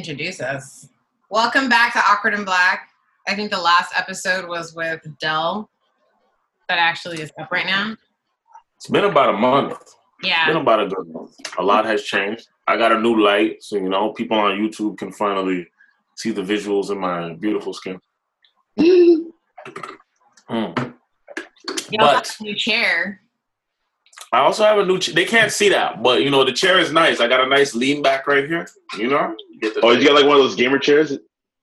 introduce us. Welcome back to Awkward and Black. I think the last episode was with Dell. That actually is up right now. It's been about a month. Yeah. It's been about a good month. A lot has changed. I got a new light, so you know, people on YouTube can finally see the visuals in my beautiful skin. Mm. You But- new chair. I also have a new. Ch- they can't see that, but you know, the chair is nice. I got a nice lean back right here. You know, Oh, did you got like one of those gamer chairs?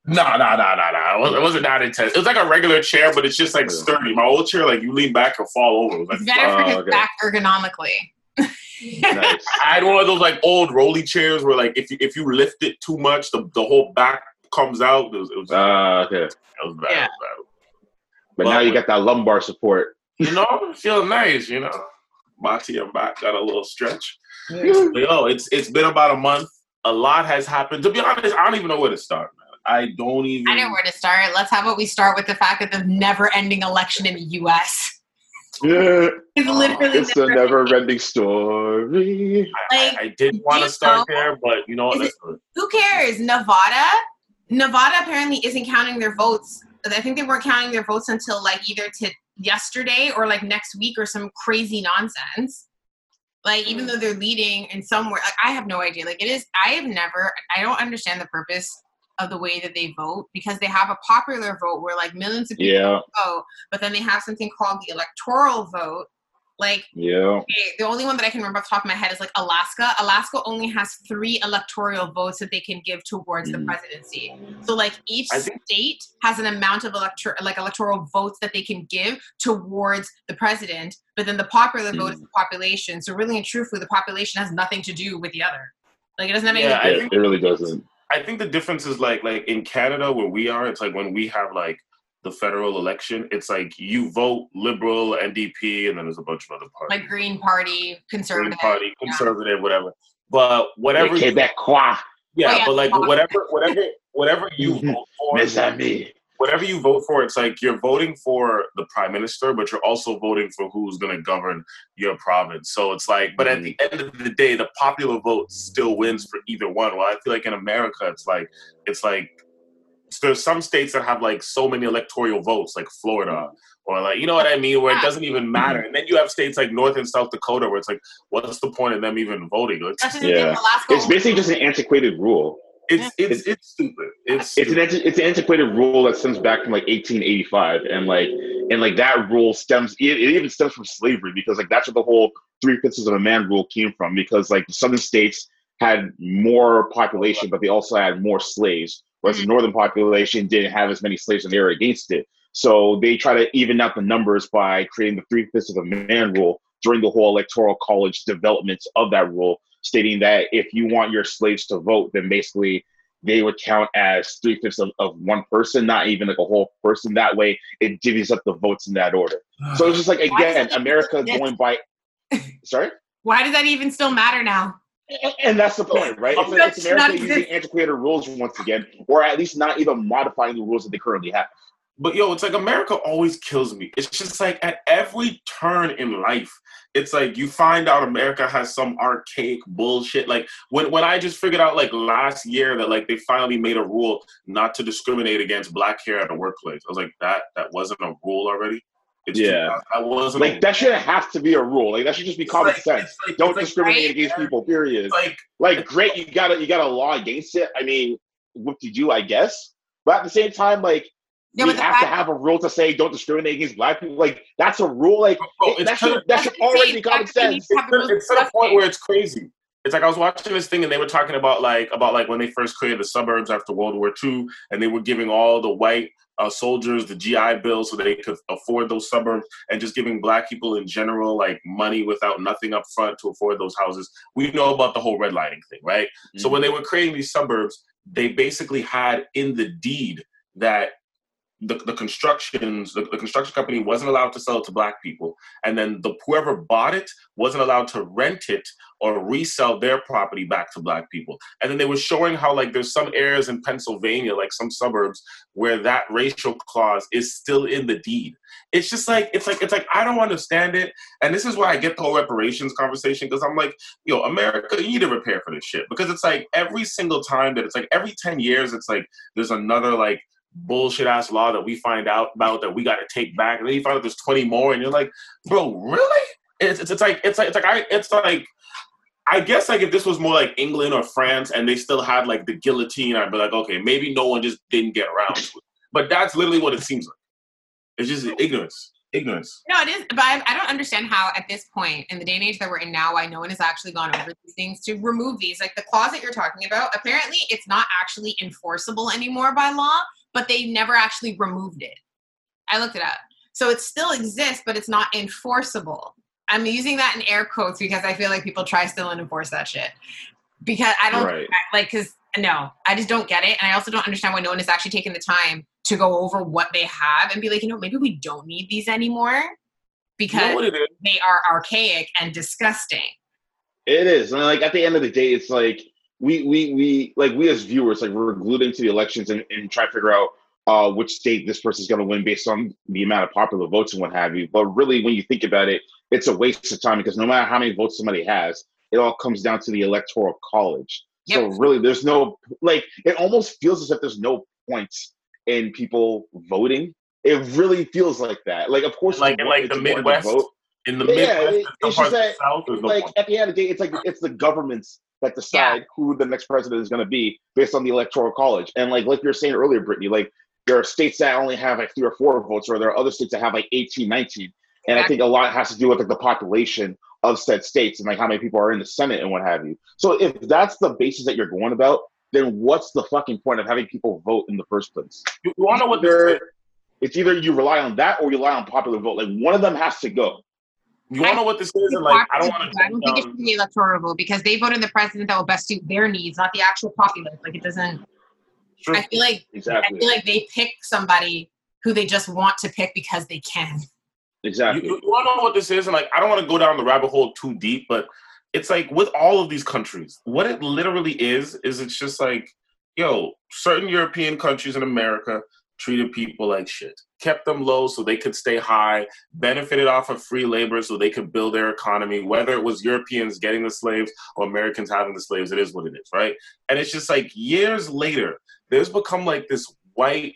No, no, no, no, no. It wasn't, that intense. It was like a regular chair, but it's just like sturdy. My old chair, like you lean back and fall over. It was like, better for Oh, his okay. back ergonomically. Nice. I had one of those like old rolly chairs where like if you if you lift it too much, the, the whole back comes out. It was it was, Uh, okay. it was bad. yeah. It was But Well, now you got that lumbar support. You know, it feels nice. You know, Mati and back got a little stretch. But yo, it's it's been about a month. A lot has happened. To be honest, I don't even know where to start, man. I don't even. I know where to start. Let's have what we start with the fact that the never-ending election in the U.S. Yeah. is literally It's a never. never-ending story. I, like, I didn't want to start know- there, but you know what? Is it. Who cares? Nevada. Nevada apparently isn't counting their votes. I think they weren't counting their votes until like either to yesterday or like next week or some crazy nonsense. Like even mm. though they're leading in somewhere, like I have no idea. Like it is, I have never, I don't understand the purpose of the way that they vote because they have a popular vote where like millions of people Yeah, vote, but then they have something called the electoral vote. Like yeah. okay, the only one that I can remember off the top of my head is like Alaska. Alaska only has three electoral votes that they can give towards the Mm. presidency. So like each think- state has an amount of elector like electoral votes that they can give towards the president, but then the popular vote is the population. So really and truthfully, the population has nothing to do with the other. Like it doesn't have Yeah, I anything. It, it really doesn't. I think the difference is like like in Canada where we are, it's like when we have like the federal election, it's like you vote liberal, NDP, and then there's a bunch of other parties. like Green Party, Conservative. Green conservative. Party, conservative, whatever. But whatever, Yeah, Quebecois, yeah, Oh, yeah. but like whatever, whatever, whatever you vote for, mes amis. whatever you vote for, it's like you're voting for the prime minister, but you're also voting for who's going to govern your province. So it's like, but at the end of the day, the popular vote still wins for either one. Well, I feel like in America, it's like, it's like, there's some states that have like so many electoral votes, like Florida, or like, you know what I mean, where it doesn't even matter. And then you have states like North and South Dakota, where it's like, what's the point of them even voting? Like, Yeah. Alaska. It's basically just an antiquated rule. it's it's it's stupid. It's It's an anti- it's an antiquated rule that stems back from like 1885, and like and like that rule stems it, it even stems from slavery because like that's where the whole three fifths of a man rule came from because like the southern states had more population, but they also had more slaves, whereas the mm. northern population didn't have as many slaves and they were against it. So they try to even out the numbers by creating the three fifths of a man rule during the whole electoral college developments of that rule, stating that if you want your slaves to vote, then basically they would count as three fifths of, of one person, not even like a whole person. That way, it divvies up the votes in that order. So it's just like again, America going by. Sorry, Why does that even still matter now? And, and that's the point, right? It's, That it's America using exist. antiquated rules once again, or at least not even modifying the rules that they currently have. But yo, it's like America always kills me. It's just like at every turn in life, it's like you find out America has some archaic bullshit. Like when when I just figured out like last year that like they finally made a rule not to discriminate against black hair at the workplace. I was like, that that wasn't a rule already. It's Yeah. that wasn't Like that shouldn't have to be a rule. Like that should just be common like- sense. like- Don't it's like- discriminate right? against people. Period. Like like great you got a you got a law against it i mean what did you? i guess but at the same time like Yeah, we have to have a rule to say don't discriminate against black people like that's a rule like Bro, it- that should kinda- that should already be common sense Have it's to the point where it's crazy. It's like I was watching this thing and they were talking about like about like when they first created the suburbs after World War II, and they were giving all the white uh, soldiers the GI Bill so they could afford those suburbs, and just giving black people in general like money without nothing up front to afford those houses. We know about the whole redlining thing, right? So when they were creating these suburbs, they basically had in the deed that the, the constructions the, the, construction company wasn't allowed to sell it to black people. And then the whoever bought it wasn't allowed to rent it or resell their property back to black people. And then they were showing how like there's some areas in pennsylvania like some suburbs where that racial clause is still in the deed. It's just like it's like it's like i don't understand it. And this is why i get the whole reparations conversation because i'm like yo america you need to repair for this shit. Because it's like every single time that it's like every 10 years it's like there's another like bullshit ass law that we find out about that we got to take back, and then you find out there's 20 more, and you're like, bro, really? It's, it's, it's like it's like it's like I it's like I guess like if this was more like England or France and they still had like the guillotine, I'd be like, okay, maybe no one just didn't get around to it. But that's literally what it seems like. It's just ignorance. Ignorance. No, it is, but I, don't understand how at this point in the day and age that we're in now, why no one has actually gone over these things to remove these. Like the clause that you're talking about, apparently it's not actually enforceable anymore by law but they never actually removed it. I looked it up. So it still exists, but it's not enforceable. I'm using that in air quotes because I feel like people try still and enforce that shit. Because I don't right. like, because no, I just don't get it. And I also don't understand why no one is actually taking the time to go over what they have and be like, you know, maybe we don't need these anymore because you know they are archaic and disgusting. It is. And like at the end of the day, it's like we we we like we as viewers like we're glued into the elections and, and try to figure out uh, which state this person's going to win based on the amount of popular votes and what have you. But really, when you think about it, it's a waste of time because no matter how many votes somebody has, it all comes down to the electoral college. Yep. So really, there's no like it almost feels as if there's no point in people voting. It really feels like that. Like, of course, like like the Midwest, in the yeah, Midwest, it, it's just that, South, like no at the end of the day, it's like it's the government's that decide yeah. who the next president is going to be based on the electoral college. And like like you were saying earlier, Brittany, like there are states that only have like three or four votes, or there are other states that have like 18, 19. And I think a lot has to do with like the population of said states and like how many people are in the Senate and what have you. So if that's the basis that you're going about, then what's the fucking point of having people vote in the first place? You want to know what they're. It's either you rely on that or you rely on popular vote. Like one of them has to go. You want to know what this is? like, I don't want to. I don't think it should be electoral vote because they voted the president that will best suit their needs, not the actual populace. Like it doesn't. Sure. I feel like exactly. I feel like they pick somebody who they just want to pick because they can. Exactly. You, you want to know what this is? And like, I don't want to go down the rabbit hole too deep, but it's like with all of these countries, what it literally is is it's just like, yo, certain European countries in America treated people like shit, kept them low so they could stay high, benefited off of free labor so they could build their economy, whether it was Europeans getting the slaves or Americans having the slaves, it is what it is, right? And it's just like years later, there's become like this white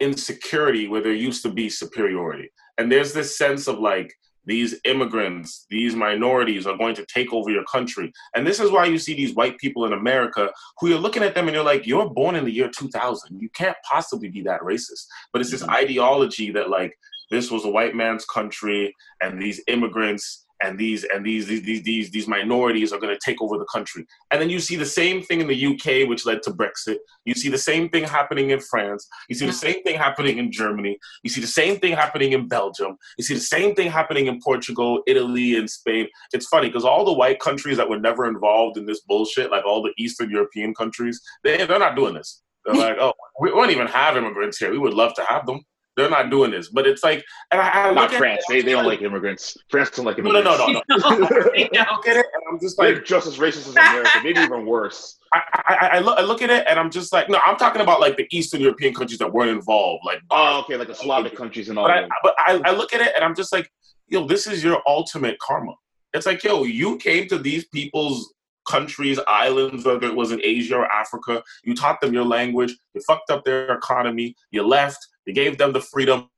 insecurity where there used to be superiority. And there's this sense of like, these immigrants, these minorities are going to take over your country. And this is why you see these white people in America who you're looking at them and you're like, you're born in the year 2000. You can't possibly be that racist. But it's this mm-hmm. ideology that, like, this was a white man's country and these immigrants and these and these these these these minorities are going to take over the country. And then you see the same thing in the UK, which led to Brexit. You see the same thing happening in France. You see the same thing happening in Germany. You see the same thing happening in Belgium. You see the same thing happening in Portugal, Italy, and Spain. It's funny because all the white countries that were never involved in this bullshit, like all the Eastern European countries, they they're not doing this. They're like, oh, we don't even have immigrants here. We would love to have them. They're not doing this, but it's like and I, I not France. They, they don't like immigrants. France don't like immigrants. No, no, no, no. no. they don't get it, and I'm just like They're just as racist as America, maybe even worse. I, I, I, look, I look at it, and I'm just like, no, I'm talking about like the Eastern European countries that weren't involved, like oh, okay, like the Slavic countries and all. But, I, but I, I look at it, and I'm just like, yo, this is your ultimate karma. It's like, yo, you came to these people's countries, islands, whether it was in Asia or Africa. You taught them your language. You fucked up their economy. You left. You gave them the freedom.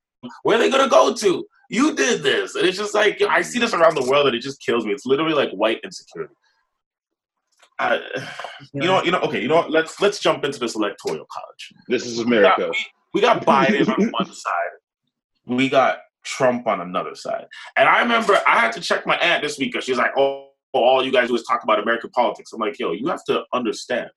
Where are they gonna go to? You did this, and it's just like I see this around the world, and it just kills me. It's literally like white insecurity. Uh, you know, you know. Okay, you know. What? Let's let's jump into this electoral college. This is America. We got, we, we got Biden on one side. We got Trump on another side. And I remember I had to check my aunt this week because she's like, "Oh, all you guys do is talk about American politics." I'm like, "Yo, you have to understand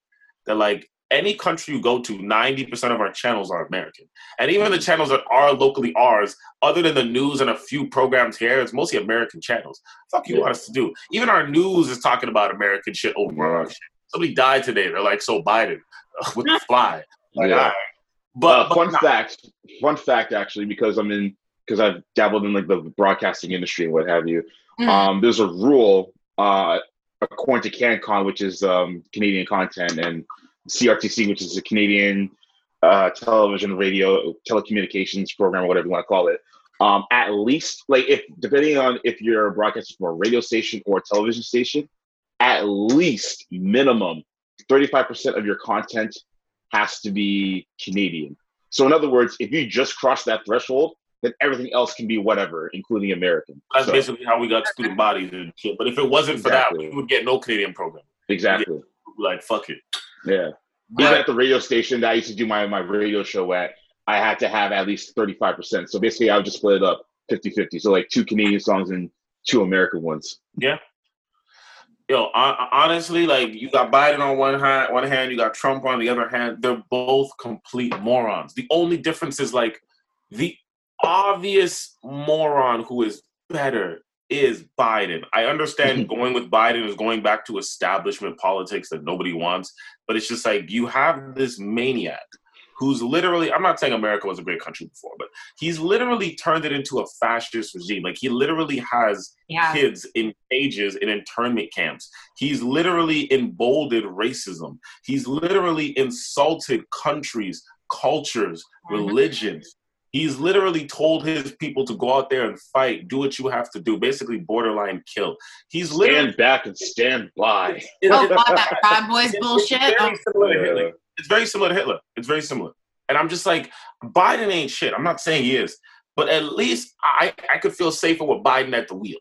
that like any country you go to, 90% of our channels are American. And even the channels that are locally ours, other than the news and a few programs here, it's mostly American channels. Fuck you yeah. want us to do? Even our news is talking about American shit over our shit. Somebody died today. They're like, so Biden with the fly. Like, yeah. But, uh, but fun not- fact, fun fact actually, because I'm in because I've dabbled in like the broadcasting industry and what have you. Mm. Um, there's a rule uh, according to CanCon, which is um, Canadian content, and CRTC, which is a Canadian uh, television, radio, telecommunications program, or whatever you want to call it. Um, at least, like if depending on if you're broadcasting from a radio station or a television station, at least minimum 35% of your content has to be Canadian. So in other words, if you just cross that threshold, then everything else can be whatever, including American. that's So, basically how we got student bodies and shit. But if it wasn't for that, we would get no Canadian program. exactly. Like fuck it. Yeah. But- Even at the radio station that I used to do my, my radio show at, I had to have at least 35%. So basically, I would just split it up 50 50. So like two Canadian songs and two American ones. Yeah. Yo, hon- honestly, like you got Biden on one hand, one hand, you got Trump on the other hand. They're both complete morons. The only difference is like the obvious moron who is better is Biden. I understand going with Biden is going back to establishment politics that nobody wants, but it's just like you have this maniac who's literally I'm not saying America was a great country before, but he's literally turned it into a fascist regime. Like he literally has Yeah. kids in cages in internment camps. He's literally emboldened racism. He's literally insulted countries, cultures, Mhm. religions. He's literally told his people to go out there and fight, do what you have to do, basically borderline kill. He's literally Stand back and stand by. it- Oh, it- that Proud Boys it's- bullshit. It's very, similar to Hitler. It's very similar to Hitler. It's very similar. And I'm just like, Biden ain't shit. I'm not saying he is, but at least I, I could feel safer with Biden at the wheel.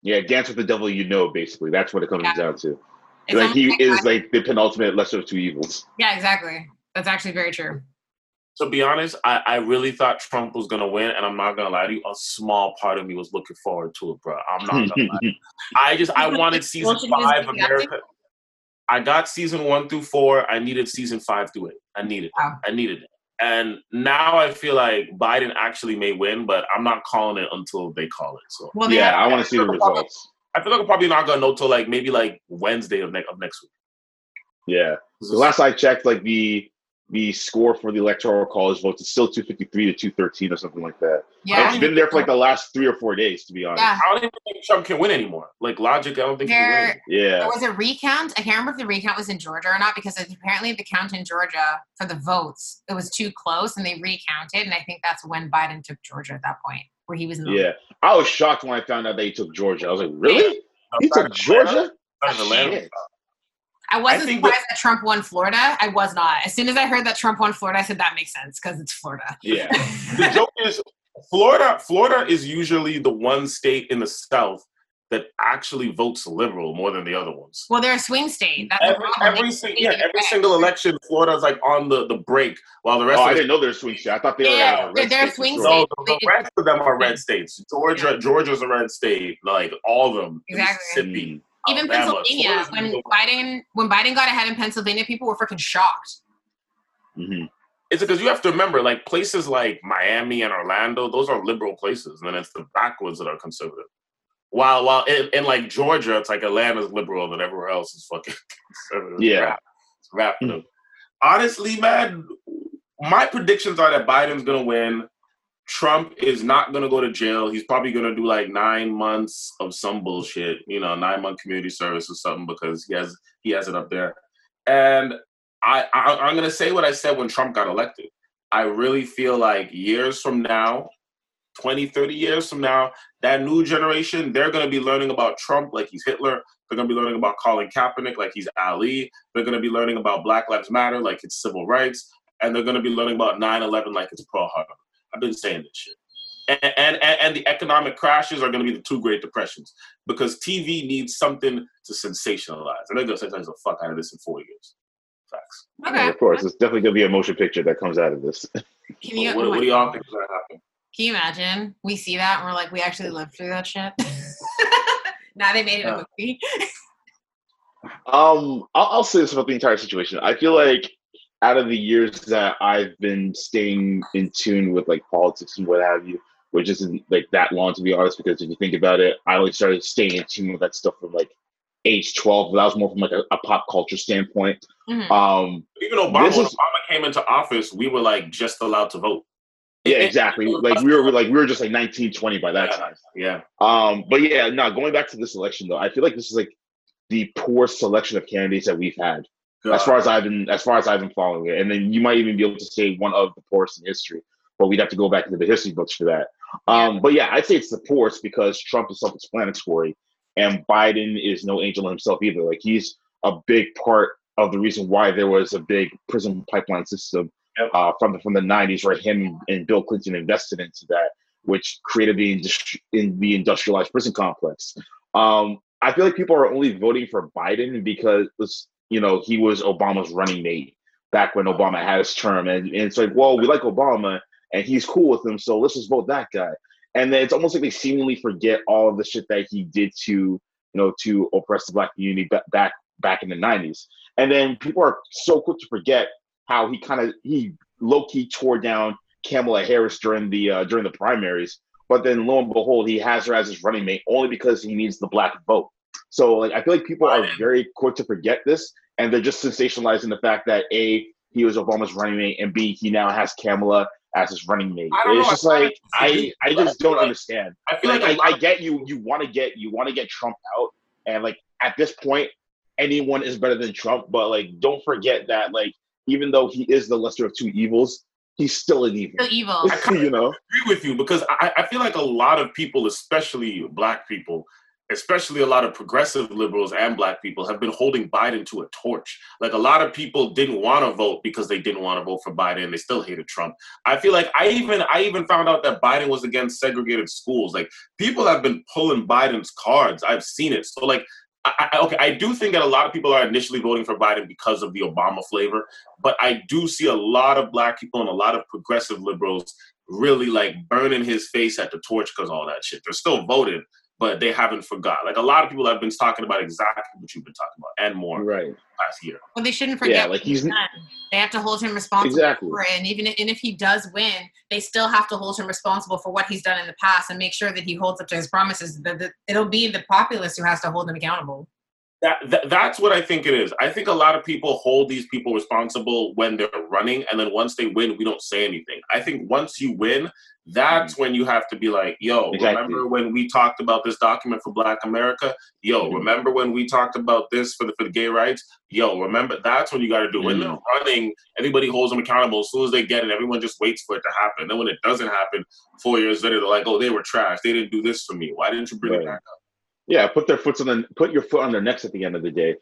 Yeah, dance with the devil you know, basically. That's what it comes Yeah. down to. it's like he like is Biden- like the penultimate lesser of two evils. Yeah, exactly. That's actually very true. To be honest, I, I really thought Trump was gonna win, and I'm not gonna lie to you. A small part of me was looking forward to it, bro. I'm not gonna lie. I just I wanted season Bullshit he was five looking up to? America. I got season one through four. I needed season five through eight. I needed it. Wow. I needed it. And now I feel like Biden actually may win, but I'm not calling it until they call it. So Well, yeah, have- I want to see the results. I feel like I'm probably not gonna know till like maybe like Wednesday of next of next week. Yeah. The last I checked, like the the score for the electoral college votes is still 253 to 213 or something like that. yeah. It's been there for like the last three or four days, to be honest. Yeah. I don't even think Trump can win anymore. Like logic, I don't think he can win. There. Yeah. there was a recount. I can't remember if the recount was in Georgia or not because apparently the count in Georgia for the votes it was too close and they recounted and I think that's when Biden took Georgia at that point where he was in the Yeah. I was shocked when I found out that he took Georgia. I was like, really? He took Georgia? Out of Atlanta. Shit. I wasn't I surprised that Trump won Florida. I was not. As soon as I heard that Trump won Florida, I said that makes sense because it's Florida. Yeah. the joke is Florida. Florida is usually the one state in the South that actually votes liberal more than the other ones. well, they're a swing state. That's Every, problem. every, They- sing- yeah, every single election, Florida's like on the, the break, while the rest Oh, of I the didn't know there's swing state. I thought they were Yeah, uh, red they're states swing and no, the, the rest of them are red states. Georgia, Georgia's a red state. Like all of them. Exactly. Mississippi, Even Alabama, Pennsylvania, when Biden when Biden got ahead in Pennsylvania, people were freaking shocked. Mhm. It's because you have to remember, like places like Miami and Orlando, those are liberal places, and then it's the backwoods that are conservative. While while in, in like Georgia, it's like Atlanta's liberal, and everywhere else is fucking conservative. Yeah. Rap. It's rap for them. Honestly, man, my predictions are that Biden's gonna win. Trump is not gonna go to jail. He's probably gonna do like nine months of some bullshit, you know, nine month community service or something because he has he has it up there. And I, I I'm gonna say what I said when Trump got elected. I really feel like years from now, 20, 30 years from now, that new generation, they're gonna be learning about Trump like he's Hitler. They're gonna be learning about Colin Kaepernick like he's Ali. They're gonna be learning about Black Lives Matter like it's civil rights, and they're gonna be learning about 9/11 like it's Pearl Harbor. I've been saying this shit. And, and, and, and the economic crashes are going to be the two Great Depressions because TV needs something to sensationalize. And they're going to sensationalize the fuck out of this in four years. Facts. Okay. Yeah, of course. It's definitely going to be a motion picture that comes out of this. Can you, what, what do y'all think is going to happen? can you imagine? We see that and we're like, we actually lived through that shit. now they made it a movie. Um, I'll, I'll say this about the entire situation. I feel like out of the years that I've been staying in tune with like politics and what have you, which isn't like that long to be honest, because if you think about it, I only started staying in tune with that stuff from like age 12. That was more from like a, a pop culture standpoint. Mhm. Um, Even Obama, This when is- Obama came into office, we were like just allowed to vote. yeah, It- it- exactly. Like we were like we were just like 19, 20 by that Yeah. time. Yeah. Um, but yeah, no, going back to this election though, I feel like this is like the poor selection of candidates that we've had. As far as I've been as far as I've been following it. And then you might even be able to say one of the poorest in history, but we'd have to go back into the history books for that. Um, but yeah, I'd say it's the poorest because Trump is self-explanatory, and Biden is no angel himself either. Like he's a big part of the reason why there was a big prison pipeline system uh, from the from the '90s, where him and Bill Clinton invested into that, which created the industri- in the industrialized prison complex. Um, I feel like people are only voting for Biden because you know he was Obama's running mate back when Obama had his term, and, and it's like, well, we like Obama and he's cool with him, so let's just vote that guy. And then it's almost like they seemingly forget all of the shit that he did to you know to oppress the black community ba- back back in the '90s. And then people are so quick to forget how he kind of he low key tore down Kamala Harris during the uh, during the primaries. But then lo and behold, he has her as his running mate only because he needs the black vote. So like I feel like people are very quick to forget this, and they're just sensationalizing the fact that a he was Obama's running mate, and b he now has Kamala as his running mate. It's know, just I like I I just don't understand. I feel Like like, a I, lot I get you you want to get you want to get Trump out, and like at this point, anyone is better than Trump. But like don't forget that like even though he is the lesser of two evils, he's still an evil. Still evil. you know. agree with you because I, I feel like a lot of people, especially black people, especially a lot of progressive liberals and black people, have been holding Biden to a torch. Like a lot of people didn't want to vote because they didn't want to vote for Biden. They still hated Trump. I feel like I even I even found out that Biden was against segregated schools. Like people have been pulling Biden's cards. I've seen it. So like. I, okay, I do think that a lot of people are initially voting for Biden because of the Obama flavor, but I do see a lot of black people and a lot of progressive liberals really like burning his face at the torch because all that shit. They're still voting, but they haven't forgot. Like a lot of people have been talking about exactly what you've been talking about and more Right. last year. Well, they shouldn't forget. Yeah, like he's he's- done. They have to hold him responsible Exactly. for it, and even and if he does win, they still have to hold him responsible for what he's done in the past and make sure that he holds up to his promises. That that it'll be the populace who has to hold him accountable. That, that that's what I think it is. I think a lot of people hold these people responsible when they're running, and then once they win, we don't say anything. I think once you win, that's when you have to be like, "Yo, Exactly. remember when we talked about this document for Black America? Yo, Mhm. remember when we talked about this for the for the gay rights? Yo, remember? That's when you got to do. When they're running, everybody holds them accountable as soon as they get it. Everyone just waits for it to happen. Then when it doesn't happen, four years later, they're like, "Oh, they were trash. They didn't do this for me. Why didn't you bring it back up?" Yeah, put their foot on the put your foot on their necks at the end of the day.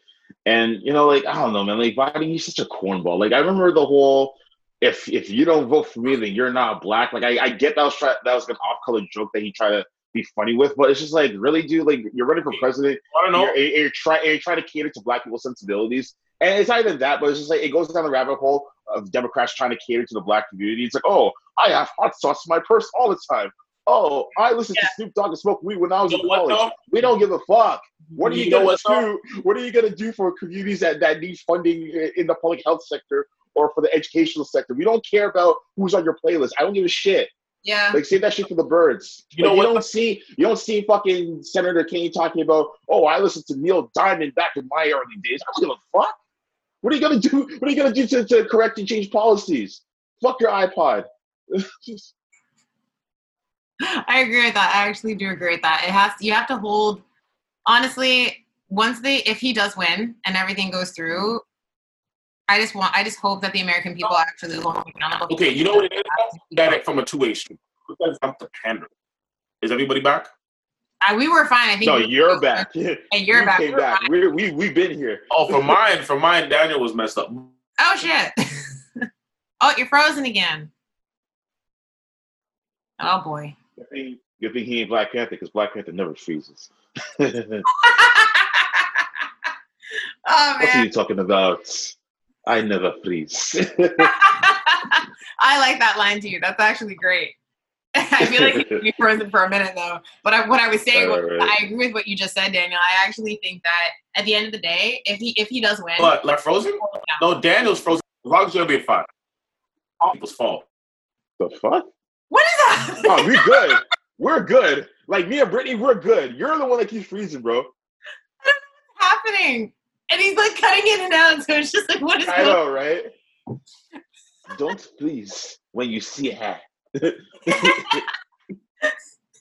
And you know, like I don't know, man. Like Biden, he's such a cornball. Like I remember the whole if if you don't vote for me, then you're not black. Like I, I get that was try, that was like an off color joke that he tried to be funny with, but it's just like really, dude. Like you're running for president. I don't know. You're, you're, trying you're trying to cater to black people's sensibilities, and it's not even that, but it's just like it goes down the rabbit hole of Democrats trying to cater to the black community. It's like, oh, I have hot sauce in my purse all the time. Oh, I listen to Snoop Dogg and smoke weed when I was You in what, college. though? We don't give a fuck. What are you, You gonna what, do? What are you gonna do for communities that, that need funding in the public health sector or for the educational sector? We don't care about who's on your playlist. I don't give a shit. Yeah. Like save that shit for the birds. You Like, know you don't see you don't see fucking Senator Kaine talking about, oh, I listened to Neil Diamond back in my early days. I don't give a fuck. What are you gonna do? What are you gonna do to, to correct and change policies? Fuck your iPod. I agree with that. I actually do agree with that. It has you have to hold honestly, once they if he does win and everything goes through, I just want I just hope that the American people actually hold him accountable. Okay, you know what it is? That it from a two-way street. Because I'm the pander. Is everybody back? I, we were fine. I think no, we- you're back. Hey, you're You back. Came We're back. fine. We're, we we've been here. Oh, for mine, for mine, Daniel was messed up. Oh shit. oh, you're frozen again. Oh boy. Good thing, good thing he ain't Black Panther because Black Panther never freezes. oh What are you talking about? I never freeze. I like that line too. That's actually great. I feel like you be frozen for a minute though. But I, what I was saying was, Right, right. I agree with what you just said, Daniel. I actually think that at the end of the day, if he if he does win, But like Frozen? Oh, no, Daniel's Frozen. As long as you're gonna be fine. All people's fault. the fuck? What is that? Oh, we good. We're good. Like me and Brittany, we're good. You're the one that keeps freezing, bro. What is happening? and he's like cutting in and out. So it's just like, what is I know, right? Don't freeze when you see a hat.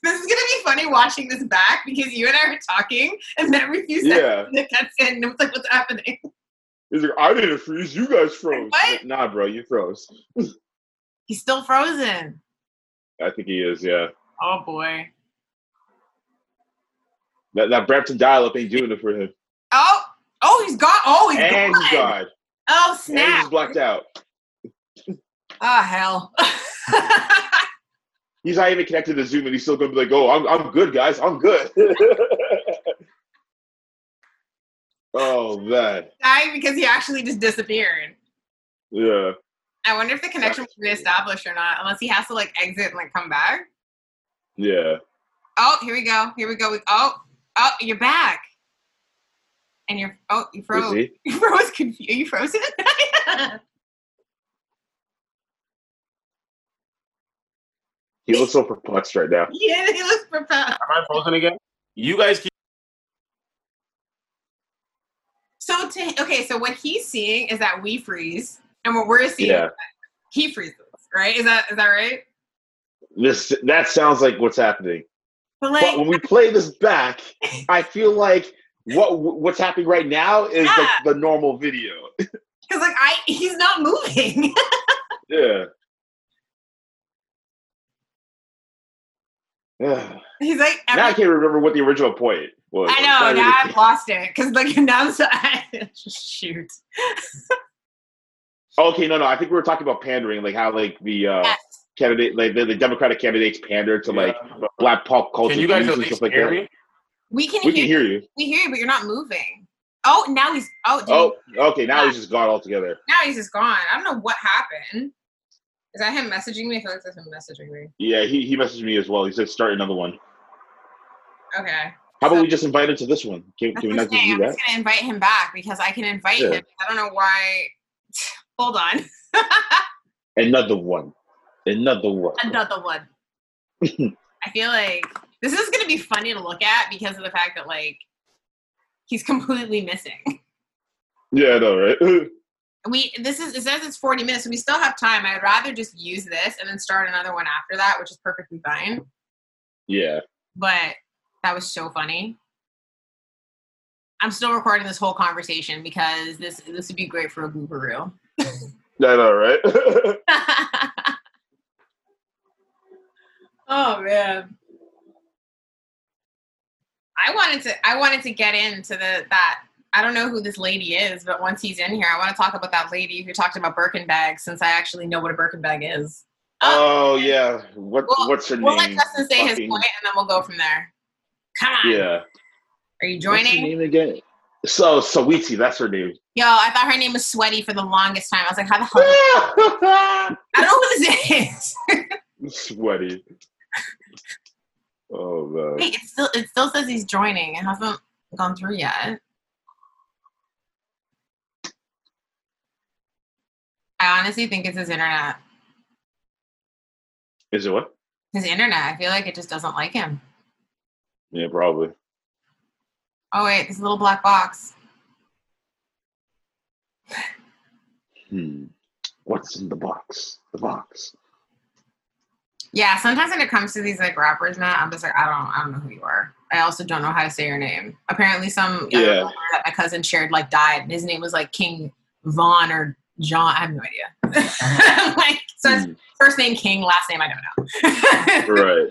This is gonna be funny watching this back because you and I are talking, and then every few seconds yeah. it cuts in, and it's like, what's happening? He's like, I didn't freeze. You guys froze. What? Like, nah, bro, you froze. He's still frozen. I think he is. Yeah. Oh boy. That that Brampton dial-up ain't doing it for him. Oh, oh, he's gone. Oh, he's and gone. he's gone. Oh And he's snap! blacked out. Oh hell. He's not even connected to Zoom, and he's still gonna be like, "Oh, I'm I'm good, guys. I'm good." oh man, Died because he actually just disappeared. yeah. I wonder if the connection was reestablished or not, unless he has to like exit and like come back. Yeah. Oh, here we go. Here we go. Oh, oh, you're back. And you're oh, you froze. You froze. Confused. Are you frozen? He looks so perplexed right now. yeah, he looks perplexed. Am I frozen again? You guys keep. So to okay, so what he's seeing is that we freeze, and what we're seeing, Yeah. he freezes. Right? Is that is that right? This that sounds like what's happening. But But like, when we play this back, I feel like what what's happening right now is Yeah. like the normal video. because like I, he's not moving. Yeah. Yeah. he's like, now I can't remember what the original point was. I know. Now really I've lost it because like now I'm so shoot. Okay, no, no. I think we were talking about pandering, like how like the uh, Yes. candidate, like the, the Democratic candidates pander to like black pop culture Can you guys at and least stuff like hear that. me? We can, We hear, can hear you. We hear you, but you're not moving. Oh, now he's oh, did Oh, okay. Now he's just gone altogether. now he's just gone. I don't know what happened. Is that him messaging me? I feel like that's him messaging me. Yeah, he, he messaged me as well. He said start another one. Okay. How about we just invite him to this one? Can, can we not I'm just saying. do I'm that? just gonna invite him back because I can invite Yeah. him. I don't know why. Hold on. Another one. Another one. Another one. I feel like this is gonna be funny to look at because of the fact that like he's completely missing. Yeah, I know, right? We this is it says it's 40 minutes, so we still have time. I'd rather just use this and then start another one after that, which is perfectly fine. yeah. But that was so funny. I'm still recording this whole conversation because this this would be great for a reel. I know, right? oh man. I wanted to I wanted to get into the that I don't know who this lady is, but once he's in here, I want to talk about that lady who talked about Birkin bags since I actually know what a Birkin bag is. oh, uh, yeah. What, Well, what's her name? We'll let? Justin say his point and then we'll go from there. Come on. Yeah. Are you What's her joining? name again? So, Saweetie, that's her name. Yo, I thought her name was Sweaty for the longest time. I was like, how the hell? I don't know who this is. Sweaty. Oh, man. Wait, it still it still says he's joining. It hasn't gone through yet. I honestly think it's his internet. Is it what? His internet. I feel like it just doesn't like him. Yeah, probably. Oh wait, this little black box. Hmm. What's in the box? The box. Yeah, sometimes when it comes to these like rappers, man, I'm just like, I don't, I don't know who you are. I also don't know how to say your name. Apparently, some Yeah. yeah. that my cousin shared like died. and His name was like King Von or John. I have no idea. like, so it's Hmm. first name King, last name I don't know. right.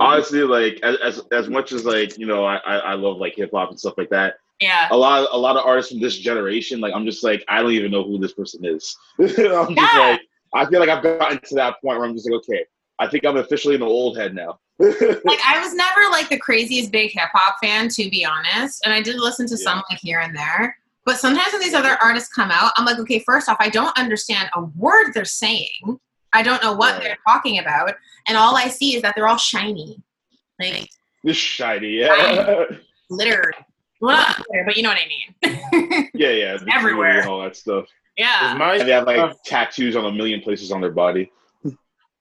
Honestly, like as, as as much as like you know, I I, I love like hip hop and stuff like that. Yeah, A lot a lot of artists from this generation, like I'm just like I don't even know who this person is. I'm just Yeah. like I feel like I've gotten to that point where I'm just like, okay, I think I'm officially an old head now. like I was never like the craziest big hip hop fan, to be honest. And I did listen to some like here and there. But sometimes when these other artists come out, I'm like, okay, first off, I don't understand a word they're saying. I don't know what they're talking about, and all I see is that they're all shiny, like this shiny, yeah, glittered. Well, but you know what I mean. yeah, yeah, the Everywhere. and all that stuff. Is yeah. my And they have like stuff, tattoos on a million places on their body.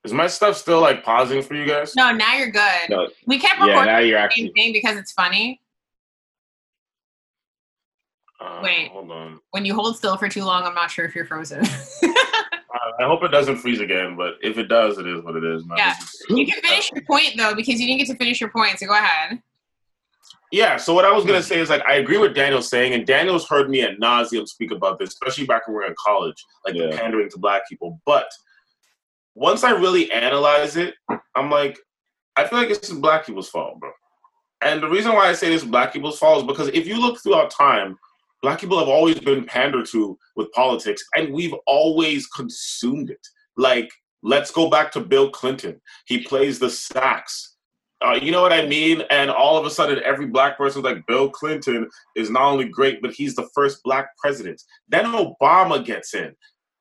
is my stuff still like pausing for you guys? No, now you're good. No, We kept recording yeah, now you're the same thing because it's funny. Uh, Wait. hold on. When you hold still for too long, I'm not sure if you're frozen. I- I hope it doesn't freeze again, but if it does, it is what it is. man. Yeah. This you can finish your point though, because you didn't get to finish your point. So go ahead. Yeah, so what I was gonna hmm. say is like I agree with Daniel saying, and Daniel's heard me at nauseum speak about this, especially back when we were in college, like Yeah. pandering to black people. But once I really analyze it, I'm like, I feel like this is black people's fault, bro. And the reason why I say this is black people's fault is because if you look throughout time, black people have always been pandered to with politics, and we've always consumed it. Like, let's go back to Bill Clinton. He plays the sax. Uh, you know what I mean? And all of a sudden, every black person's like, Bill Clinton is not only great, but he's the first black president. Then Obama gets in,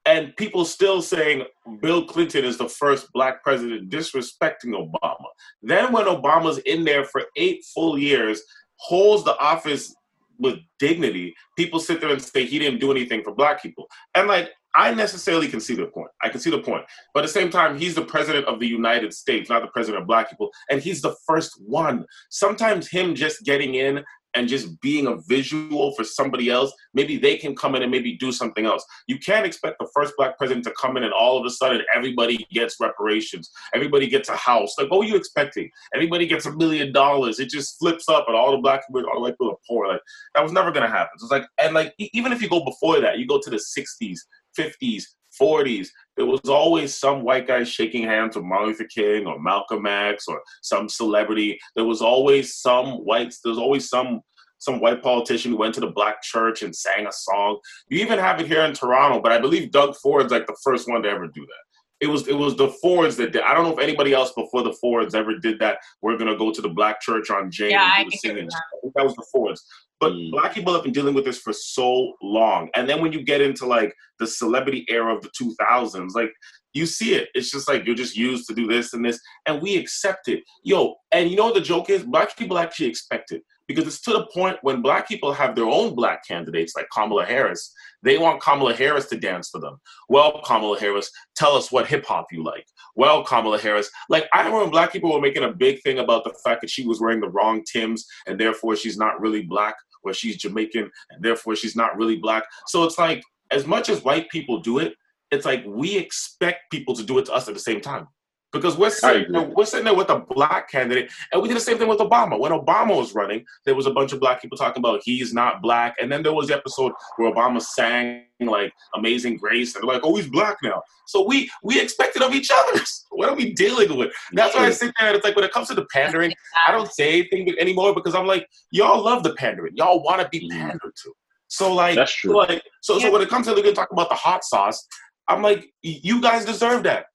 and people still saying Bill Clinton is the first black president, disrespecting Obama. Then, when Obama's in there for eight full years, holds the office with dignity, people sit there and say he didn't do anything for black people. And like, I necessarily can see the point. I can see the point. But at the same time, he's the president of the United States, not the president of black people. And he's the first one. Sometimes him just getting in and just being a visual for somebody else, maybe they can come in and maybe do something else. You can't expect the first black president to come in and all of a sudden everybody gets reparations, everybody gets a house. Like, what were you expecting? Everybody gets a million dollars. It just flips up, and all the black people, all the white people are poor. Like, that was never gonna happen. So it's like, and like, even if you go before that, you go to the 60s, 50s, 40s, there was always some white guy shaking hands with Martin Luther King or Malcolm X or some celebrity. There was always some whites. there's always some some white politician who went to the black church and sang a song. You even have it here in Toronto, but I believe Doug Ford's like the first one to ever do that. It was it was the Fords that did. I don't know if anybody else before the Fords ever did that. We're gonna go to the black church on Jane Yeah, and do the it singing. was I think that was the Fords. But Mm. black people have been dealing with this for so long. And then when you get into like the celebrity era of the 2000s, like you see it. It's just like you're just used to do this and this, and we accept it. Yo, and you know what the joke is? Black people actually expect it because it's to the point when black people have their own black candidates, like Kamala Harris. They want Kamala Harris to dance for them. Well, Kamala Harris, tell us what hip hop you like. Well, Kamala Harris, like I remember black people were making a big thing about the fact that she was wearing the wrong Tims and therefore she's not really black, or she's Jamaican and therefore she's not really black. So it's like as much as white people do it, it's like we expect people to do it to us at the same time. Because we're sitting, there, we're sitting there with a black candidate, and we did the same thing with Obama. When Obama was running, there was a bunch of black people talking about he's not black, and then there was the episode where Obama sang like "Amazing Grace," and they're like, "Oh, he's black now." So we we expect it of each other. What are we dealing with? That's why I sit there and it's like when it comes to the pandering, I don't say anything anymore because I'm like, y'all love the pandering. Y'all want to be Mhm. pandered to. So like, That's true. like so so when it comes to they're gonna talk about the hot sauce, I'm like, you guys deserve that.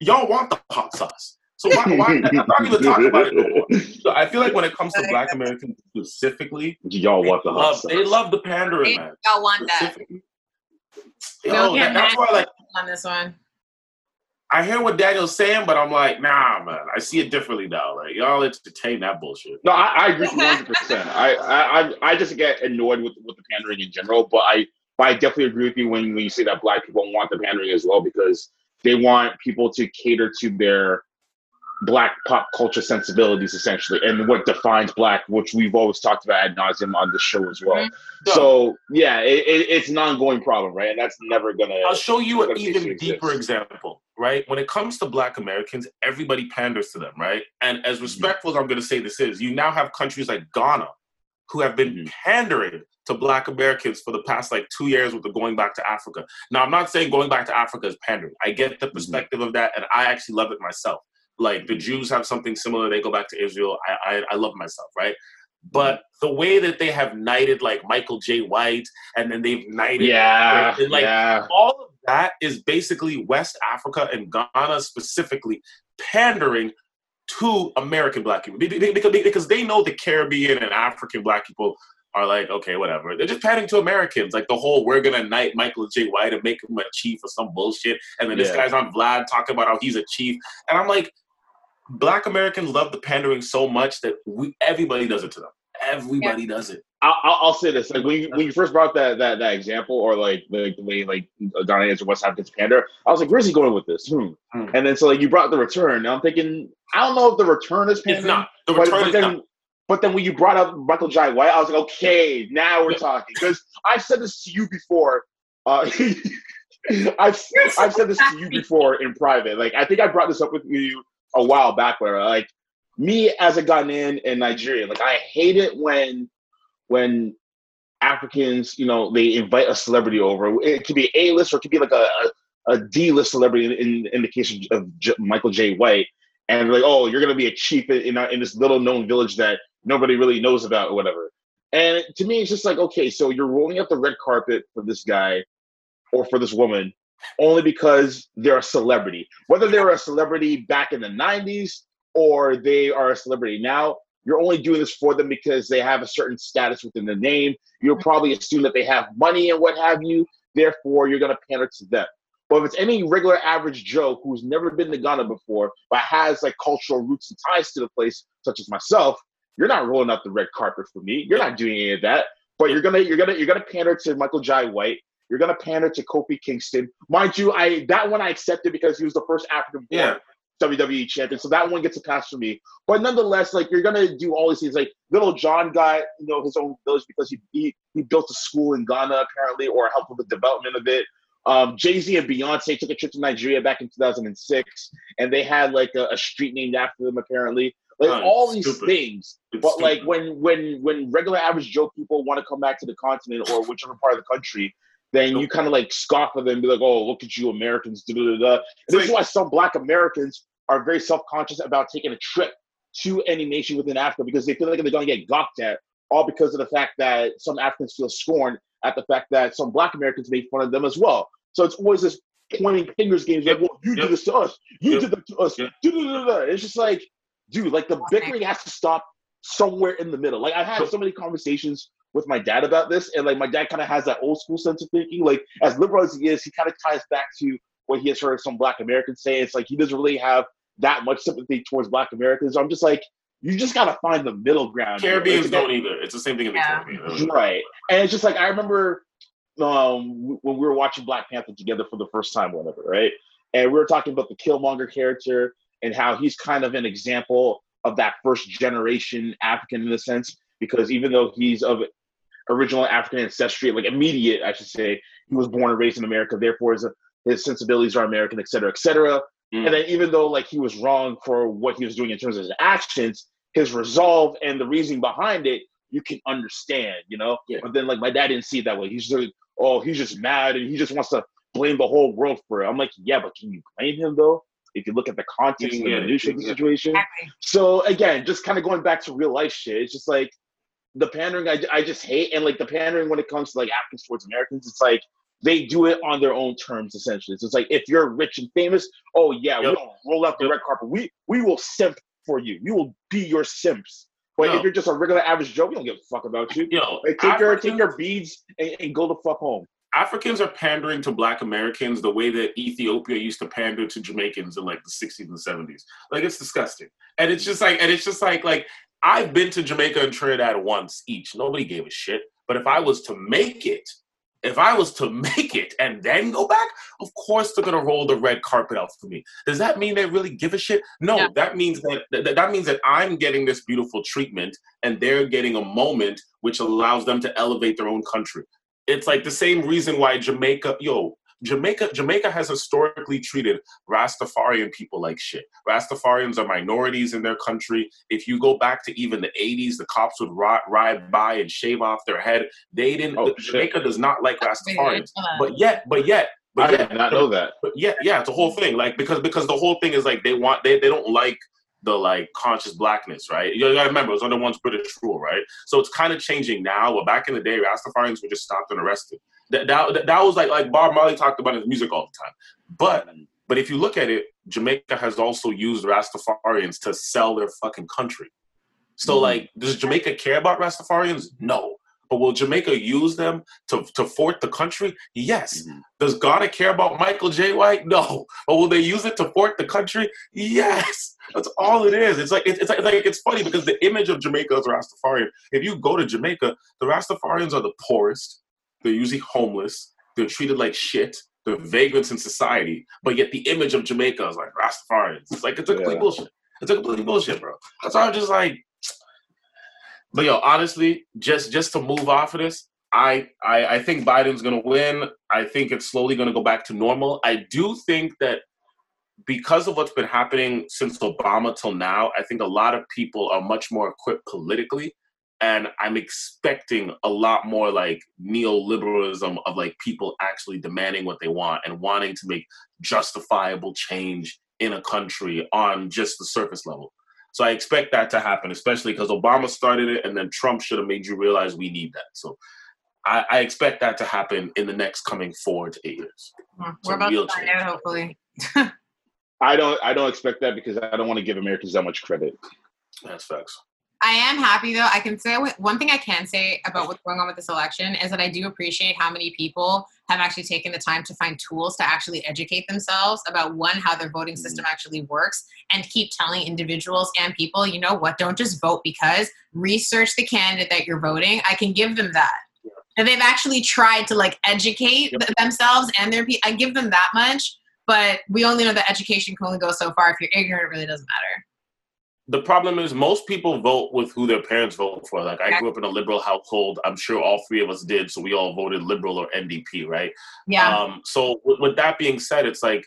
Y'all want the hot sauce. So why, why I'm not even talking about it no more. So I feel like when it comes to Black Americans specifically, Y'all want the hot love, sauce. they love the pandering, They man. y'all want that Specifically. Yo, Don't oh, that- that's mad. why like on this one. I hear what Daniel's saying, but I'm like, nah, man. I see it differently now. Like y'all entertain that bullshit. No, I, I agree one hundred percent. I, I I I just get annoyed with with the pandering in general, but I but I definitely agree with you when, when you say that black people want the pandering as well because they want people to cater to their black pop culture sensibilities essentially and what defines black, which we've always talked about ad nauseum on the show as well. Mhm. So yeah, it, it, it's an ongoing problem, right? And that's never gonna. I'll show you an Let's see if even deeper exists. example, right? When it comes to black Americans, everybody panders to them, right? And as respectful as I'm going to say this is, you now have countries like Ghana who have been Mhm. pandering to black Americans for the past like two years with the going back to Africa. Now, I'm not saying going back to Africa is pandering. I get the perspective of that, and I actually love it myself. Like the Jews have something similar. They go back to Israel. I, I, I love myself, right? But the way that they have knighted like Michael Jai White, and then they've knighted yeah, and, like, yeah. all of that is basically West Africa and Ghana specifically pandering to American black people Be- be- because, because they know the Caribbean and African black people are like, okay, whatever. They're just pandering to Americans. Like the whole we're gonna knight Michael Jai White and make him a chief or some bullshit. And then this guy's on Vlad talking about how he's a chief. And I'm like, black Americans love the pandering so much that we everybody does it to them. Everybody does it. I'll, I'll say this: like when you, when you first brought that that that example, or like the, the way like Ghana answered West Africans pander, I was like, "Where's he going with this?" Hmm. Hmm. And then so like you brought the return. Now I'm thinking, I don't know if the return is pandering. It's not. The but, return but then not. But then when you brought up Michael Jai White, I was like, okay, now we're talking. Because I've said this to you before. Uh, I've I've said this to you before in private. Like I think I brought this up with you a while back, where like me as a Ghanaian in Nigeria, like I hate it when when Africans, you know, they invite a celebrity over. It could be A list or it could be like a, a, a D list celebrity in, in the case of J- Michael Jai White. And like, oh, you're going to be a chief in, in this little known village that nobody really knows about or whatever. And to me, it's just like, okay, so you're rolling out the red carpet for this guy or for this woman only because they're a celebrity. Whether they were a celebrity back in the 90s or they are a celebrity now, you're only doing this for them because they have a certain status within the name. You'll probably assume that they have money and what have you. Therefore, you're going to pander to them. But if it's any regular average Joe who's never been to Ghana before, but has like cultural roots and ties to the place, such as myself, you're not rolling out the red carpet for me. You're not doing any of that. But you're gonna you're gonna you're gonna pander to Michael Jai White. You're gonna pander to Kofi Kingston. Mind you, I that one I accepted because he was the first African Yeah. WWE champion. So that one gets a pass for me. But nonetheless, like you're gonna do all these things. Like little Jon got, you know, his own village because he he, he built a school in Ghana apparently, or helped with the development of it. Um, Jay Z and Beyonce took a trip to Nigeria back in 2006, and they had like a, a street named after them apparently. Like Oh, all these stupid. things. It's But like when when when regular average Joe people want to come back to the continent or whichever part of the country, then you kind of like scoff at them and be like, "Oh, look at you, Americans!" Da, da, da, da. And this is why some Black Americans are very self conscious about taking a trip to any nation within Africa because they feel like they're going to get gawked at, all because of the fact that some Africans feel scorned at the fact that some Black Americans make fun of them as well. So it's always this pointing fingers games like, "Well, you Yep. did this to us. You Yep. did that to us." Yep. Da, da, da, da. It's just like, dude, like the bickering has to stop somewhere in the middle. Like I've had so many conversations with my dad about this, and like my dad kind of has that old school sense of thinking. Like as liberal as he is, he kind of ties back to what he has heard some Black Americans say. It's like he doesn't really have that much sympathy towards Black Americans. I'm just like, you just gotta find the middle ground. Caribbeans Like, don't either. It's the same thing in the Yeah. Caribbean. Right. And it's just like I remember um when we were watching Black Panther together for the first time, whatever, right? And we were talking about the Killmonger character and how he's kind of an example of that first generation African in a sense, because even though he's of original African ancestry, like immediate, I should say, he was born and raised in America, therefore his his sensibilities are American, et cetera, et cetera. Mm. And then even though like he was wrong for what he was doing in terms of his actions, his resolve and the reasoning behind it, you can understand, you know? Yeah. But then like my dad didn't see it that way. He's just like, oh, he's just mad and he just wants to blame the whole world for it. I'm like, yeah, but can you blame him though? If you look at the context and Yeah, the minutia of the yeah. situation. Exactly. So again, just kind of going back to real life shit. It's just like the pandering I, I just hate, and like the pandering when it comes to like Africans towards Americans, it's like they do it on their own terms essentially. So it's like if you're rich and famous, oh yeah, Yep. we don't roll out the Yep. red carpet. We we will simp for you. We will be your simps. But No. if you're just a regular average Joe, we don't give a fuck about you. Yo, Like, take your take your beads and, and go the fuck home. Africans are pandering to Black Americans the way that Ethiopia used to pander to Jamaicans in like the 60s and 70s. Like it's disgusting, and it's just like, and it's just like, like I've been to Jamaica and Trinidad once each. Nobody gave a shit. But if I was to make it, if I was to make it and then go back, of course they're gonna roll the red carpet out for me. Does that mean they really give a shit? No, Yeah. that means that, that that means that I'm getting this beautiful treatment and they're getting a moment which allows them to elevate their own country. It's like the same reason why Jamaica, yo, Jamaica, Jamaica has historically treated Rastafarian people like shit. Rastafarians are minorities in their country. If you go back to even the 80s, the cops would ri- ride by and shave off their head. They didn't. Oh, shit. Jamaica does not like Rastafarians. Hold on. But yet, but yet, but I yet, did not know that. but yeah, yeah, it's a whole thing. Like because because the whole thing is like they want they, they don't like the like conscious blackness, right? You gotta remember it was under one's British rule, right? So it's kind of changing now. But back in the day, Rastafarians were just stopped and arrested. That that, that was like like Bob Marley talked about his music all the time. But but if you look at it, Jamaica has also used Rastafarians to sell their fucking country. So Mhm. like, does Jamaica care about Rastafarians? No. But will Jamaica use them to, to fort the country? Yes. Mhm. Does Ghana care about Michael Jai White? No. But will they use it to fort the country? Yes. That's all it is. It's like it's, it's like, like it's funny because the image of Jamaica as Rastafarian. If you go to Jamaica, the Rastafarians are the poorest. They're usually homeless. They're treated like shit. They're vagrants in society. But yet the image of Jamaica is like Rastafarians. It's like it's a complete Yeah. bullshit. It's a complete bullshit, bro. That's why I'm just like, But yo, honestly, just just to move off of this, I, I, I think Biden's going to win. I think it's slowly going to go back to normal. I do think that because of what's been happening since Obama till now, I think a lot of people are much more equipped politically. And I'm expecting a lot more like neoliberalism of like people actually demanding what they want and wanting to make justifiable change in a country on just the surface level. So I expect that to happen, especially because Obama started it and then Trump should have made you realize we need that. So I, I, expect that to happen in the next coming four to eight years. We're about to find out, hopefully. I don't. I don't expect that because I don't want to give Americans that much credit. That's facts. I am happy though. I can say one thing I can say about what's going on with this election is that I do appreciate how many people have actually taken the time to find tools to actually educate themselves about one how their voting system mm-hmm. actually works and keep telling individuals and people, you know what, don't just vote because research the candidate that you're voting. I can give them that and they've actually tried to like educate yep. themselves and their people. I give them that much, but we only know that education can only go so far. If you're ignorant, it really doesn't matter. The problem is most people vote with who their parents vote for. Like I grew up in a liberal household. I'm sure all three of us did, so we all voted liberal or NDP, right? Yeah. Um, so with, with that being said, it's like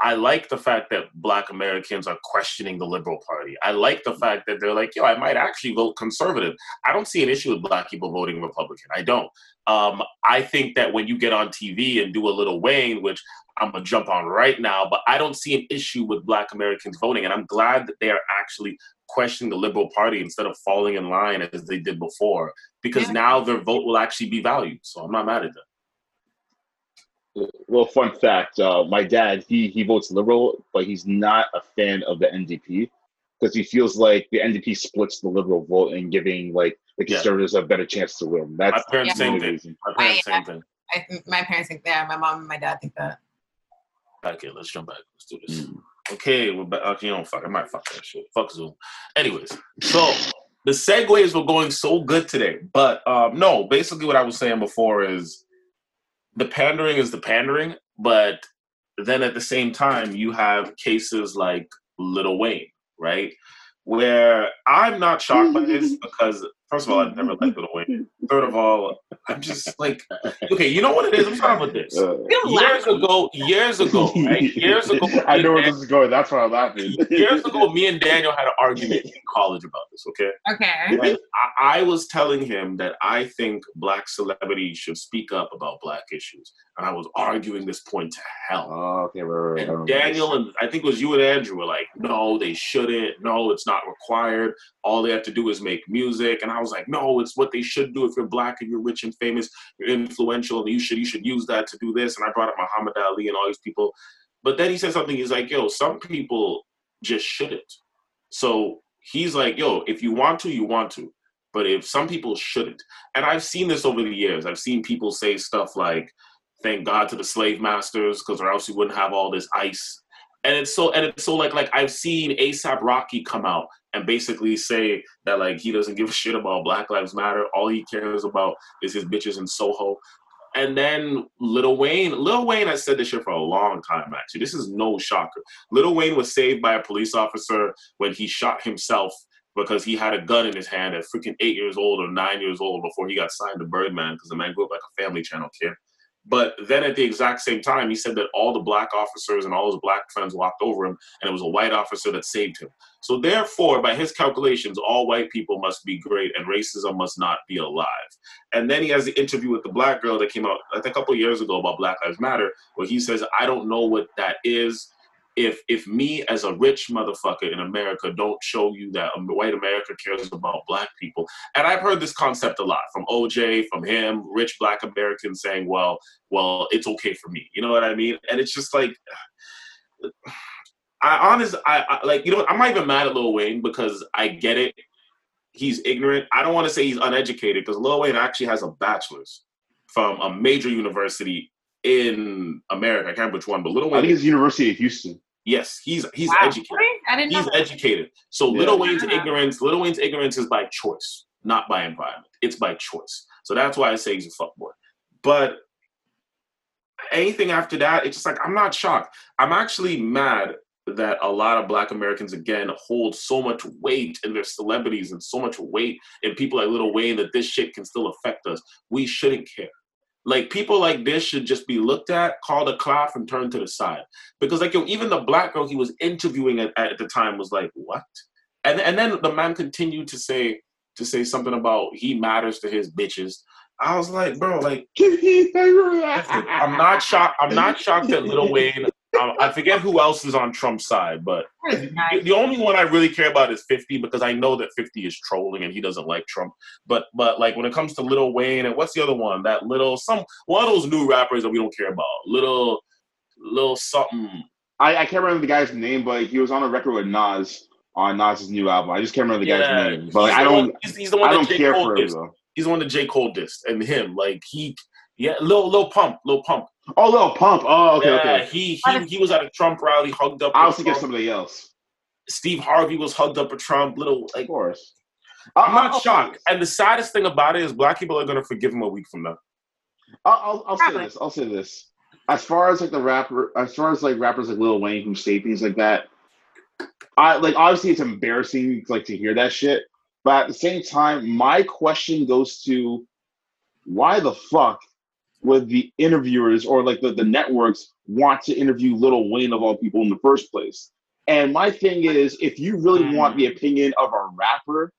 I like the fact that black Americans are questioning the Liberal Party. I like the fact that they're like, yo, I might actually vote conservative. I don't see an issue with black people voting Republican. I don't. Um, I think that when you get on TV and do a little Wayne, which I'm gonna jump on right now, but I don't see an issue with black Americans voting. And I'm glad that they are actually questioning the Liberal Party instead of falling in line as they did before, because yeah. now their vote will actually be valued. So I'm not mad at them well, fun fact: uh, my dad he he votes liberal, but he's not a fan of the NDP because he feels like the NDP splits the liberal vote and giving like the conservatives a better chance to win. That's my parents same thing. My parents I, same thing. I, my parents think that. My mom and my dad think that. Okay, let's jump back. Let's do this. Mm. Okay, we're back. Okay, don't fuck. I might fuck that shit. Fuck Zoom. Anyways, so the segues were going so good today, but um, no. Basically, what I was saying before is the pandering is the pandering, but then at the same time, you have cases like Little Wayne, right? Where I'm not shocked by this because First of all, I've never liked Lil Wayne. Third of all, I'm just like, okay, you know what it is? I'm talking about this. Uh, years ago, years ago, right? Years ago. I know where this is going. That's why I'm laughing. years ago, me and Daniel had an argument in college about this, okay? Okay. I, I, was telling him that I think black celebrities should speak up about black issues. And I was arguing this point to hell. Oh, okay, right, right, and Daniel and I think it was you and Andrew were like, no, they shouldn't. No, it's not required. All they have to do is make music. And I was like, no, it's what they should do if you're black and you're rich and famous, you're influential, and you should you should use that to do this. And I brought up Muhammad Ali and all these people. But then he said something, he's like, yo, some people just shouldn't. So he's like, yo, if you want to, you want to. But if some people shouldn't. And I've seen this over the years. I've seen people say stuff like, thank God to the slave masters, because or else we wouldn't have all this ice and it's so and it's so like like I've seen ASAP Rocky come out and basically say that like he doesn't give a shit about Black Lives Matter. All he cares about is his bitches in Soho. And then Lil Wayne, Lil Wayne has said this shit for a long time, actually. This is no shocker. Lil Wayne was saved by a police officer when he shot himself because he had a gun in his hand at freaking eight years old or nine years old before he got signed to Birdman because the man grew up like a family channel kid. But then at the exact same time, he said that all the black officers and all his black friends walked over him, and it was a white officer that saved him. So therefore, by his calculations, all white people must be great and racism must not be alive. And then he has the interview with the black girl that came out a couple years ago about Black Lives Matter, where he says, I don't know what that is if if me as a rich motherfucker in America don't show you that white America cares about black people, and I've heard this concept a lot from OJ, from him, rich black Americans saying, well, well, it's okay for me. You know what I mean? And it's just like. I honest, I, I like you know I'm not even mad at Lil Wayne because I get it. He's ignorant. I don't want to say he's uneducated because Lil Wayne actually has a bachelor's from a major university in America. I can't remember which one, but Lil Wayne. I think it's University of Houston. Yes, he's he's wow. educated. I didn't he's educated. So yeah. Lil Wayne's ignorance, Little Wayne's ignorance is by choice, not by environment. It's by choice. So that's why I say he's a fuckboy. But anything after that, it's just like I'm not shocked. I'm actually mad that a lot of black Americans again hold so much weight in their celebrities and so much weight in people like Little Wayne that this shit can still affect us. We shouldn't care. Like people like this should just be looked at, called a cloth, and turned to the side. Because like yo, even the black girl he was interviewing at, at the time was like, what? And and then the man continued to say to say something about he matters to his bitches. I was like, bro, like, I'm not shocked. I'm not shocked that Lil Wayne Um, I forget who else is on Trump's side, but the only one I really care about is 50 because I know that 50 is trolling and he doesn't like Trump. But but like when it comes to Lil Wayne and what's the other one? That little some one of those new rappers that we don't care about. Little little something. I, I can't remember the guy's name, but he was on a record with Nas on Nas's new album. I just can't remember the yeah, guy's name. But like, I don't. He's, he's, the one I don't care Cole for him though. He's the one that J Cole dissed, and him like he yeah, Lil Lil Pump, Lil Pump. Oh, Lil Pump. Oh, okay, yeah, okay. He he he was at a Trump rally, hugged up. I was thinking somebody else. Steve Harvey was hugged up with Trump. Little like, of course. I'm not I'll, shocked. And the saddest thing about it is black people are going to forgive him a week from now. I'll, I'll, say this. I'll say this. As far as like the rapper, as far as like rappers like Lil Wayne who say things like that, I like obviously it's embarrassing like to hear that shit. But at the same time, my question goes to why the fuck would the interviewers or like the, the networks want to interview Little Wayne of all people in the first place? And my thing is, if you really hmm. want the opinion of a rapper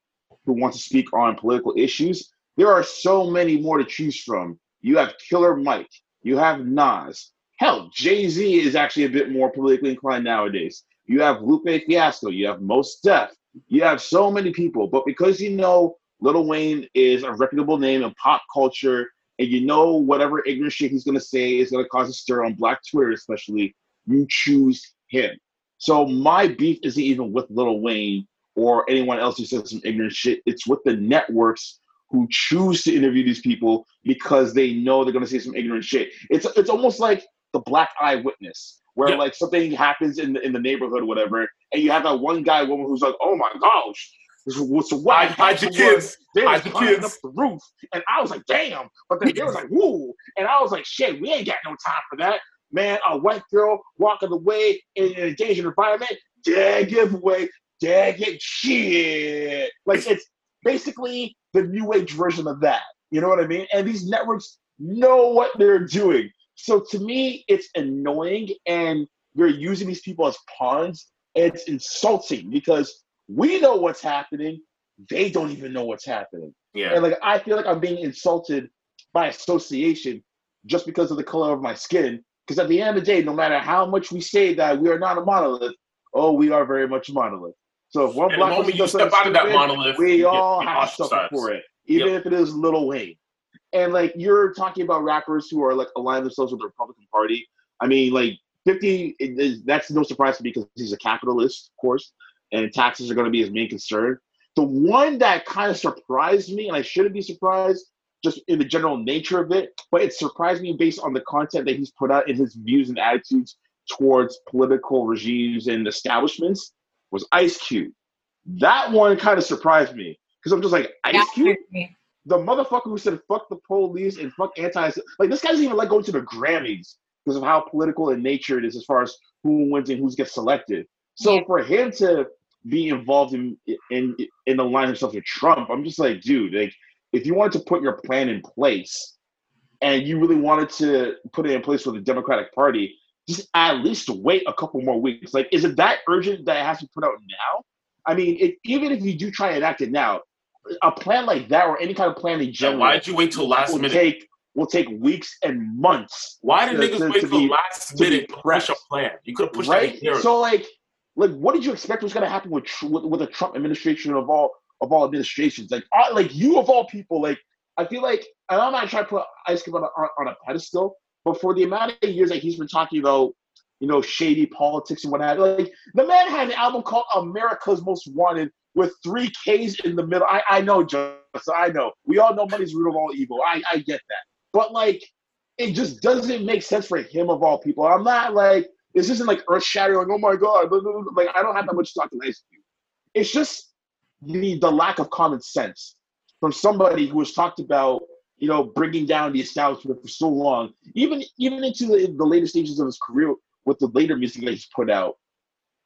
who wants to speak on political issues, there are so many more to choose from. You have Killer Mike, you have Nas. Hell, Jay Z is actually a bit more politically inclined nowadays. You have Lupe Fiasco, you have Mos Def, you have so many people. But because you know Little Wayne is a reputable name in pop culture and you know whatever ignorant shit he's gonna say is gonna cause a stir on Black Twitter, especially, you choose him. So my beef isn't even with Lil Wayne or anyone else who says some ignorant shit. It's with the networks who choose to interview these people because they know they're gonna say some ignorant shit. It's it's almost like the black eyewitness, where like something happens in the in the neighborhood, whatever, and you have that one guy, woman who's like, "Oh my gosh, was why hide your kids. They hide your kids up the roof, and I was like, "Damn!" But then they was like, "Woo!" And I was like, "Shit, we ain't got no time for that." Man, a white girl walking away in an endangered environment, dead giveaway, dead get shit. Like it's basically the new age version of that. You know what I mean? And these networks know what they're doing. So to me, it's annoying, and you're using these people as pawns. It's insulting because we know what's happening. They don't even know what's happening. Yeah. And like I feel like I'm being insulted by association just because of the color of my skin. Because at the end of the day, no matter how much we say that we are not a monolith, oh, we are very much a monolith. So if one black person step out of that monolith, we all have to suffer for it, even yep. if it is Lil Wayne. And like you're talking about rappers who are like aligning themselves with the Republican Party. I mean, like 50, is, that's no surprise to me because he's a capitalist, of course and taxes are going to be his main concern. The one that kind of surprised me, and I shouldn't be surprised just in the general nature of it, but it surprised me based on the content that he's put out in his views and attitudes towards political regimes and establishments, was Ice Cube. That one kind of surprised me because I'm just like, Ice Cube? The motherfucker who said fuck the police and fuck anti like this guy doesn't even like going to the Grammys because of how political in nature it is as far as who wins and who gets selected. So yeah. for him to be involved in in in line himself with Trump. I'm just like, dude, like if you wanted to put your plan in place and you really wanted to put it in place for the Democratic Party, just at least wait a couple more weeks. Like, is it that urgent that it has to put out now? I mean, it, even if you do try and enact it now, a plan like that or any kind of plan in general, why did you wait till last will minute? Take, will take weeks and months. Why did to, niggas to, wait till last minute to push a plan? You could have pushed right? that So like like, what did you expect was going to happen with, with with a Trump administration of all of all administrations? Like, uh, like you of all people, like I feel like, and I'm not trying to put Ice Cube on a, on a pedestal, but for the amount of years that he's been talking about, you know, shady politics and what have like the man had an album called America's Most Wanted with three K's in the middle. I, I know, just I know. We all know money's root of all evil. I, I get that. But like, it just doesn't make sense for him of all people. I'm not like this isn't like earth shattering. Like, oh my god! Like I don't have that much to talk to Ice Cube. It's just the the lack of common sense from somebody who has talked about you know bringing down the establishment for so long, even even into the, the later stages of his career with the later music that he's put out.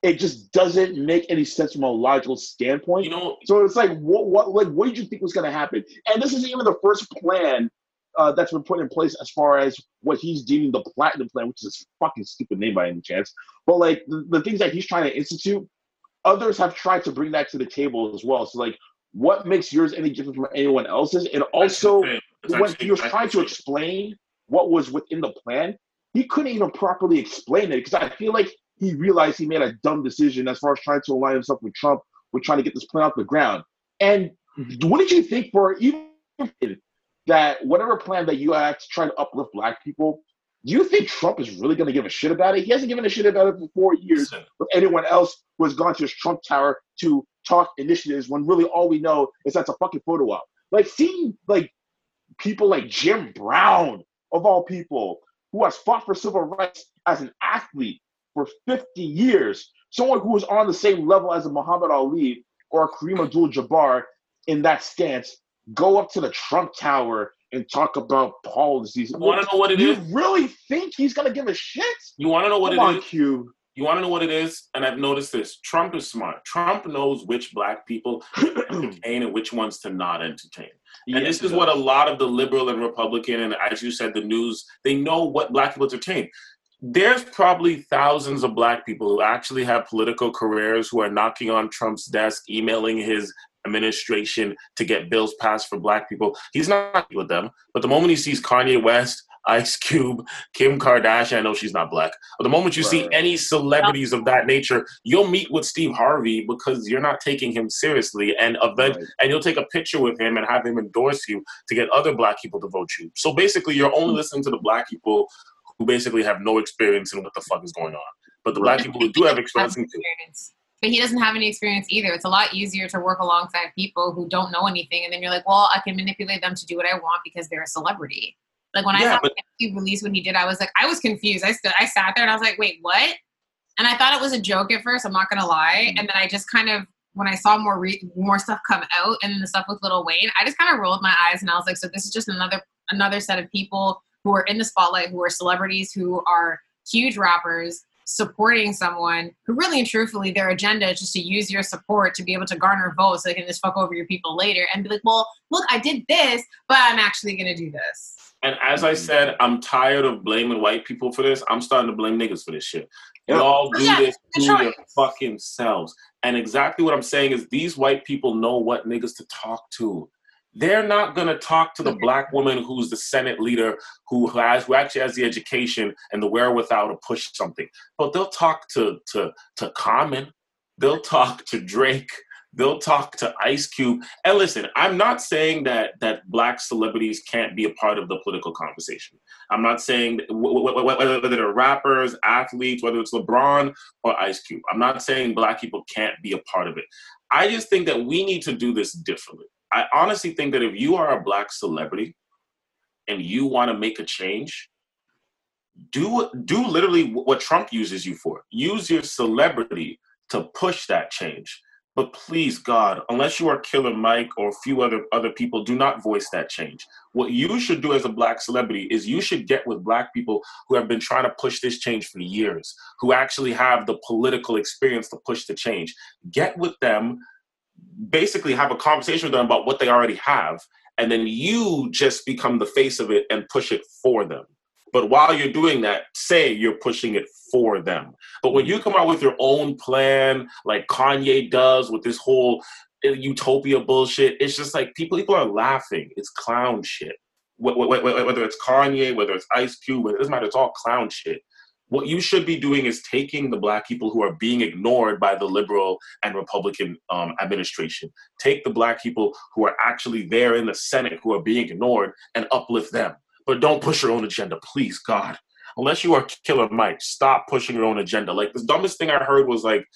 it just doesn't make any sense from a logical standpoint. You know, so it's like, what, what, like, what did you think was going to happen? And this isn't even the first plan uh, that's been put in place as far as what he's deeming the platinum plan, which is a fucking stupid name by any chance. But like the, the things that he's trying to institute, others have tried to bring that to the table as well. So like, what makes yours any different from anyone else's? And also, when he was trying to explain what was within the plan, he couldn't even properly explain it because I feel like he realized he made a dumb decision as far as trying to align himself with Trump with trying to get this plan off the ground. And what did you think for even that whatever plan that you had to try to uplift black people, do you think Trump is really going to give a shit about it? He hasn't given a shit about it for four years with anyone else who has gone to his Trump Tower to talk initiatives when really all we know is that's a fucking photo op. Like seeing like people like Jim Brown of all people who has fought for civil rights as an athlete for 50 years, someone who is on the same level as a Muhammad Ali or a Kareem Abdul-Jabbar in that stance, go up to the Trump Tower and talk about policies. You want to know what it you is? You really think he's gonna give a shit? You want to know what Come it on, is? Q. You want to know what it is? And I've noticed this. Trump is smart. Trump knows which black people to entertain and which ones to not entertain. And Yes, this is what a lot of the liberal and Republican, and as you said, the news, they know what black people entertain. There's probably thousands of black people who actually have political careers who are knocking on Trump's desk, emailing his administration to get bills passed for black people. He's not with them. But the moment he sees Kanye West, Ice Cube, Kim Kardashian, I know she's not black. But the moment you see any celebrities of that nature, you'll meet with Steve Harvey because you're not taking him seriously, and event, Right. and you'll take a picture with him and have him endorse you to get other black people to vote you. So basically, you're only listening to the black people who basically have no experience in what the fuck is going on. But the black people who do have experience, in- experience. But he doesn't have any experience either. It's a lot easier to work alongside people who don't know anything, and then you're like, well, I can manipulate them to do what I want because they're a celebrity. Like when I saw but- he released what he did, I was like, I was confused. I stood, I sat there and I was like, wait, what? And I thought it was a joke at first. I'm not gonna lie. Mm-hmm. And then I just kind of, when I saw more re- more stuff come out, and then the stuff with Little Wayne, I just kind of rolled my eyes and I was like, so this is just another another set of people who are in the spotlight, who are celebrities, who are huge rappers supporting someone who really and truthfully their agenda is just to use your support to be able to garner votes so they can just fuck over your people later and be like, well, look, I did this, but I'm actually gonna do this. and as I said, I'm tired of blaming white people for this. I'm starting to blame niggas for this shit. Yeah. Y'all do Yeah, this good to your choice. fucking selves. And exactly what I'm saying is these white people know what niggas to talk to. They're not gonna talk to the mm-hmm. black woman who's the Senate leader who has who actually has the education and the wherewithal to push something. But they'll talk to to to Common, they'll talk to Drake, they'll talk to Ice Cube. And listen, I'm not saying that that black celebrities can't be a part of the political conversation. I'm not saying wh- wh- wh- whether they're rappers, athletes, whether it's LeBron or Ice Cube. I'm not saying black people can't be a part of it. I just think that we need to do this differently. I honestly think that if you are a black celebrity and you want to make a change, do do literally what Trump uses you for. Use your celebrity to push that change. But please, God, unless you are Killer Mike or a few other other people, do not voice that change. What you should do as a black celebrity is you should get with black people who have been trying to push this change for years, who actually have the political experience to push the change. Get with them, basically have a conversation with them about what they already have, and then you just become the face of it and push it for them. But while you're doing that, say you're pushing it for them. But when you come out with your own plan, like Kanye does with this whole uh, utopia bullshit, it's just like people people are laughing. It's clown shit. Wh- wh- wh- Whether it's Kanye, whether it's Ice Cube, it doesn't matter. It's all clown shit. What you should be doing is taking the black people who are being ignored by the liberal and Republican um, administration. Take the black people who are actually there in the Senate who are being ignored and uplift them. But don't push your own agenda, please, God unless you are Killer Mike, stop pushing your own agenda. Like the dumbest thing I heard was like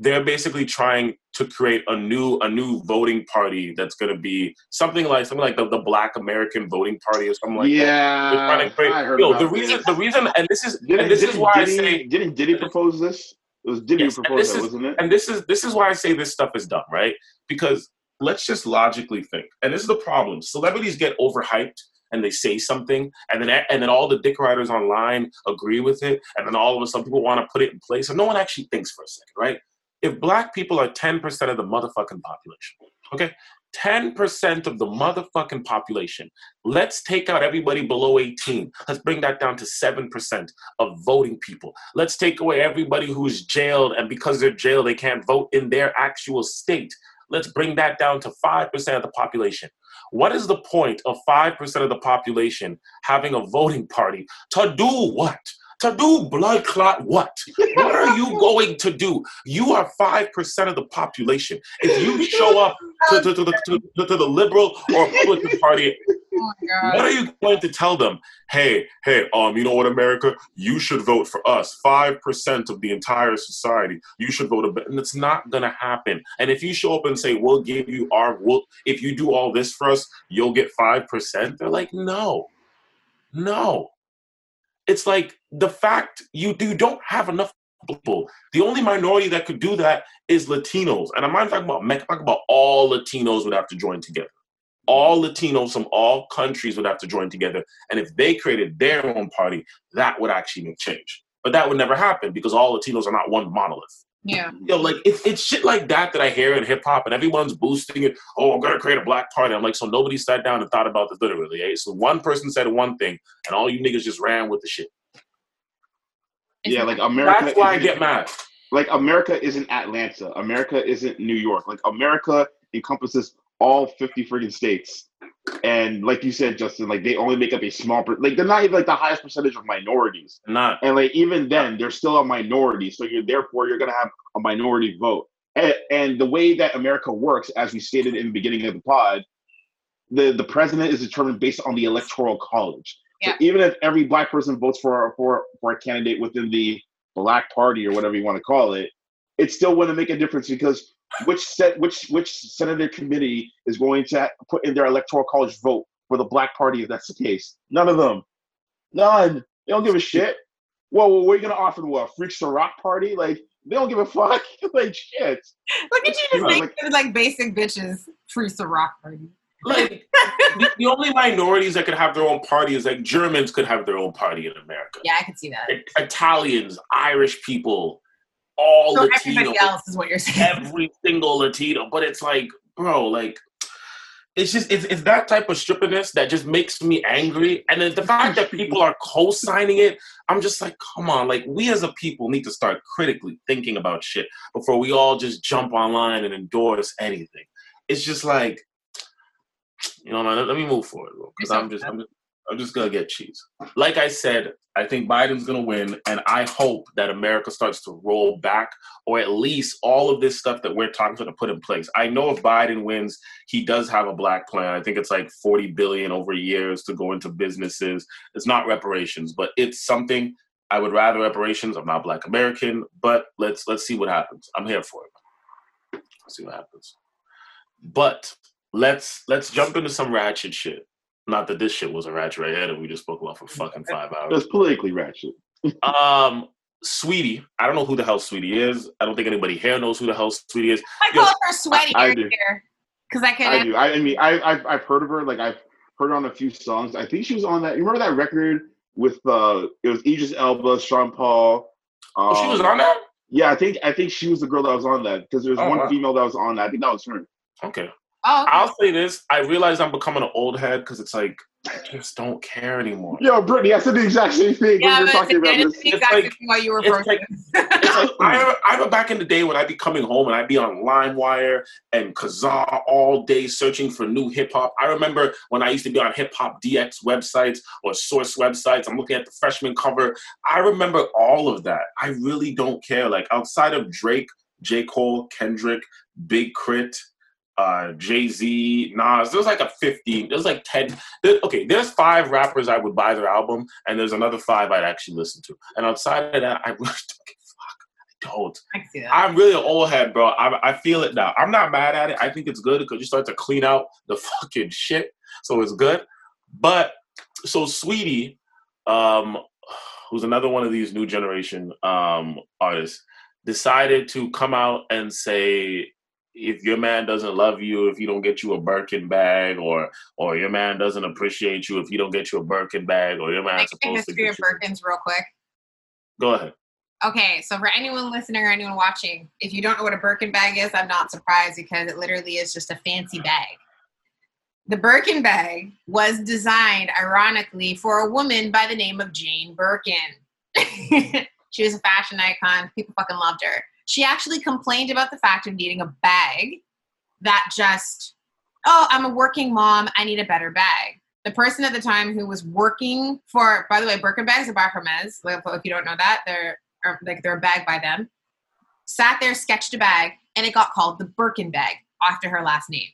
they're basically trying to create a new a new voting party that's going to be something like something like the, the Black American Voting Party or something like that. Yeah, to create, I heard yo, the this. reason the reason and this is Didn't, and this didn't, is why I say didn't Diddy propose this? It was Diddy Yes, who proposed that, is- wasn't it? and this is this is why I say this stuff is dumb, right? Because let's just logically think. And this is the problem. Celebrities get overhyped and they say something, and then and then all the dick riders online agree with it, and then all of a sudden people want to put it in place, and no one actually thinks for a second, right? If black people are 10% of the motherfucking population, okay, 10% of the motherfucking population. Let's take out everybody below 18. Let's bring that down to 7% of voting people. Let's take away everybody who's jailed, and because they're jailed, they can't vote in their actual state. Let's bring that down to 5% of the population. What is the point of 5% of the population having a voting party to do what? To do blood clot what? What are you going to do? You are 5% of the population. If you show up to, to, to, the, to, to the Liberal or Republican Party Oh what are you going to tell them? Hey, hey, um, you know what, America? You should vote for us. Five percent of the entire society. You should vote. And it's not gonna happen. And if you show up and say, "We'll give you our," we'll, if you do all this for us, you'll get five percent. They're like, no, no. It's like the fact you you don't have enough people. The only minority that could do that is Latinos. And I'm not talking about I'm talking about all Latinos would have to join together all Latinos from all countries would have to join together. And if they created their own party, that would actually make change. But that would never happen because all Latinos are not one monolith. Yeah. Yo, like it's it's shit like that that I hear in hip hop and everyone's boosting it. Oh, I'm gonna create a black party. I'm like, so nobody sat down and thought about this literally. Eh? So one person said one thing and all you niggas just ran with the shit. Yeah, like America. That's why I get mad. Like America isn't Atlanta. America isn't New York. Like America encompasses all 50 freaking states. And like you said, Justin, like they only make up a small, per- like they're not even like the highest percentage of minorities. Not. And like even then, they're still a minority. So you're therefore you're gonna have a minority vote. And, and the way that America works, as we stated in the beginning of the pod, the the president is determined based on the electoral college. Yeah. So even if every black person votes for for for a candidate within the black party or whatever you want to call it, it still wouldn't make a difference because which set which which senator committee is going to put in their electoral college vote for the black party if that's the case? None of them. None. They don't give a shit. Well, well what are you gonna offer them? What freaks the rock party? Like they don't give a fuck. like shit. Look at you just making like, like basic bitches freaks the rock party. Like the, the, only minorities that could have their own party is like Germans could have their own party in America. Yeah, I can see that. Italians, Irish people, all so Latino. Everybody else is what you're saying. Every single Latino, but it's like, bro, like it's just it's, it's that type of strippiness that just makes me angry and then the fact that people are co-signing it i'm just like come on like we as a people need to start critically thinking about shit before we all just jump online and endorse anything it's just like you know let me move forward because i'm just i'm just I'm just gonna get cheese. Like I said, I think Biden's gonna win, and I hope that America starts to roll back, or at least all of this stuff that we're talking to put in place. I know if Biden wins, he does have a black plan. I think it's like 40 billion over years to go into businesses. It's not reparations, but it's something. I would rather reparations. I'm not black American, but let's let's see what happens. I'm here for it. Let's see what happens. But let's let's jump into some ratchet shit. Not that this shit was a ratchet right here that we just spoke about for fucking five hours. It's politically ratchet. um, Saweetie, I don't know who the hell Sweetie is. I don't think anybody here knows who the hell Sweetie is. I call her Sweaty I, I do. because I can. I do. I, I mean, I, I've I've heard of her. Like I've heard her on a few songs. I think she was on that. You remember that record with uh, it was Idris Elba, Sean Paul. Um, oh, she was on that. Yeah, I think I think she was the girl that was on that because there was oh, one wow. female that was on that. I think that was her. Okay. Oh, okay. I'll say this: I realize I'm becoming an old head because it's like I just don't care anymore. Yo, Brittany, I said the exact same thing yeah, when we are talking about this. Exactly like, what you were it's like, it's like I, I remember back in the day when I'd be coming home and I'd be on LimeWire and Kazaa all day searching for new hip hop. I remember when I used to be on Hip Hop DX websites or Source websites. I'm looking at the freshman cover. I remember all of that. I really don't care. Like outside of Drake, J. Cole, Kendrick, Big K.R.I.T., uh, Jay Z, Nas. There's like a 15. There's like 10. There, okay, there's five rappers I would buy their album, and there's another five I'd actually listen to. And outside of that, I really don't give fuck. I don't. I see that. I'm really an old head, bro. I, I feel it now. I'm not mad at it. I think it's good because you start to clean out the fucking shit. So it's good. But so Sweetie, um, who's another one of these new generation um, artists, decided to come out and say if your man doesn't love you if he don't get you a Birkin bag, or or your man doesn't appreciate you if he don't get you a Birkin bag, or your man's supposed to get of you. Birkins real quick. Go ahead. Okay, so for anyone listening or anyone watching, if you don't know what a Birkin bag is, I'm not surprised because it literally is just a fancy bag. The Birkin bag was designed, ironically, for a woman by the name of Jane Birkin. she was a fashion icon. People fucking loved her. She actually complained about the fact of needing a bag that just, oh, I'm a working mom. I need a better bag. The person at the time who was working for, by the way, Birkin bags are by Hermes. If you don't know that, they're um, like they're a bag by them. Sat there, sketched a bag, and it got called the Birkin bag after her last name.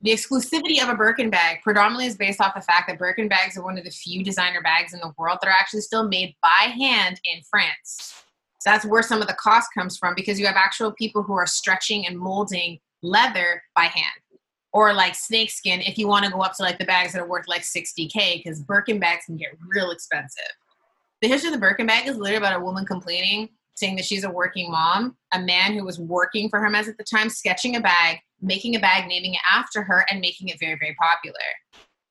The exclusivity of a Birkin bag predominantly is based off the fact that Birkin bags are one of the few designer bags in the world that are actually still made by hand in France. So that's where some of the cost comes from because you have actual people who are stretching and molding leather by hand. Or like snakeskin if you want to go up to like the bags that are worth like 60K because Birkin bags can get real expensive. The history of the Birkin bag is literally about a woman complaining, saying that she's a working mom, a man who was working for Hermes at the time, sketching a bag, making a bag, naming it after her, and making it very, very popular.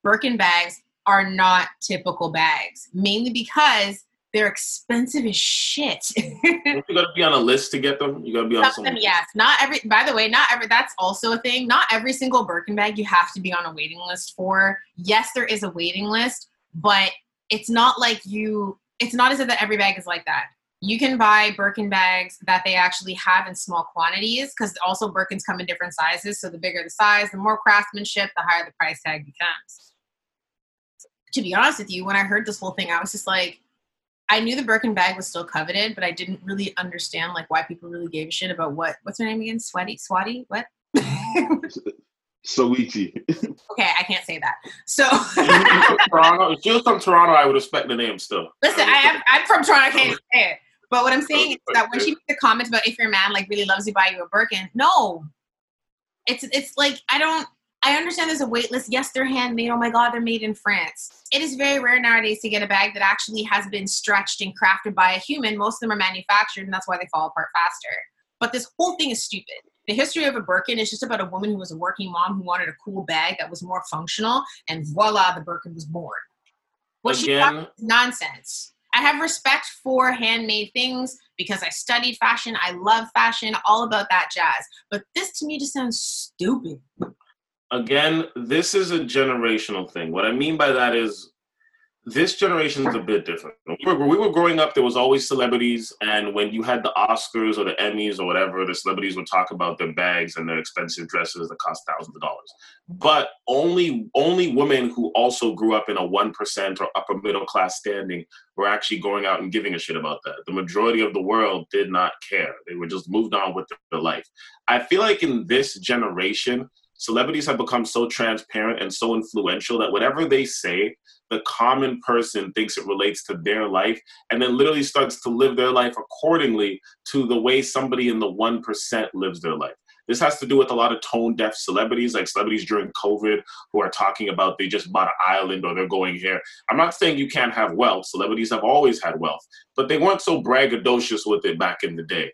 Birkin bags are not typical bags, mainly because they're expensive as shit. you gotta be on a list to get them. You gotta be on some. Them, yes, not every. By the way, not every. That's also a thing. Not every single Birkin bag you have to be on a waiting list for. Yes, there is a waiting list, but it's not like you it's not as if that every bag is like that. You can buy Birkin bags that they actually have in small quantities because also Birkins come in different sizes. So the bigger the size, the more craftsmanship, the higher the price tag becomes. To be honest with you, when I heard this whole thing, I was just like, I knew the Birkin bag was still coveted, but I didn't really understand like why people really gave a shit about what what's her name again? Sweaty? Swati? What? Soichi. okay, I can't say that. So Toronto. If she was from Toronto, I would respect the name still. Listen, I am I'm from Toronto, I can't say it. But what I'm saying is that when she made the comments about if your man like really loves you, buy you a Birkin, no. It's it's like I don't I understand there's a wait list. Yes, they're handmade. Oh my God, they're made in France. It is very rare nowadays to get a bag that actually has been stretched and crafted by a human. Most of them are manufactured, and that's why they fall apart faster. But this whole thing is stupid the history of a Birkin is just about a woman who was a working mom who wanted a cool bag that was more functional, and voila, the Birkin was born. What Again, she nonsense. I have respect for handmade things because I studied fashion. I love fashion, all about that jazz. But this to me just sounds stupid. Again, this is a generational thing. What I mean by that is this generation is a bit different. When we, were, we were growing up, there was always celebrities, and when you had the Oscars or the Emmys or whatever, the celebrities would talk about their bags and their expensive dresses that cost thousands of dollars. But only only women who also grew up in a one percent or upper middle class standing were actually going out and giving a shit about that. The majority of the world did not care; they were just moved on with their life. I feel like in this generation, celebrities have become so transparent and so influential that whatever they say the common person thinks it relates to their life and then literally starts to live their life accordingly to the way somebody in the 1% lives their life. This has to do with a lot of tone deaf celebrities, like celebrities during COVID who are talking about they just bought an island or they're going here. I'm not saying you can't have wealth. Celebrities have always had wealth, but they weren't so braggadocious with it back in the day.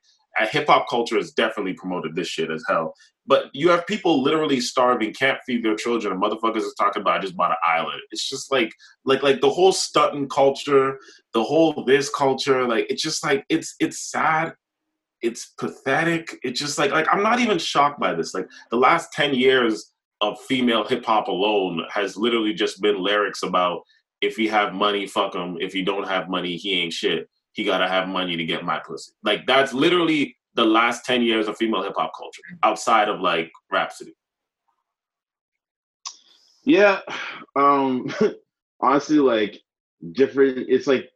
Hip hop culture has definitely promoted this shit as hell. But you have people literally starving, can't feed their children, and motherfuckers is talking about I just bought an island. It's just like like like the whole stunting culture, the whole this culture, like it's just like it's it's sad, it's pathetic. It's just like like I'm not even shocked by this. Like the last 10 years of female hip hop alone has literally just been lyrics about if you have money, fuck him. If you don't have money, he ain't shit. He gotta have money to get my pussy. Like that's literally the last 10 years of female hip hop culture outside of like Rapsody? Yeah. Um honestly like different it's like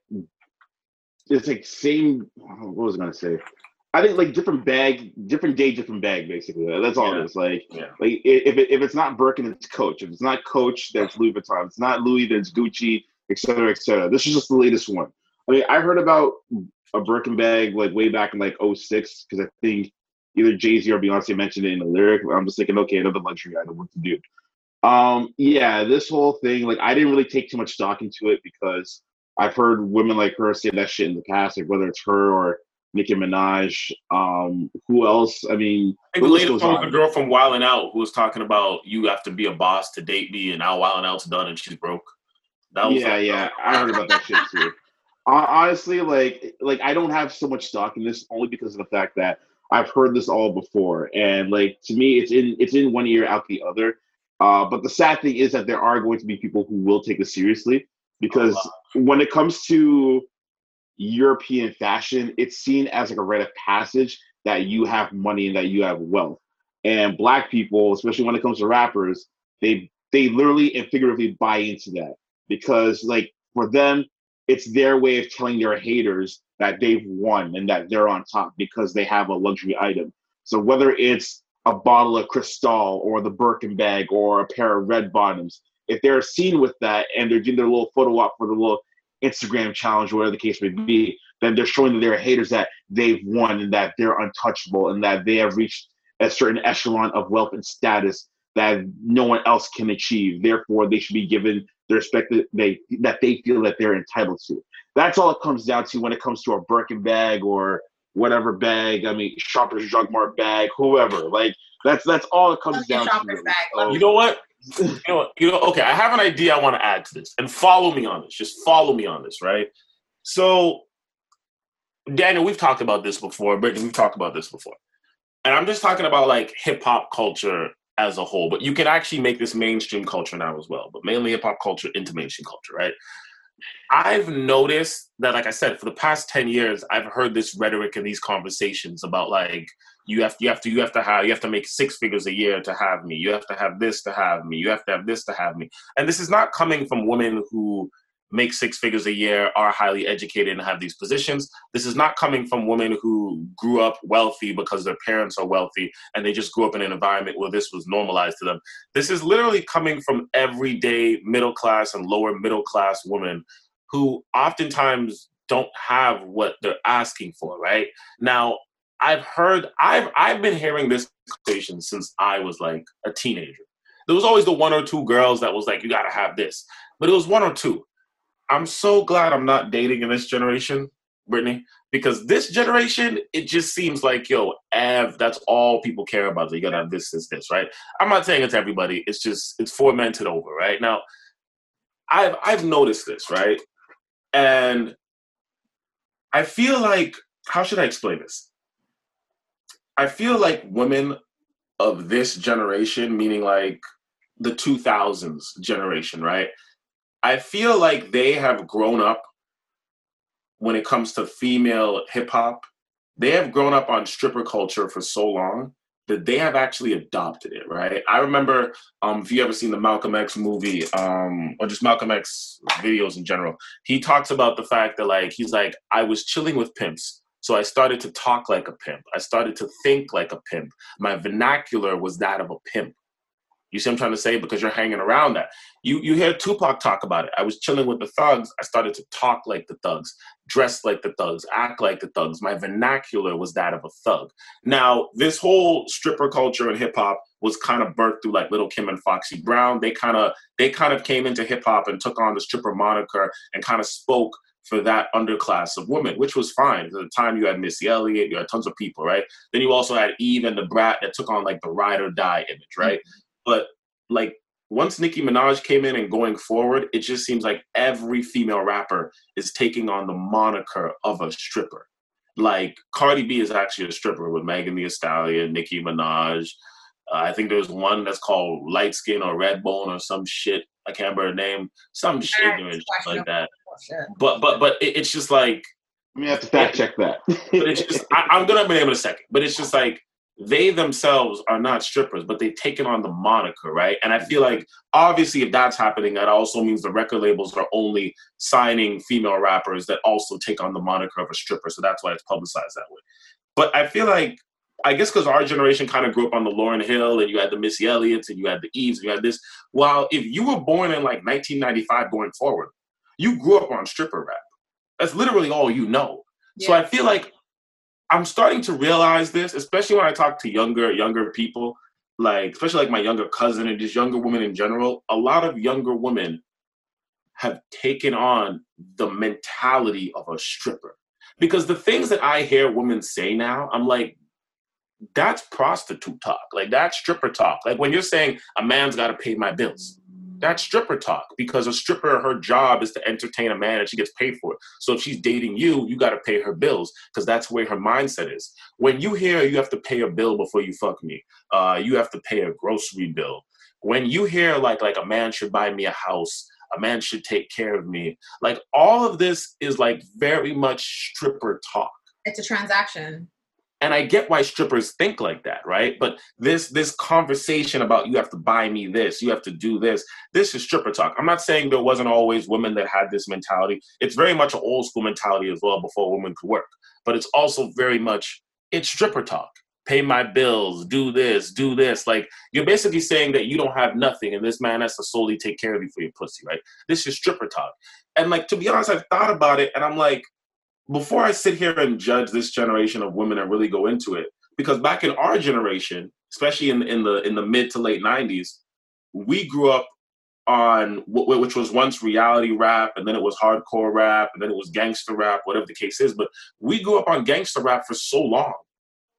it's like same what was I gonna say? I think like different bag, different day, different bag. Basically, that's all yeah. it is. Like, yeah. like if it, if it's not Birkin, it's Coach. If it's not Coach, that's Louis Vuitton. If it's not Louis, that's Gucci, etc., etc. This is just the latest one. I mean, I heard about a Birkin bag like way back in like 06 because I think either Jay Z or Beyonce mentioned it in the lyric. I'm just thinking, okay, another luxury item, what to do? Um, yeah, this whole thing, like I didn't really take too much stock into it because I've heard women like her say that shit in the past, like whether it's her or Nicki Minaj. Um, who else? I mean, I think the latest one the girl from Wild 'N Out who was talking about you have to be a boss to date me, and now Wild 'N Out's done and she's broke. That was yeah, like, yeah, I heard about that shit too. Honestly, like, like I don't have so much stock in this only because of the fact that I've heard this all before, and like to me, it's in it's in one ear out the other. Uh, but the sad thing is that there are going to be people who will take this seriously because oh, wow. when it comes to European fashion, it's seen as like a rite of passage that you have money and that you have wealth. And black people, especially when it comes to rappers, they they literally and figuratively buy into that because like for them, it's their way of telling their haters that they've won and that they're on top because they have a luxury item. So whether it's a bottle of Cristal or the Birkin bag or a pair of red bottoms, if they're seen with that and they're doing their little photo op for the little Instagram challenge, whatever the case may be, then they're showing their haters that they've won and that they're untouchable and that they have reached a certain echelon of wealth and status that no one else can achieve. Therefore, they should be given the respect that they that they feel that they're entitled to. That's all it comes down to when it comes to a Birkin bag or whatever bag. I mean, Shoppers Drug Mart bag, whoever. Like that's that's all it comes down to. you know what? you know, you know, okay, I have an idea I want to add to this, and follow me on this. Just follow me on this, right? So, Daniel, we've talked about this before. Brittany, we've talked about this before, and I'm just talking about like hip hop culture as a whole. But you can actually make this mainstream culture now as well, but mainly hip hop culture into mainstream culture, right? I've noticed that, like I said, for the past ten years, I've heard this rhetoric and these conversations about like you have to, you have to you have to have you have to make six figures a year to have me. You have to have this to have me. You have to have this to have me. And this is not coming from women who make six figures a year, are highly educated, and have these positions. This is not coming from women who grew up wealthy because their parents are wealthy and they just grew up in an environment where this was normalized to them. This is literally coming from everyday middle class and lower middle class women who oftentimes don't have what they're asking for, right? Now, I've heard I've I've been hearing this conversation since I was like a teenager. There was always the one or two girls that was like, you gotta have this. But it was one or two. I'm so glad I'm not dating in this generation, Brittany, because this generation, it just seems like, yo, Ev, that's all people care about. You gotta have this, this, this, right? I'm not saying it's everybody. It's just it's fomented over, right? Now, I've I've noticed this, right? And I feel like, how should I explain this? I feel like women of this generation, meaning like the 2000s generation, right? I feel like they have grown up when it comes to female hip hop. They have grown up on stripper culture for so long that they have actually adopted it, right? I remember um, if you ever seen the Malcolm X movie um, or just Malcolm X videos in general, he talks about the fact that like he's like I was chilling with pimps so I started to talk like a pimp. I started to think like a pimp. My vernacular was that of a pimp. You see I'm trying to say? Because you're hanging around that. You you hear Tupac talk about it. I was chilling with the thugs. I started to talk like the thugs, dress like the thugs, act like the thugs. My vernacular was that of a thug. Now, this whole stripper culture and hip hop was kind of birthed through like Lil Kim and Foxy Brown. They kind of they kind of came into hip hop and took on the stripper moniker and kind of spoke for that underclass of women, which was fine. At the time, you had Missy Elliott, you had tons of people, right? Then you also had Eve and Da Brat that took on like the ride or die image, right? Mm-hmm. But like once Nicki Minaj came in and going forward, it just seems like every female rapper is taking on the moniker of a stripper. Like Cardi B is actually a stripper with Megan Thee Stallion, Nicki Minaj. Uh, I think there's one that's called Light Skin or Red Bone or some shit. I can't remember her name. Some shit like that. But but but it, it's just like I'm gonna have to fact check that. but it's just I, am gonna name in a second. But it's just like they themselves are not strippers, but they've taken on the moniker, right? And I feel mm-hmm. like obviously if that's happening, that also means the record labels are only signing female rappers that also take on the moniker of a stripper. So that's why it's publicized that way. But I feel like I guess because our generation kind of grew up on the Lauryn Hill and you had the Missy Elliott's and you had the Eves and you had this. While if you were born in like 1995 going forward, you grew up on stripper rap. That's literally all you know. Yeah. So I feel like I'm starting to realize this, especially when I talk to younger younger people, like especially like my younger cousin and just younger women in general. A lot of younger women have taken on the mentality of a stripper. Because the things that I hear women say now, I'm like, that's prostitute talk. Like that's stripper talk. Like when you're saying a man's got to pay my bills, that's stripper talk because a stripper, her job is to entertain a man and she gets paid for it. So if she's dating you, you got to pay her bills because that's where her mindset is. When you hear you have to pay a bill before you fuck me, uh, you have to pay a grocery bill. When you hear like like a man should buy me a house, a man should take care of me, like all of this is like very much stripper talk. It's a transaction and I get why strippers think like that, right? But this this conversation about you have to buy me this, you have to do this, this is stripper talk. I'm not saying there wasn't always women that had this mentality. It's very much an old school mentality as well before women could work. But it's also very much it's stripper talk. Pay my bills, do this, do this. Like you're basically saying that you don't have nothing and this man has to solely take care of you for your pussy, right? This is stripper talk. And like to be honest, I've thought about it and I'm like, before I sit here and judge this generation of women and really go into it, because back in our generation, especially in in the in the mid to late '90s, we grew up on which was once reality rap, and then it was hardcore rap, and then it was gangster rap, whatever the case is. But we grew up on gangster rap for so long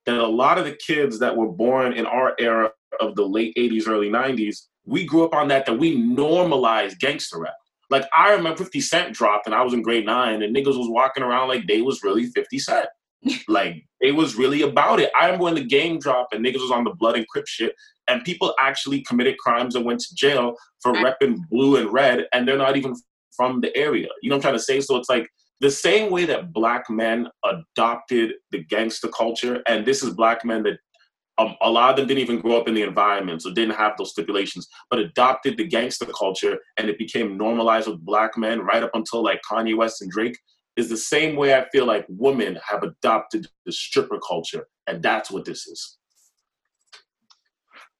that a lot of the kids that were born in our era of the late '80s, early '90s, we grew up on that. That we normalized gangster rap. Like I remember 50 Cent dropped and I was in grade nine and niggas was walking around like they was really 50 Cent. like it was really about it. I remember when the game dropped and niggas was on the blood and crip shit and people actually committed crimes and went to jail for repping blue and red and they're not even from the area. You know what I'm trying to say? So it's like the same way that black men adopted the gangster culture, and this is black men that um, a lot of them didn't even grow up in the environment, so didn't have those stipulations, but adopted the gangster culture and it became normalized with black men right up until like Kanye West and Drake. Is the same way I feel like women have adopted the stripper culture, and that's what this is.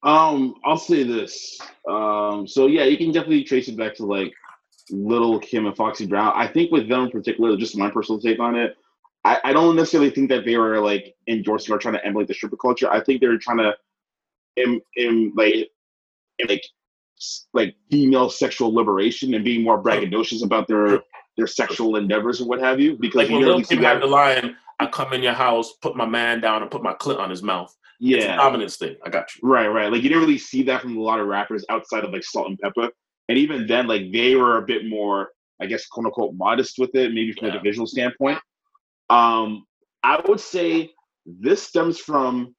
Um, I'll say this. Um, so yeah, you can definitely trace it back to like Lil Kim and Foxy Brown. I think with them in particular, just my personal take on it, I, I don't necessarily think that they were like endorsing or trying to emulate the stripper culture. I think they were trying to, in, in like, in like, like female sexual liberation and being more braggadocious about their their sexual endeavors and what have you. Because like when Lil Kim had the line, "I come in your house, put my man down, and put my clit on his mouth." Yeah, it's a dominance thing. I got you. Right, right. Like you didn't really see that from a lot of rappers outside of like Salt-N-Pepa, and even then, like they were a bit more, I guess, quote unquote, modest with it, maybe from yeah. a visual standpoint. Um, I would say this stems from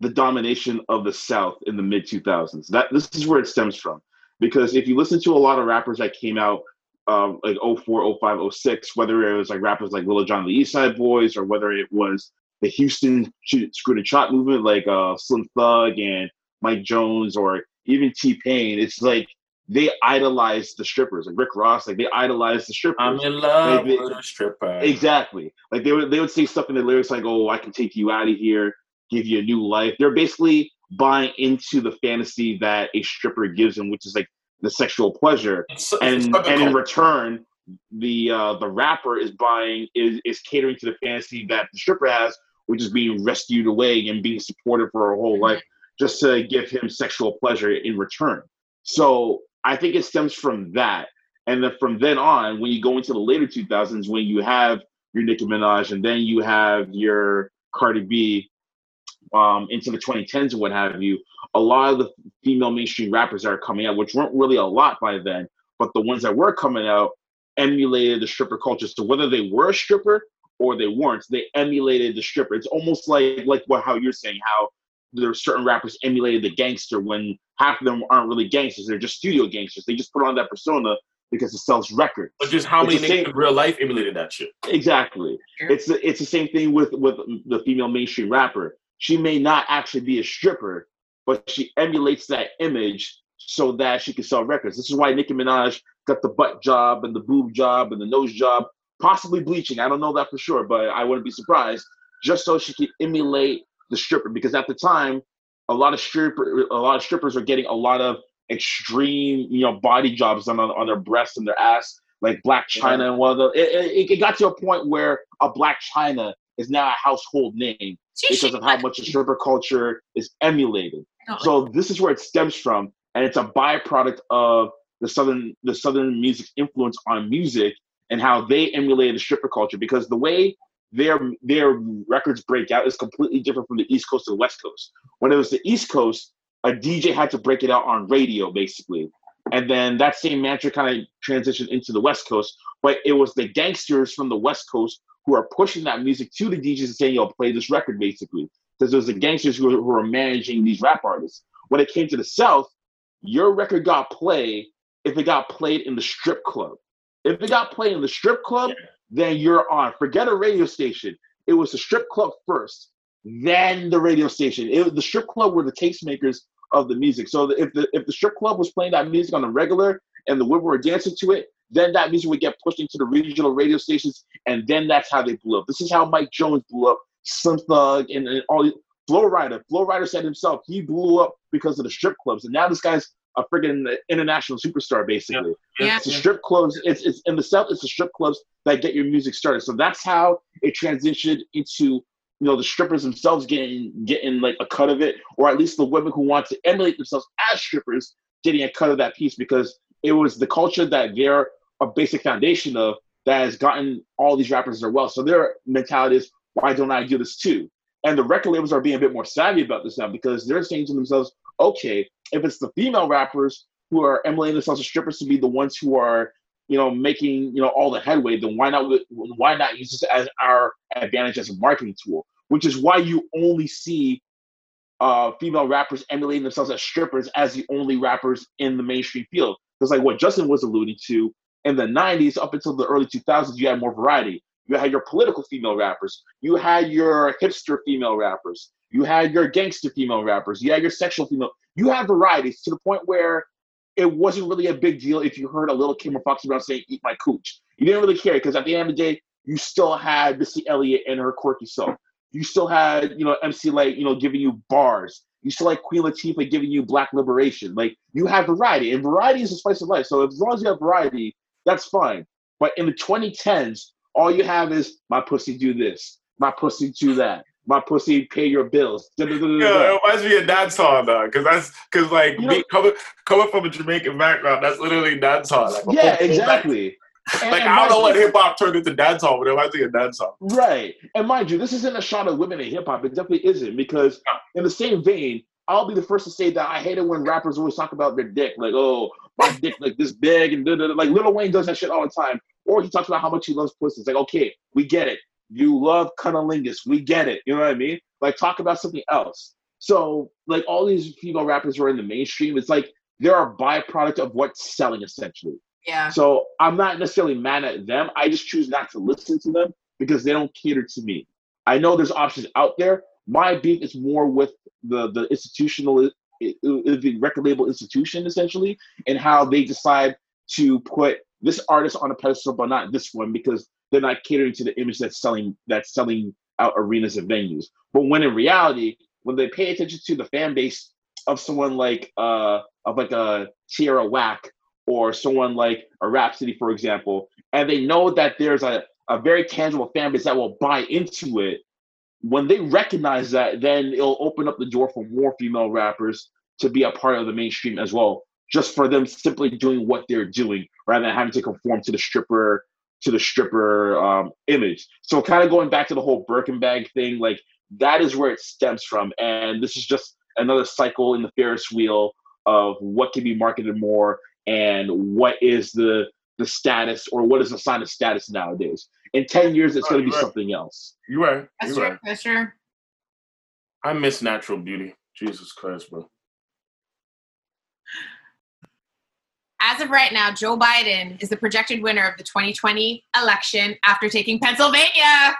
the domination of the South in the mid 2000s. That this is where it stems from, because if you listen to a lot of rappers that came out um, like 04, 05, 06, whether it was like rappers like Lil Jon the East Side Boyz or whether it was the Houston Screwed and Shot movement like uh, Slim Thug and Mike Jones or even T Pain, it's like they idolize the strippers, like Rick Ross, like they idolize the strippers. I'm in love like with a stripper. Exactly. Like they would they would say stuff in the lyrics like, "Oh, I can take you out of here, give you a new life." They're basically buying into the fantasy that a stripper gives them, which is like the sexual pleasure, it's, and it's and in return, the uh, the rapper is buying is is catering to the fantasy that the stripper has, which is being rescued away and being supported for her whole life, just to give him sexual pleasure in return. So I think it stems from that. And then from then on, when you go into the later 2000s, when you have your Nicki Minaj and then you have your Cardi B um, into the 2010s and what have you, a lot of the female mainstream rappers that are coming out, which weren't really a lot by then, but the ones that were coming out emulated the stripper culture. So whether they were a stripper or they weren't, they emulated the stripper. It's almost like like what how you're saying how there are certain rappers emulated the gangster when half of them aren't really gangsters. They're just studio gangsters. They just put on that persona because it sells records. But just how it's many niggas in real life emulated that shit? Exactly. It's the, it's the same thing with with the female mainstream rapper. She may not actually be a stripper, but she emulates that image so that she can sell records. This is why Nicki Minaj got the butt job and the boob job and the nose job, possibly bleaching. I don't know that for sure, but I wouldn't be surprised. Just so she could emulate the stripper, because at the time a lot of stripper a lot of strippers are getting a lot of extreme you know body jobs on on their breasts and their ass like Blac Chyna yeah. and one of the it, it, got to a point where a Blac Chyna is now a household name because of how much the stripper culture is emulated. Oh. So this is where it stems from, and it's a byproduct of the southern the southern music influence on music and how they emulated the stripper culture. Because the way their their records break out is completely different from the East Coast to the West Coast. When it was the East Coast, a DJ had to break it out on radio, basically. And then that same mantra kind of transitioned into the West Coast. But it was the gangsters from the West Coast who are pushing that music to the DJs and saying, yo, play this record, basically. Because there's the gangsters who, who are managing these rap artists. When it came to the South, your record got played if it got played in the strip club. If it got played in the strip club. Then you're on. Forget a radio station. It was the strip club first, then the radio station. It, the strip club were the tastemakers of the music. So if the if the strip club was playing that music on the regular and the women were dancing to it, then that music would get pushed into the regional radio stations, and then that's how they blew up. This is how Mike Jones blew up, Slim Thug, and, and all. Flo Rida. Flo Rida said himself he blew up because of the strip clubs, and now this guy's a friggin' international superstar, basically. Yeah. It's the strip clubs. It's it's in the south. It's the strip clubs that get your music started. So that's how it transitioned into you know the strippers themselves getting getting like a cut of it, or at least the women who want to emulate themselves as strippers getting a cut of that piece because it was the culture that they're a basic foundation of that has gotten all these rappers their well. So their mentality is, why don't I do this too? And the record labels are being a bit more savvy about this now because they're saying to themselves, okay, if it's the female rappers who are emulating themselves as strippers to be the ones who are you know, making you know all the headway, then why not why not use this as our advantage as a marketing tool? Which is why you only see uh, female rappers emulating themselves as strippers as the only rappers in the mainstream field. Because like what Justin was alluding to, in the '90s up until the early 2000s, you had more variety. You had your political female rappers. You had your hipster female rappers. You had your gangster female rappers. You had your sexual female. You had varieties to the point where it wasn't really a big deal if you heard a Lil Kim or Foxy Brown saying "Eat my cooch." You didn't really care because at the end of the day, you still had Missy Elliott and her quirky self. You still had, you know, MC Lyte, you know, giving you bars. You still like Queen Latifah giving you black liberation. Like you have variety, and variety is the spice of life. So as long as you have variety, that's fine. But in the 2010s, all you have is my pussy do this, my pussy do that, my pussy pay your bills. Yeah, it reminds me of dance hall though, because that's because like me, coming coming from a Jamaican background, that's literally dance hall. Like, yeah, exactly. And, like and I don't know what hip hop turned into dance hall, but it reminds me of dance hall. Right, and mind you, this isn't a shot of women in hip hop. It definitely isn't because in the same vein, I'll be the first to say that I hate it when rappers always talk about their dick, like oh my dick like this big and da, da, da. like Lil Wayne does that shit all the time, or he talks about how much he loves pussy. It's like okay, we get it you love cunnilingus. We get it. You know what I mean? Like talk about something else. So like all these female rappers who are in the mainstream, it's like they're a byproduct of what's selling essentially. Yeah. So I'm not necessarily mad at them. I just choose not to listen to them because they don't cater to me. I know there's options out there. My beef is more with the the institutional the record label institution essentially and how they decide to put this artist on a pedestal but not this one because they're not catering to the image that's selling that's selling out arenas and venues. But when in reality, when they pay attention to the fan base of someone like uh of like a Tierra Whack or someone like a Rapsody, for example, and they know that there's a, a very tangible fan base that will buy into it, when they recognize that, then it'll open up the door for more female rappers to be a part of the mainstream as well, just for them simply doing what they're doing rather than having to conform to the stripper to the stripper um, image. So kind of going back to the whole Birkin bag thing, like that is where it stems from. And this is just another cycle in the Ferris wheel of what can be marketed more and what is the the status or what is the sign of status nowadays. In 10 years, it's oh, going to be right. something else. You're right. That's you're true. Right. That's true. I miss natural beauty. Jesus Christ, bro. As of right now, Joe Biden is the projected winner of the 2020 election after taking Pennsylvania.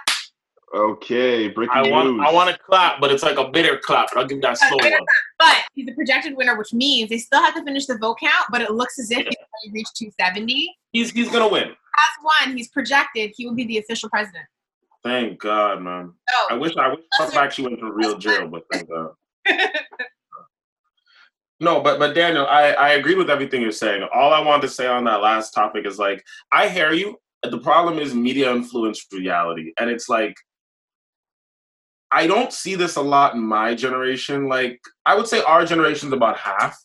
Okay, breaking I want, news. I want to clap, but it's like a bitter clap. I'll give that slow one. But he's the projected winner, which means they still have to finish the vote count, but it looks as if he's already reached 270. He's he's gonna win. Has won. He's projected. He will be the official president. Thank God, man. Oh, I wish I wish Trump actually went to real jail, but thank God. No, but but Daniel, I I agree with everything you're saying. All I wanted to say on that last topic is like I hear you. The problem is media influence reality, and it's like I don't see this a lot in my generation. Like I would say our generation's about half,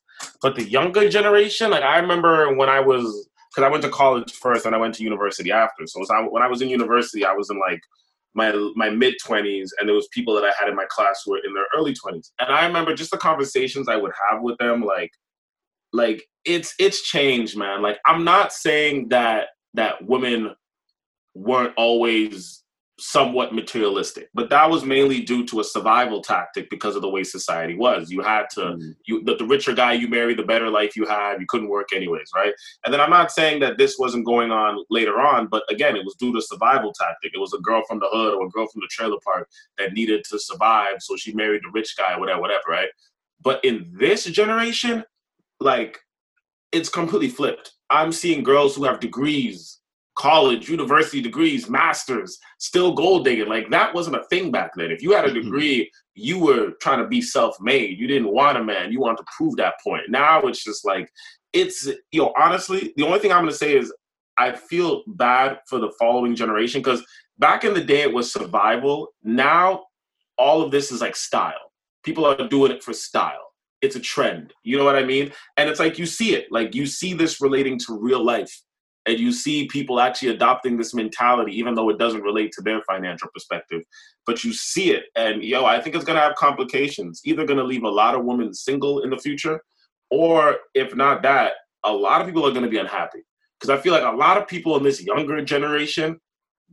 but the younger generation, like I remember when I was because I went to college first and I went to university after. So when I was in university, I was in like my my mid twenties, and there was people that I had in my class who were in their early twenties, and I remember just the conversations I would have with them, like like it's it's changed, man. Like I'm not saying that that women weren't always somewhat materialistic but that was mainly due to a survival tactic because of the way society was. You had to mm-hmm. you the, the, richer guy you marry the better life you had you couldn't work anyways right? And then i'm not saying that this wasn't going on later on but again it was due to survival tactic. It was a girl from the hood or a girl from the trailer park that needed to survive so she married the rich guy whatever whatever right? But in this generation like it's completely flipped. I'm seeing girls who have degrees college, university degrees, masters, still gold digging. Like that wasn't a thing back then. If you had a mm-hmm. degree, you were trying to be self-made. You didn't want a man. You want to prove that point. Now it's just like it's you know honestly, the only thing I'm going to say is I feel bad for the following generation because back in the day it was survival. Now all of this is like style. People are doing it for style. It's a trend. You know what I mean? And it's like you see it. Like you see this relating to real life and you see people actually adopting this mentality even though it doesn't relate to their financial perspective but you see it and yo i think it's going to have complications. Either going to leave a lot of women single in the future or if not that a lot of people are going to be unhappy. Because i feel like a lot of people in this younger generation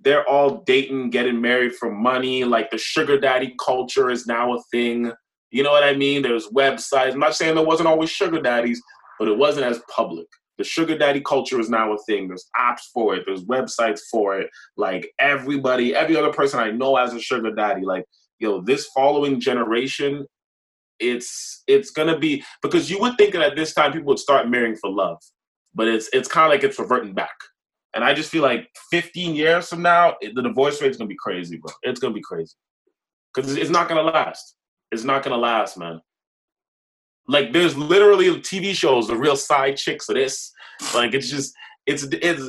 they're all dating getting married for money like the sugar daddy culture is now a thing. You know what i mean? There's websites. I'm not saying there wasn't always sugar daddies but it wasn't as public the sugar daddy culture is now a thing. There's apps for it. There's websites for it. Like everybody, every other person I know as a sugar daddy. Like yo, this following generation, it's it's gonna be because you would think that at this time people would start marrying for love, but it's it's kind of like it's reverting back. And I just feel like 15 years from now, the divorce rate's gonna be crazy, bro. It's gonna be crazy because it's not gonna last. It's not gonna last, man. Like there's literally TV shows, the real side chicks of this. Like it's just it's it's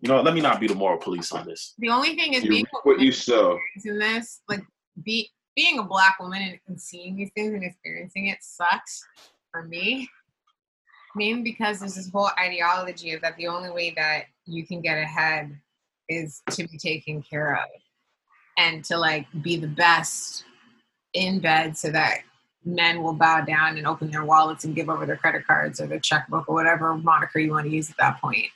you know, let me not be the moral police on this. The only thing is you being what you saw in this, like be being a black woman and, and seeing these things and experiencing it sucks for me. Mainly because there's this whole ideology of that the only way that you can get ahead is to be taken care of and to like be the best in bed so that men will bow down and open their wallets and give over their credit cards or their checkbook or whatever moniker you want to use at that point.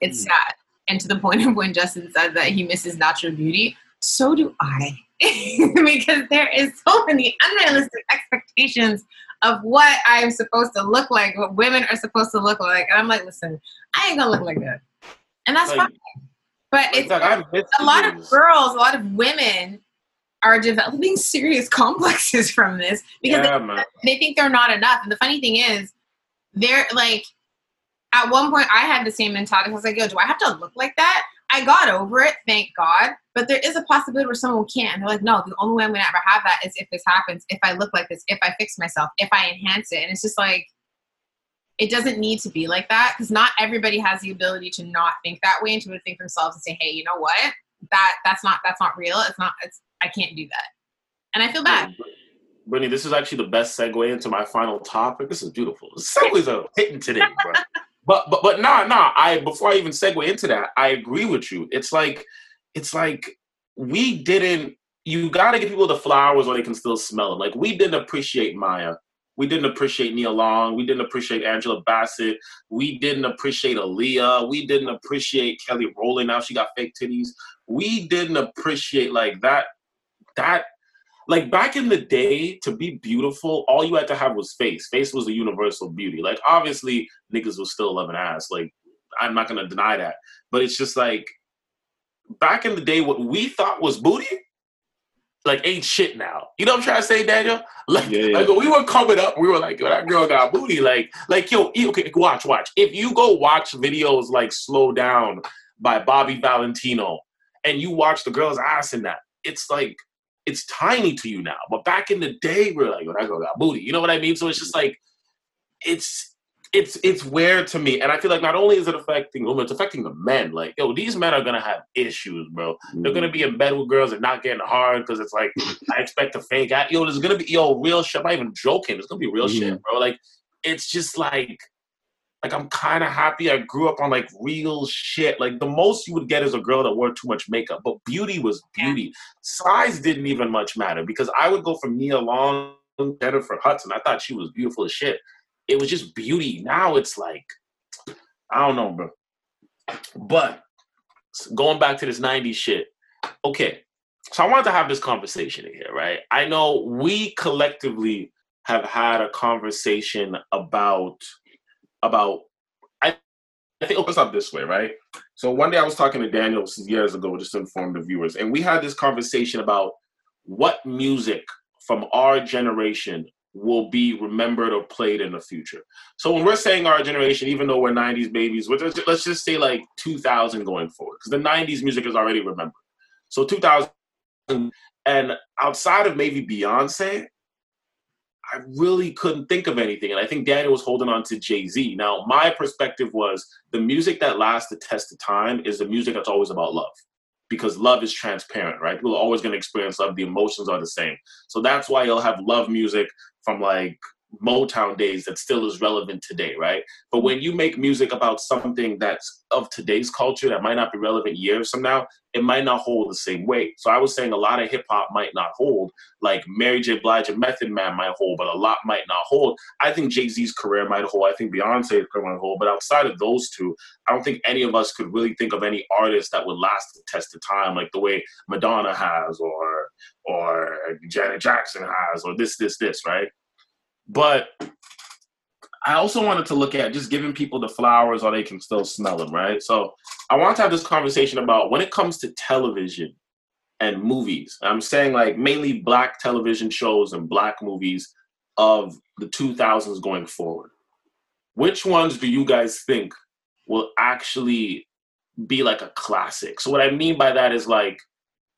It's mm. sad. And to the point of when Justin said that he misses natural beauty, so do I. because there is so many unrealistic expectations of what I'm supposed to look like, what women are supposed to look like. And I'm like, listen, I ain't gonna look like that. And that's like, fine. But it's like, a lot of girls, a lot of women are developing serious complexes from this because yeah, they, they, think they're not enough. And the funny thing is, they're like, at one point, I had the same mentality. I was like, yo, do I have to look like that? I got over it, thank God. But there is a possibility where someone can't. They're like, no, the only way I'm going to ever have that is if this happens, if I look like this, if I fix myself, if I enhance it. And it's just like, it doesn't need to be like that because not everybody has the ability to not think that way and to think themselves and say, hey, you know what? That that's not that's not real. It's not it's I can't do that. And I feel bad. Brittany, this is actually the best segue into my final topic. This is beautiful. The segues are hitting today, bro. but but but nah, nah. I before I even segue into that, I agree with you. It's like it's like we didn't you gotta give people the flowers while they can still smell them. Like we didn't appreciate Mya. We didn't appreciate Nia Long. We didn't appreciate Angela Bassett. We didn't appreciate Aaliyah. We didn't appreciate Kelly Rowland. Now she got fake titties. We didn't appreciate like that that like back in the day to be beautiful all you had to have was face face was a universal beauty like obviously niggas was still loving ass like i'm not gonna deny that but it's just like back in the day what we thought was booty like ain't shit now. You know what I'm trying to say, Daniel? Like, yeah, yeah. like we were coming up, we were like, yo, that girl got booty. Like, like yo, okay, watch, watch. If you go watch videos like Slow Down by Bobby Valentino and you watch the girl's ass in that, it's like it's tiny to you now. But back in the day, we're like, oh, that girl got booty. You know what I mean? So it's just like, it's it's it's weird to me, and I feel like not only is it affecting women, it's affecting the men. Like, yo, these men are gonna have issues, bro. They're gonna be in bed with girls and not getting hard because it's like I expect a fake. I, yo, there's gonna be yo real shit. I'm not even joking. It's gonna be real mm-hmm. shit, bro. Like, it's just like like I'm kind of happy. I grew up on like real shit. Like the most you would get is a girl that wore too much makeup, but beauty was beauty. Size didn't even much matter because I would go from Nia Long, Jennifer Hudson. I thought she was beautiful as shit. It was just beauty. Now it's like, I don't know, bro. But going back to this 90s shit, okay. So I wanted to have this conversation here, right? I know we collectively have had a conversation about about I, I think let's start this way, right? So one day I was talking to Daniel years ago, just to inform the viewers, and we had this conversation about what music from our generation will be remembered or played in the future. So when we're saying our generation, even though we're 90s babies, just, let's just say like 2000 going forward, because the 90s music is already remembered. So 2000, and outside of maybe Beyonce, I really couldn't think of anything. And I think Daniel was holding on to Jay Z. Now, my perspective was the music that lasts the test of time is the music that's always about love because love is transparent, right? People are always going to experience love. The emotions are the same. So that's why you'll have love music from like Motown days that still is relevant today, right? But when you make music about something that's of today's culture that might not be relevant years from now, it might not hold the same weight. So I was saying a lot of hip hop might not hold, like Mary J. Blige and Method Man might hold, but a lot might not hold. I think Jay Z's career might hold. I think Beyonce's career might hold. But outside of those two, I don't think any of us could really think of any artist that would last the test of time, like the way Madonna has, or or Janet Jackson has, or this, this, this, right? But I also wanted to look at just giving people the flowers or they can still smell them, right? So I want to have this conversation about when it comes to television and movies. I'm saying like mainly black television shows and black movies of the 2000s going forward. Which ones do you guys think will actually be like a classic? So what I mean by that is like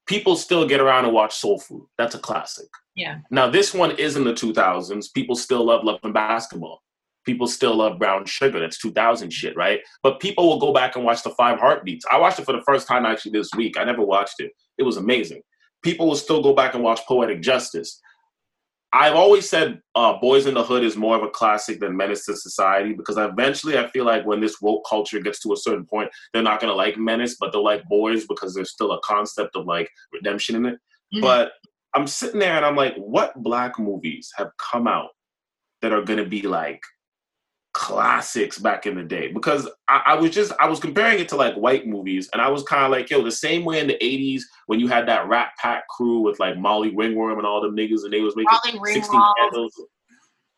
people still get around and watch Soul Food. That's a classic. Yeah. Now this one is in the 2000s. People still love Love and Basketball. People still love Brown Sugar. That's 2000 shit, right? But people will go back and watch the Five Heartbeats. I watched it for the first time actually this week. I never watched it. It was amazing. People will still go back and watch Poetic Justice. I've always said uh, Boys in the Hood is more of a classic than Menace to Society because eventually I feel like when this woke culture gets to a certain point, they're not going to like Menace, but they'll like Boys because there's still a concept of like redemption in it. Mm-hmm. But I'm sitting there and I'm like, what black movies have come out that are going to be like classics back in the day because I, I, was just I was comparing it to like white movies and I was kind of like yo the same way in the 80s when you had that Rat Pack crew with like Molly Ringworm and all them niggas and they was making Molly 16 candles.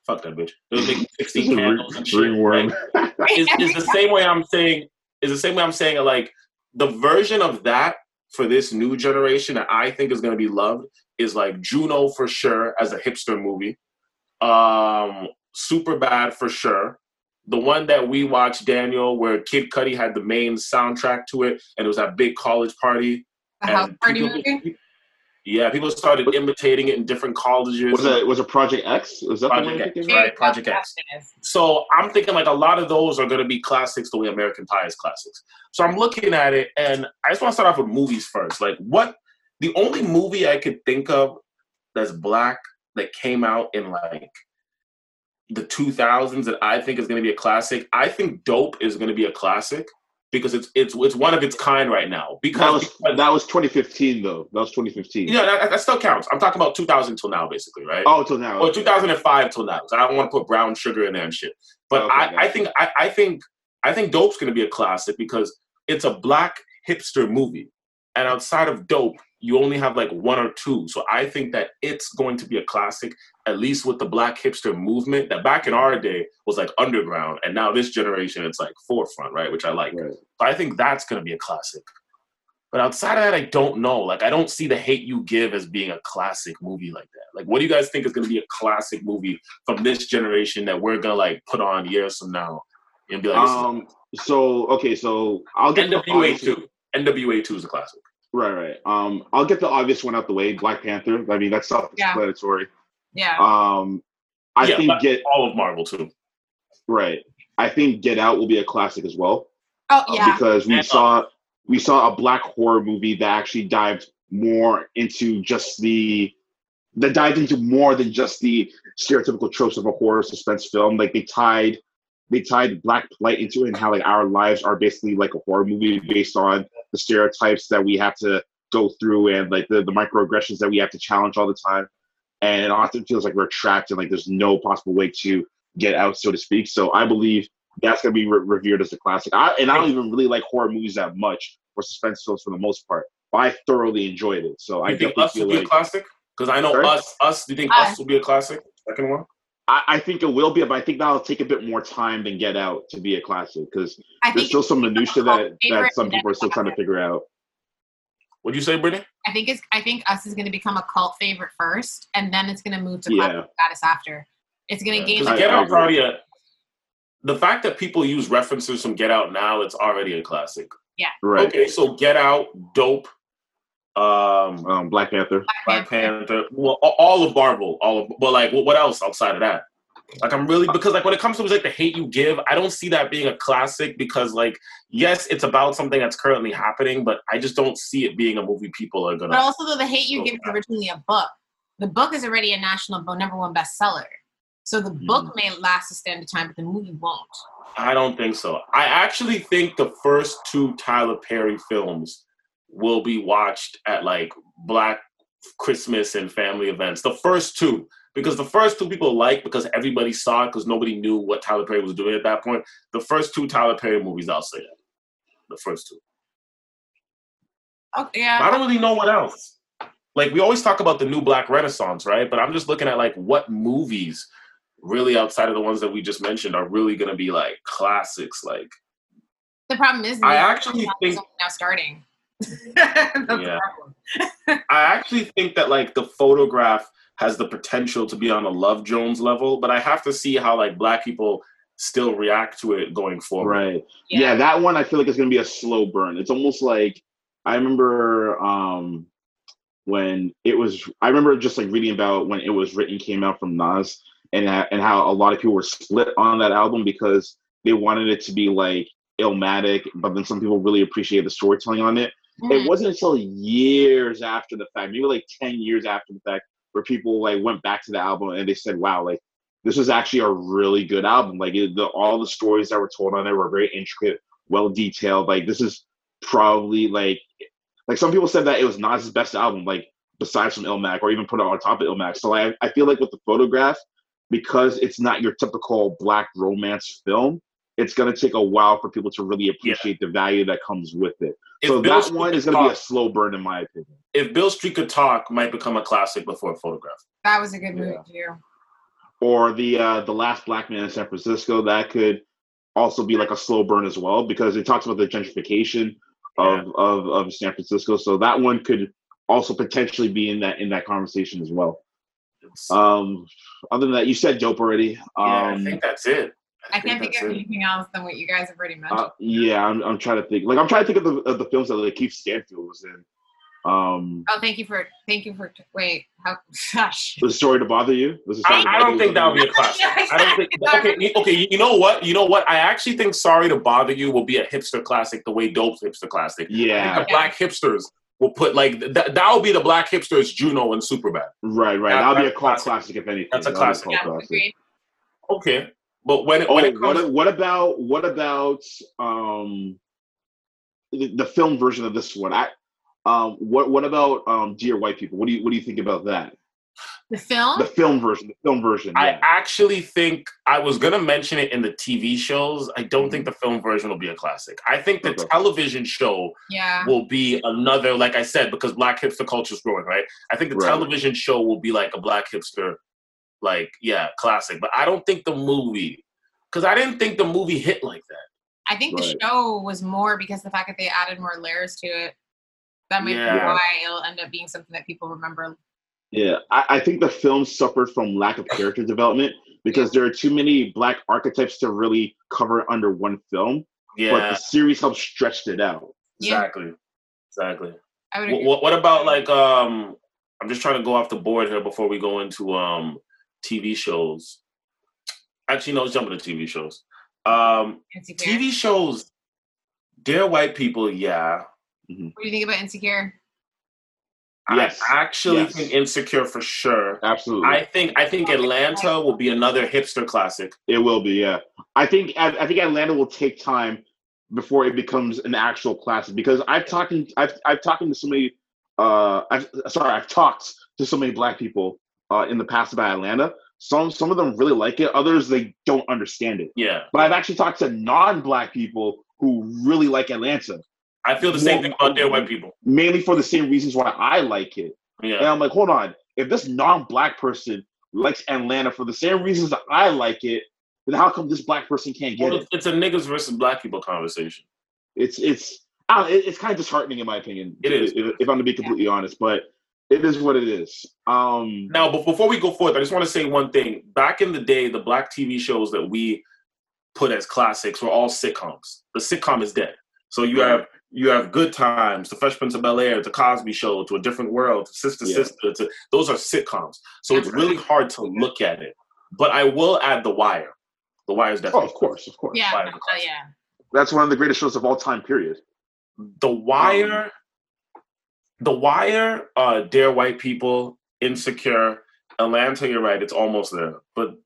Fuck that bitch. They was making 16 candles and shit. Ringworm. Like, is, is the same way I'm saying is the same way I'm saying like the version of that for this new generation that I think is going to be loved is like Juno for sure as a hipster movie. Um, Super Bad for sure the one that we watched, Daniel, where Kid Cudi had the main soundtrack to it, and it was that big college party. The house party people, movie. Yeah, people started imitating it in different colleges. Was it was it Project X? Was that Project X? Right, Project X. So I'm thinking like a lot of those are going to be classics the way American Pie is classics. So I'm looking at it, and I just want to start off with movies first. Like, what the only movie I could think of that's black that came out in like the 2000s that I think is going to be a classic. I think Dope is going to be a classic because it's it's it's one of its kind right now. Because that was that was 2015 though. That was 2015. Yeah, that, that, still counts. I'm talking about 2000 till now, basically, right? Oh, till now. Or 2005 till now. I don't want to put brown sugar in there and shit. But okay, I, I think I, I think I think Dope's going to be a classic because it's a black hipster movie, and outside of Dope, you only have like one or two. So I think that it's going to be a classic, at least with the black hipster movement that back in our day was like underground. And now this generation, it's like forefront, right? Which I like. Right. So I think that's going to be a classic. But outside of that, I don't know. Like, I don't see the hate you give as being a classic movie like that. Like, what do you guys think is going to be a classic movie from this generation that we're going to like put on years from now and be like, um, so, okay, so I'll get NWA 2. NWA 2 is a classic. Right, right. Um, I'll get the obvious one out the way. Black Panther. I mean, that's self-explanatory. Yeah. Um, I yeah, think get all of Marvel too. Right. I think Get Out will be a classic as well. Oh yeah. Uh, because we saw we saw a black horror movie that actually dived more into just the that dived into more than just the stereotypical tropes of a horror suspense film. Like they tied they tied Black Plight into it and how like our lives are basically like a horror movie based on the stereotypes that we have to go through and like the, the microaggressions that we have to challenge all the time. And it often feels like we're trapped and like there's no possible way to get out, so to speak. So I believe that's gonna be re- revered as a classic. I, and I don't even really like horror movies that much or suspense films for the most part, but I thoroughly enjoyed it. So I think definitely Us will feel be a like classic? Because I know Sorry? Us. Us. Do you think Us. Us will be a classic? Second one. I, I think it will be, but I think that'll take a bit more time than Get Out to be a classic because there's still some minutia that that some people are still trying to figure out. What'd you say, Brittany? I think it's I think Us is going to become a cult favorite first, and then it's going to move to Yeah. classic status after. It's going to gain like Get I Out's agree. already a. Uh, the fact that people use references from Get Out now, it's already a classic. Yeah. Right. Okay, so Get Out, dope. Um, Um, Black Panther. Black Panther, well, all of Marvel, all of, but like, what, what else outside of that? Like, I'm really because like when it comes to like the hate you give, I don't see that being a classic because like, yes, it's about something that's currently happening, but I just don't see it being a movie people are gonna. But also, though, the hate you give is originally a book. The book is already a national number one bestseller. So the Hmm. book may last a standard time, but the movie won't. I don't think so. I actually think the first two Tyler Perry films will be watched at like Black Christmas and family events. The first two, because the first two people like because everybody saw it because nobody knew what Tyler Perry was doing at that point. The first two Tyler Perry movies, I'll say that. The first two. Oh, yeah. I don't really know what else. Like we always talk about the new Black Renaissance, right? But I'm just looking at like what movies really outside of the ones that we just mentioned are really gonna be like classics. Like The problem is, I actually think- now starting. That's the Yeah. I actually think that like the photograph has the potential to be on a Love Jones level, but I have to see how like black people still react to it going forward. Right. Yeah. that one I feel like is gonna be a slow burn. It's almost like I remember um when it was I remember just like reading about when it was written came out from Nas and and how a lot of people were split on that album because they wanted it to be like Illmatic, but then some people really appreciated the storytelling on it. Mhm. It wasn't until years after the fact, maybe like 10 years after the fact, where people like went back to the album and they said, wow, like this was actually a really good album. Like it, the, all the stories that were told on it were very intricate, well detailed. Like this is probably like, like some people said that it was not his best album, like besides from Illmatic or even put it on top of Illmatic. So I, I feel like with the photograph, because it's not your typical black romance film, it's gonna take a while for people to really appreciate the value that comes with it. If so Beale that Street one is gonna be a slow burn in my opinion. If Beale Street could talk, might become a classic before a Photograph. That was a good movie Yeah. too. Or the uh the last black man in San Francisco, that could also be like a slow burn as well because it talks about the gentrification of of, of San Francisco. So that one could also potentially be in that in that conversation as well. Um other than that, you said dope already. Um yeah, I think that's it. I can't think that's of it. anything else than what you guys have already mentioned. Uh, yeah, I'm, I'm trying to think. Like I'm trying to think of the of the films that like Keith Stanfield was in. Um, oh, thank you for thank you for wait. How gosh. was the story to bother you? Was story I, to I don't you? think that would be a classic. I don't think. Okay, you- okay. You know what? You know what? I actually think "Sorry to Bother You" will be a hipster classic, the way "Dope's" hipster classic. I Yeah, think the black hipsters will put like that. That will be the black hipsters, Juno and Superbad. right, right. That- That'll be a classic. classic if anything. That's a That'll classic. cult Yeah, classic. Okay, but when it, Oh, when it comes, what what about what about um the, the film version of this one? I um what what about um Dear White People? What do you what do you think about that? The film? The film version, the film version. I actually think I was gonna mention it in the TV shows. I don't think the film version will be a classic. I think the Okay. television show yeah. will be another, like I said, because black hipster culture is growing, right? I think the Right. television show will be like a black hipster, like yeah, classic. But I don't think the movie, because I didn't think the movie hit like that. I think the show was more because the fact that they added more layers to it. That might be why it'll end up being something that people remember. Yeah, I, I think the film suffered from lack of character development because there are too many black archetypes to really cover under one film. But Yeah, the series helped stretched it out. Yeah. exactly, exactly. I would What, agree. what, what about like um? I'm just trying to go off the board here before we go into um TV shows. Actually, no, let's jump TV shows. Um, Insecure. TV shows. Dear White People, yeah. What do you think about Insecure? Yes. I actually Yes. think Insecure for sure. Absolutely. I think I think Atlanta will be another hipster classic. It will be, yeah. I think I, I think Atlanta will take time before it becomes an actual classic because I've talking I've I've talking to so many uh I've sorry I've talked to so many black people uh in the past about Atlanta. Some some of them really like it, others they don't understand it. Yeah, But I've actually talked to non-black people who really like Atlanta, I feel the same Well, thing about Dear White People. mainly for the same reasons why I like it. Yeah. And I'm like, hold on, if this non-black person likes Atlanta for the same reasons that I like it, then how come this black person can't get well, it? it's a niggas versus black people conversation. it's it's it's kind of disheartening in my opinion. It is. if, if I'm to be completely honest, but it is what it is. Um, Now, but before we go forth, I just want to say one thing. Back in the day, the black TV shows that we put as classics were all sitcoms. The sitcom is dead. So you Right. have you have Good Times, The Fresh Prince of Bel Air, The Cosby Show, To a Different World, Sister Yeah. Sister. To, those are sitcoms. So it's really hard to look at it. But I will add The Wire. The Wire is definitely. oh, of course, of course. Yeah. Why Oh yeah. That's one of the greatest shows of all time. Period. The Wire, The Wire, uh, Dear White People, Insecure, Atlanta. You're right. It's almost there, but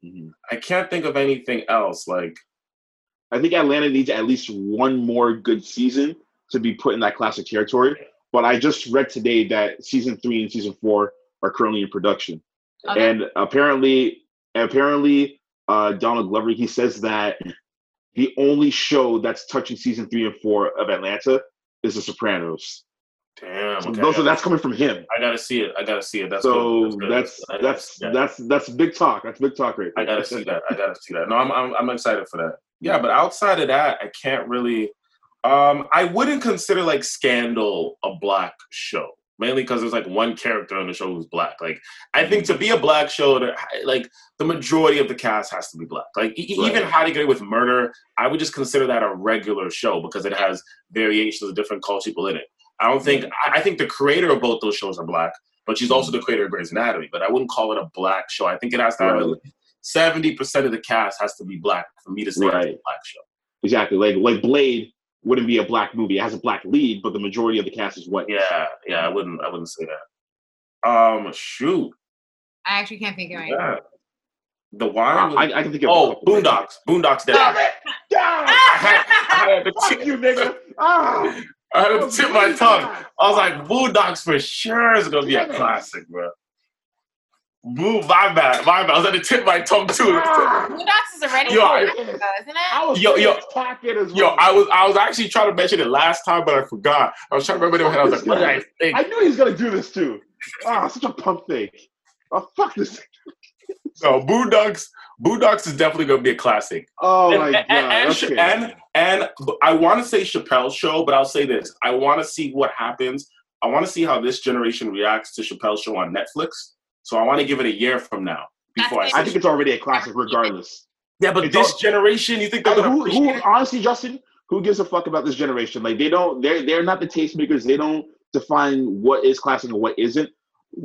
I can't think of anything else. Like, I think Atlanta needs at least one more good season to be put in that classic territory. But I just read today that season three and season four are currently in production, Okay. and apparently, apparently, uh, Donald Glover he says that the only show that's touching season three and four of Atlanta is The Sopranos. Damn. Okay, are, that's coming from him. I gotta see it. I gotta see it. That's so good. good. that's I that's see that. that's that's big talk. That's big talk right I gotta see that. I gotta see that. No, I'm, I'm I'm excited for that. Yeah, but outside of that, I can't really. Um, I wouldn't consider like Scandal a black show, mainly because there's like one character on the show who's black. Like, I think to be a black show, like the majority of the cast has to be black. Like, e- e- even Right. How to Get Away with Murder, I would just consider that a regular show because it has variations of different cultural people in it. I don't think. I, I think the creator of both those shows are black, but she's also the creator of Grey's Anatomy. But I wouldn't call it a black show. I think it has to have Right. a seventy percent of the cast has to be black for me to say it's a black show. Exactly. Like like Blade wouldn't be a black movie. It has a black lead, but the majority of the cast is white. Yeah, yeah, I wouldn't, I wouldn't say that. Um, shoot, I actually can't think of anything. yeah, the wire. was- I, I can think of. a oh, couple. Boondocks, Boondocks. Damn Dead. it! Ah, I had, I had to fuck you, nigga. Ah, I had to tip my tongue. God. I was like, Boondocks for sure is gonna be a classic, bro. Boo, my bad, my bad. I was at to tip my tongue too. Ah, Boondocks is already Yo, yo, I- isn't it? I was Yo, yo. yo, talking as Yo. I was I was actually trying to mention it last time, but I forgot. I was trying to remember it in my head. I was like, what did I think? I knew he was gonna do this too. Ah, such a pump fake. Oh fuck this. So Boondocks, Boondocks is definitely gonna be a classic. Oh and, my god. and, and, okay. and and I want to say Chappelle's show, but I'll say this: I want to see what happens. I want to see how this generation reacts to Chappelle's show on Netflix. So I want to give it a year from now before I I think it's already a classic, regardless. yeah, but this generation, you think they're gonna who, who honestly, Justin, who gives a fuck about this generation? Like they don't, they're they're not the tastemakers. They don't define what is classic and what isn't.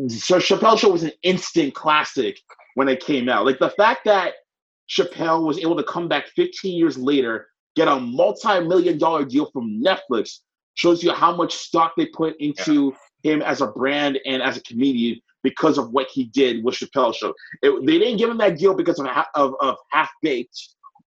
So Chappelle Show was an instant classic when it came out. Like the fact that Chappelle was able to come back 15 years later, get a multi-million dollar deal from Netflix, shows you how much stock they put into him as a brand and as a comedian because of what he did with Chappelle Show. It- they didn't give him that deal because of of, of Half Baked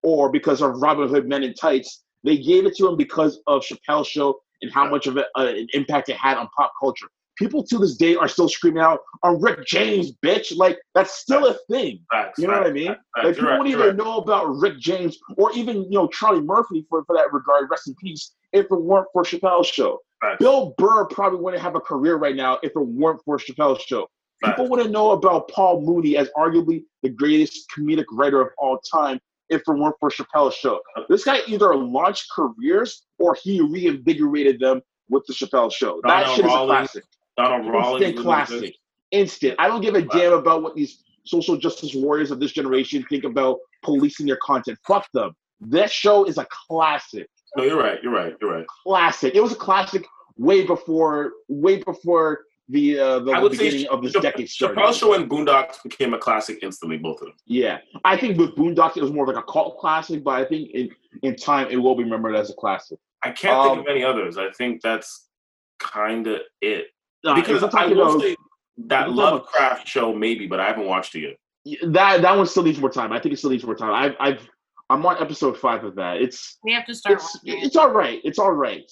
or because of Robin Hood Men in Tights. They gave it to him because of Chappelle Show and how much of a, an impact it had on pop culture. People to this day are still screaming out on Rick James, bitch. Like that's still a thing. Facts, You know what I mean? Like people right, wouldn't even know about Rick James or even you know Charlie Murphy for, for that regard. Rest in peace. If it weren't for Chappelle's show, Facts. Bill Burr probably wouldn't have a career right now if it weren't for Chappelle's show. People wouldn't know about Paul Mooney as arguably the greatest comedic writer of all time if it weren't for Chappelle's show. This guy either launched careers or he reinvigorated them with the Chappelle show. That shit is a classic. Donnell Rawlings, Instant classic. Instant. I don't give a damn about what these social justice warriors of this generation think about policing their content. Fuck them. This show is a classic. No, you're right. You're right. You're right. Classic. It was a classic way before, way before the uh, the, I the would say beginning of this Chapp- decade started. Chappelle Show and Boondocks became a classic instantly, both of them. Yeah, I think with Boondocks it was more like a cult classic, but I think in in time it will be remembered as a classic. I can't Um, think of any others. I think that's kind of it. Uh, because if we're I talking will about- say that if we're Lovecraft show maybe, but I haven't watched it yet. that that one still needs more time. I think it still needs more time. I've I've I'm on episode five of that. It's We have to start it's it. it's all right. It's all right.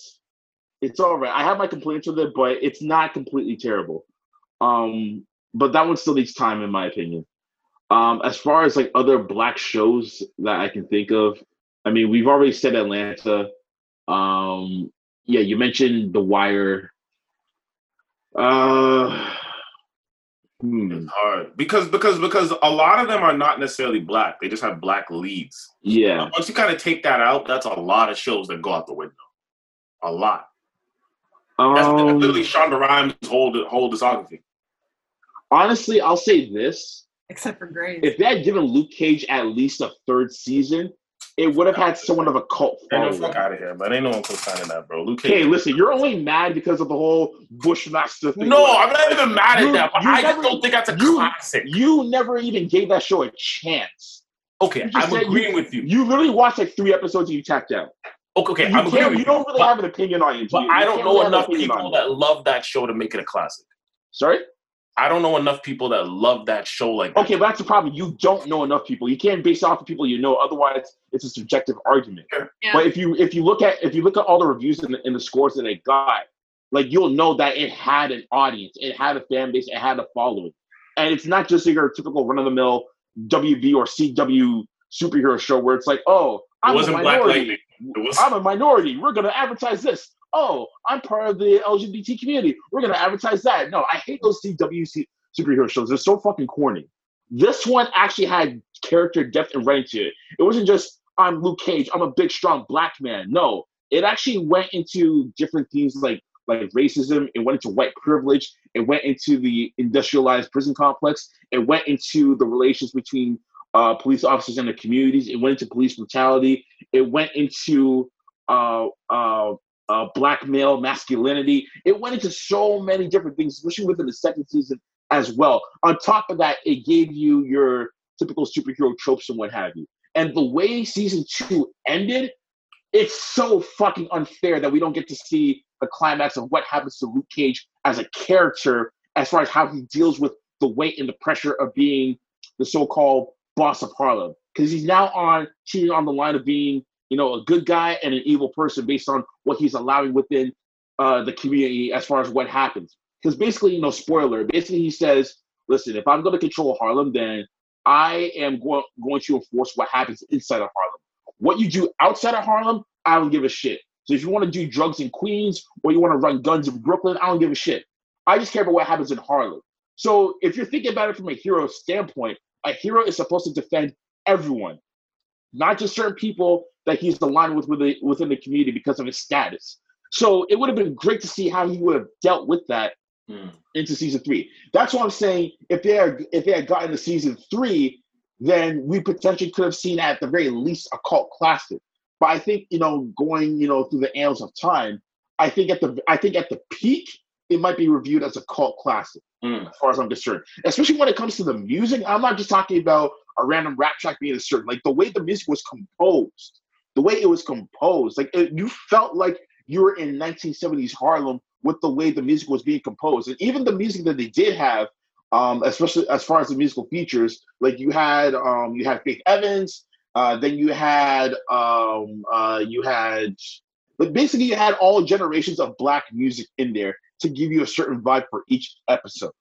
It's all right. I have my complaints with it, but it's not completely terrible. Um, but that one still needs time, in my opinion. Um, as far as like other black shows that I can think of, I mean, we've already said Atlanta. Um, yeah, you mentioned The Wire. Uh, hmm, It's hard because because because a lot of them are not necessarily black. They just have black leads. yeah. Once you kind of take that out, that's a lot of shows that go out the window. A lot. That's Um, literally Shonda Rhimes' whole whole discography. honestly, I'll say this: Except for Grace. if they had given Luke Cage at least a third season, it would have had somewhat of a cult Ain't no following. fuck out of here, but ain't no one co-signing that, bro. Luke Okay, listen, you're only mad because of the whole Bushmaster thing. No, I'm not even mad at You- that, but I just don't think that's a you- classic. You never even gave that show a chance. Okay, I'm agreeing you- with you. You literally watched like three episodes and you tapped out. Okay, okay you, I'm agreeing you don't really but, have an opinion on it. but You- I don't know enough people that love that show to make it a classic. Sorry? I don't know enough people that love that show like that. Okay, but that's the problem. You don't know enough people. You can't base it off the people you know. Otherwise, it's a subjective argument. Yeah. But if you if you look at if you look at all the reviews and the, and the scores that it got, like you'll know that it had an audience, it had a fan base, it had a following, and it's not just like your typical run of the mill WB or CW superhero show where it's like, oh, I'm a wasn't Black minority. Lightning. It was I'm a minority. We're gonna advertise this. Oh, I'm part of the LGBT community. We're gonna advertise that. No, I hate those CW superhero shows. They're so fucking corny. This one actually had character depth and writing to it. It wasn't just I'm Luke Cage. I'm a big, strong black man. No, it actually went into different themes like like racism. It went into white privilege. It went into the industrialized prison complex. It went into the relations between uh, police officers and the communities. It went into police brutality. It went into uh, uh, uh, black male masculinity. It went into so many different things, especially within the second season as well. On top of that, it gave you your typical superhero tropes and what have you. And the way season two ended, it's so fucking unfair that we don't get to see the climax of what happens to Luke Cage as a character, as far as how he deals with the weight and the pressure of being the so-called boss of Harlem. Because he's now on cheating on the line of being, you know, a good guy and an evil person based on what he's allowing within uh, the community as far as what happens. Because basically, you know, spoiler, basically he says, listen, if I'm going to control Harlem, then I am go- going to enforce what happens inside of Harlem. What you do outside of Harlem, I don't give a shit. So if you want to do drugs in Queens or you want to run guns in Brooklyn, I don't give a shit. I just care about what happens in Harlem. So if you're thinking about it from a hero standpoint, a hero is supposed to defend everyone, not just certain people that he's aligned with within, within the community because of his status. So it would have been great to see how he would have dealt with that Hmm. into season three. That's what I'm saying. If they are, if they had gotten to season three, then we potentially could have seen at the very least a cult classic. But I think you know, going you know through the annals of time, I think at the I think at the peak it might be reviewed as a cult classic Hmm. as far as I'm concerned. Especially when it comes to the music. I'm not just talking about a random rap track being a certain like the way the music was composed, the way it was composed. Like it, you felt like you were in 1970s Harlem with the way the music was being composed, and even the music that they did have, um, especially as far as the musical features. Like you had um, you had Faith Evans, uh, then you had um, uh, you had. But basically, you had all generations of black music in there to give you a certain vibe for each episode.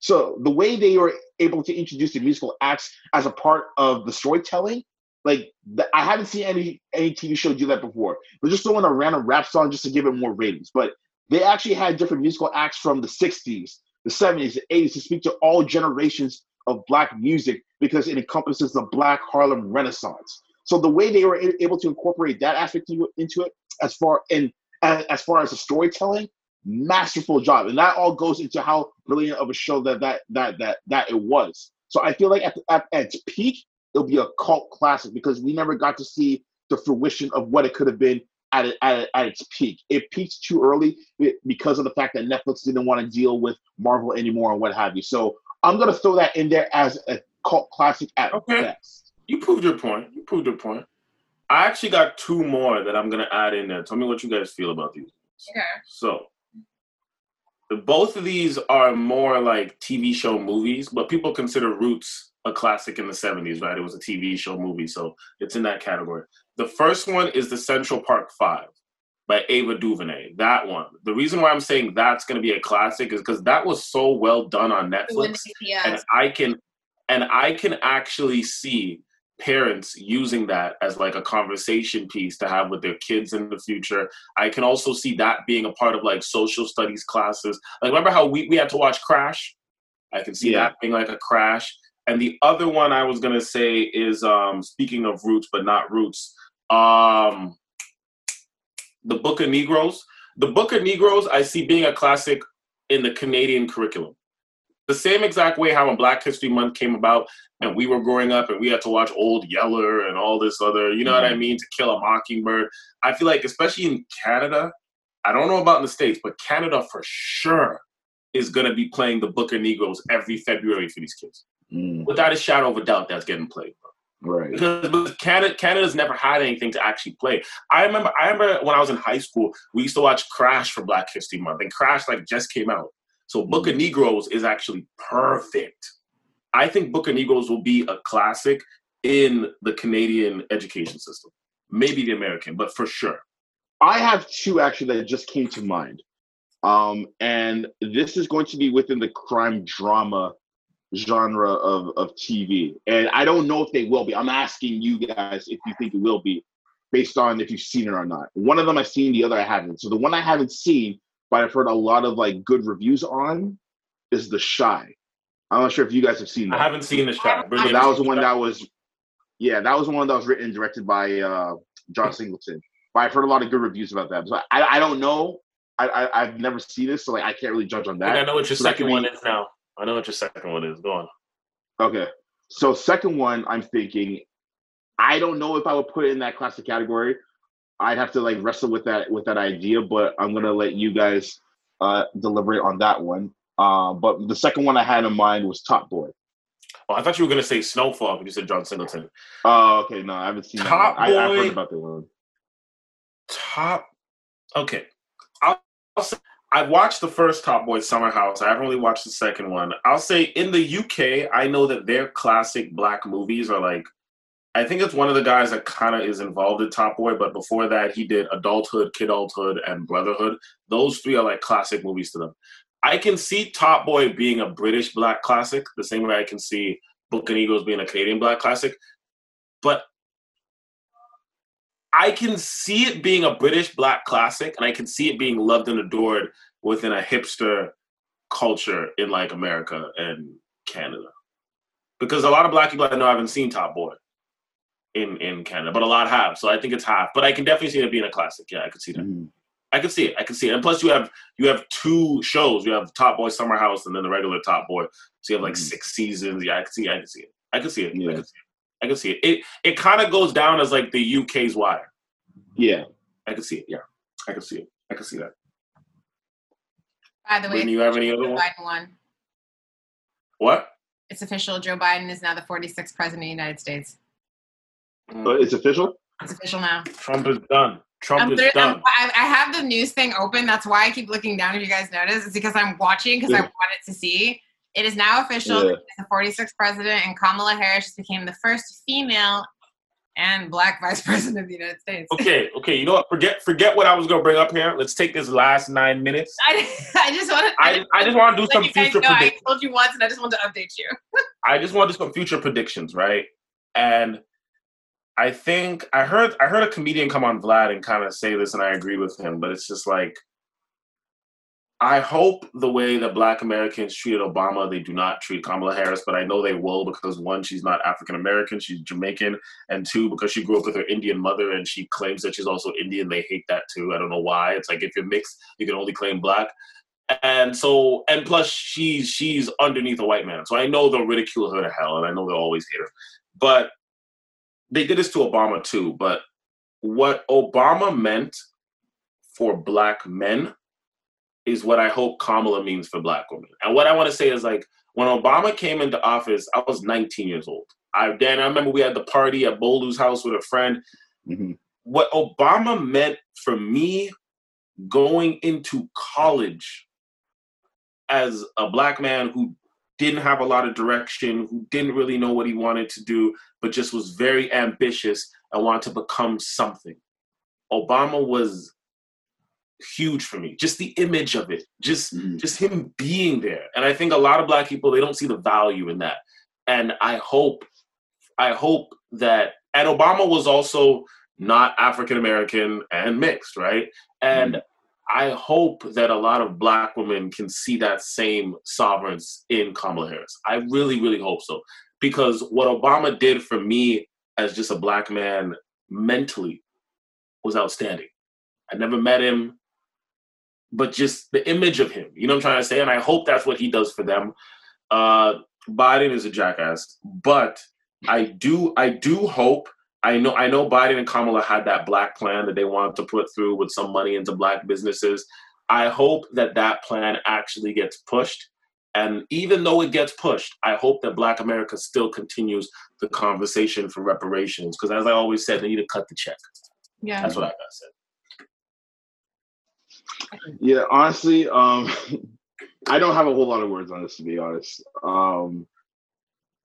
So the way they were able to introduce the musical acts as a part of the storytelling, like I haven't seen any any TV show do that before. They're just throwing a random rap song just to give it more ratings. But they actually had different musical acts from the 60s, the 70s, the 80s to speak to all generations of black music because it encompasses the black Harlem Renaissance. So the way they were able to incorporate that aspect into it, as far and as, far as the storytelling, masterful job, and that all goes into how brilliant of a show that that that that that it was. So I feel like at, at, at its peak, it'll be a cult classic because we never got to see the fruition of what it could have been at it, at, it- at its peak. It peaked too early because of the fact that Netflix didn't want to deal with Marvel anymore and what have you. So I'm gonna throw that in there as a cult classic at Okay. best. You proved your point. You proved your point. I actually got two more that I'm gonna add in there. Tell me what you guys feel about these. Okay. So, both of these are more like TV show movies, but people consider Roots a classic in the 70s, right? It was a TV show movie, so it's in that category. The first one is the Central Park Five by Ava DuVernay. That one. The reason why I'm saying that's going to be a classic is because that was so well done on Netflix, and I can and I can actually see parents using that as like a conversation piece to have with their kids in the future. I can also see that being a part of like social studies classes. Like remember how we, we had to watch Crash? I can see yeah. that being like a crash. And the other one I was gonna say is um speaking of roots, but not roots, um the Book of Negroes. The Book of Negroes I see being a classic in the Canadian curriculum the same exact way how when Black History Month came about and we were growing up and we had to watch Old Yeller and all this other, you know mm-hmm. what I mm-hmm. mean, to kill a mockingbird. I feel like, especially in Canada, I don't know about in the States, but Canada for sure is going to be playing the Book of Negroes every February for these kids. Mm. Without a shadow of a doubt, that's getting played. Right. Because Canada, Canada's never had anything to actually play. I remember, I remember when I was in high school, we used to watch Crash for Black History Month, and Crash like just came out. So Book of mm-hmm. Negroes is actually perfect. I think Book of Negroes will be a classic in the Canadian education system. Maybe the American, but for sure. I have two actually that just came to mind. Um, and this is going to be within the crime drama genre of, of TV. And I don't know if they will be. I'm asking you guys if you think it will be based on if you've seen it or not. One of them I've seen, the other I haven't. So the one I haven't seen but I've heard a lot of like good reviews on is The Chi. I'm not sure if you guys have seen that. I haven't seen The Chi. But that was the one that was, yeah, that was the one that was written and directed by uh, John Singleton. But I've heard a lot of good reviews about that. So I, I don't know. I, I have never seen this, so like I can't really judge on that. I know what your so second one is now. I know what your second one is. Go on. Okay, so second one, I'm thinking. I don't know if I would put it in that classic category, I'd have to like wrestle with that with that idea, but I'm gonna let you guys uh, deliberate on that one. Uh, but the second one I had in mind was Top Boy. Oh, I thought you were gonna say Snowfall, but you said John Singleton. Oh, okay. No, I haven't seen Top that. Boy. I, have heard about that one. Top. Okay, I'll, I'll say I watched the first Top Boy Summer House. I haven't really watched the second one. I'll say in the UK, I know that their classic black movies are like I think it's one of the guys that kind of is involved in Top Boy, but before that, he did Adulthood, Kidulthood, and Brotherhood. Those three are like classic movies to them. I can see Top Boy being a British black classic, the same way I can see Book and Eagles being a Canadian black classic. But I can see it being a British black classic, and I can see it being loved and adored within a hipster culture in like America and Canada. Because a lot of black people I know haven't seen Top Boy in in Canada, but a lot have. So I think it's half. But I can definitely see it being a classic. Yeah, I could see that. Mm. I could see it. I could see it. And plus, you have you have two shows. You have Top Boy Summer House and then the regular Top Boy. So you have like mm. six seasons. Yeah, I can see. I can see it. I can see it. Yeah. I can see it. I can see it. It it kind of goes down as like the UK's Wire. Yeah, I can see it. Yeah, I can see it. I can see that. By the way, do you have any other one? one? What? It's official. Joe Biden is now the 46th president of the United States. But it's official. It's official now. Trump is done. Trump I'm is done. I, I have the news thing open. That's why I keep looking down. If you guys notice, it's because I'm watching because I wanted to see. It is now official. Yeah. the 46th president, and Kamala Harris became the first female and black vice president of the United States. Okay, okay. You know what? Forget forget what I was going to bring up here. Let's take this last nine minutes. I, I just want to. I, I just want to do some future. Know, I told you once, and I just want to update you. I just want to do some future predictions, right? And I think I heard I heard a comedian come on Vlad and kind of say this, and I agree with him. But it's just like I hope the way that Black Americans treated Obama, they do not treat Kamala Harris. But I know they will because one, she's not African American, she's Jamaican, and two, because she grew up with her Indian mother and she claims that she's also Indian. They hate that too. I don't know why. It's like if you're mixed, you can only claim black. And so, and plus, she's she's underneath a white man, so I know they'll ridicule her to hell, and I know they'll always hate her. But they did this to Obama too, but what Obama meant for black men is what I hope Kamala means for black women. And what I want to say is like when Obama came into office, I was 19 years old. I Dan, I remember we had the party at Bolu's house with a friend. Mm-hmm. What Obama meant for me going into college as a black man who didn't have a lot of direction, who didn't really know what he wanted to do, but just was very ambitious and wanted to become something. Obama was huge for me. Just the image of it, just mm-hmm. just him being there. And I think a lot of black people they don't see the value in that. And I hope I hope that and Obama was also not African American and mixed, right? And mm-hmm. I hope that a lot of black women can see that same sovereigns in Kamala Harris. I really, really hope so. Because what Obama did for me as just a black man mentally was outstanding. I never met him, but just the image of him, you know what I'm trying to say? And I hope that's what he does for them. Uh, Biden is a jackass, but I do, I do hope I know I know Biden and Kamala had that black plan that they wanted to put through with some money into black businesses. I hope that that plan actually gets pushed. And even though it gets pushed, I hope that Black America still continues the conversation for reparations. Because as I always said, they need to cut the check. Yeah, that's what I got said. Yeah, honestly, um, I don't have a whole lot of words on this to be honest. Um,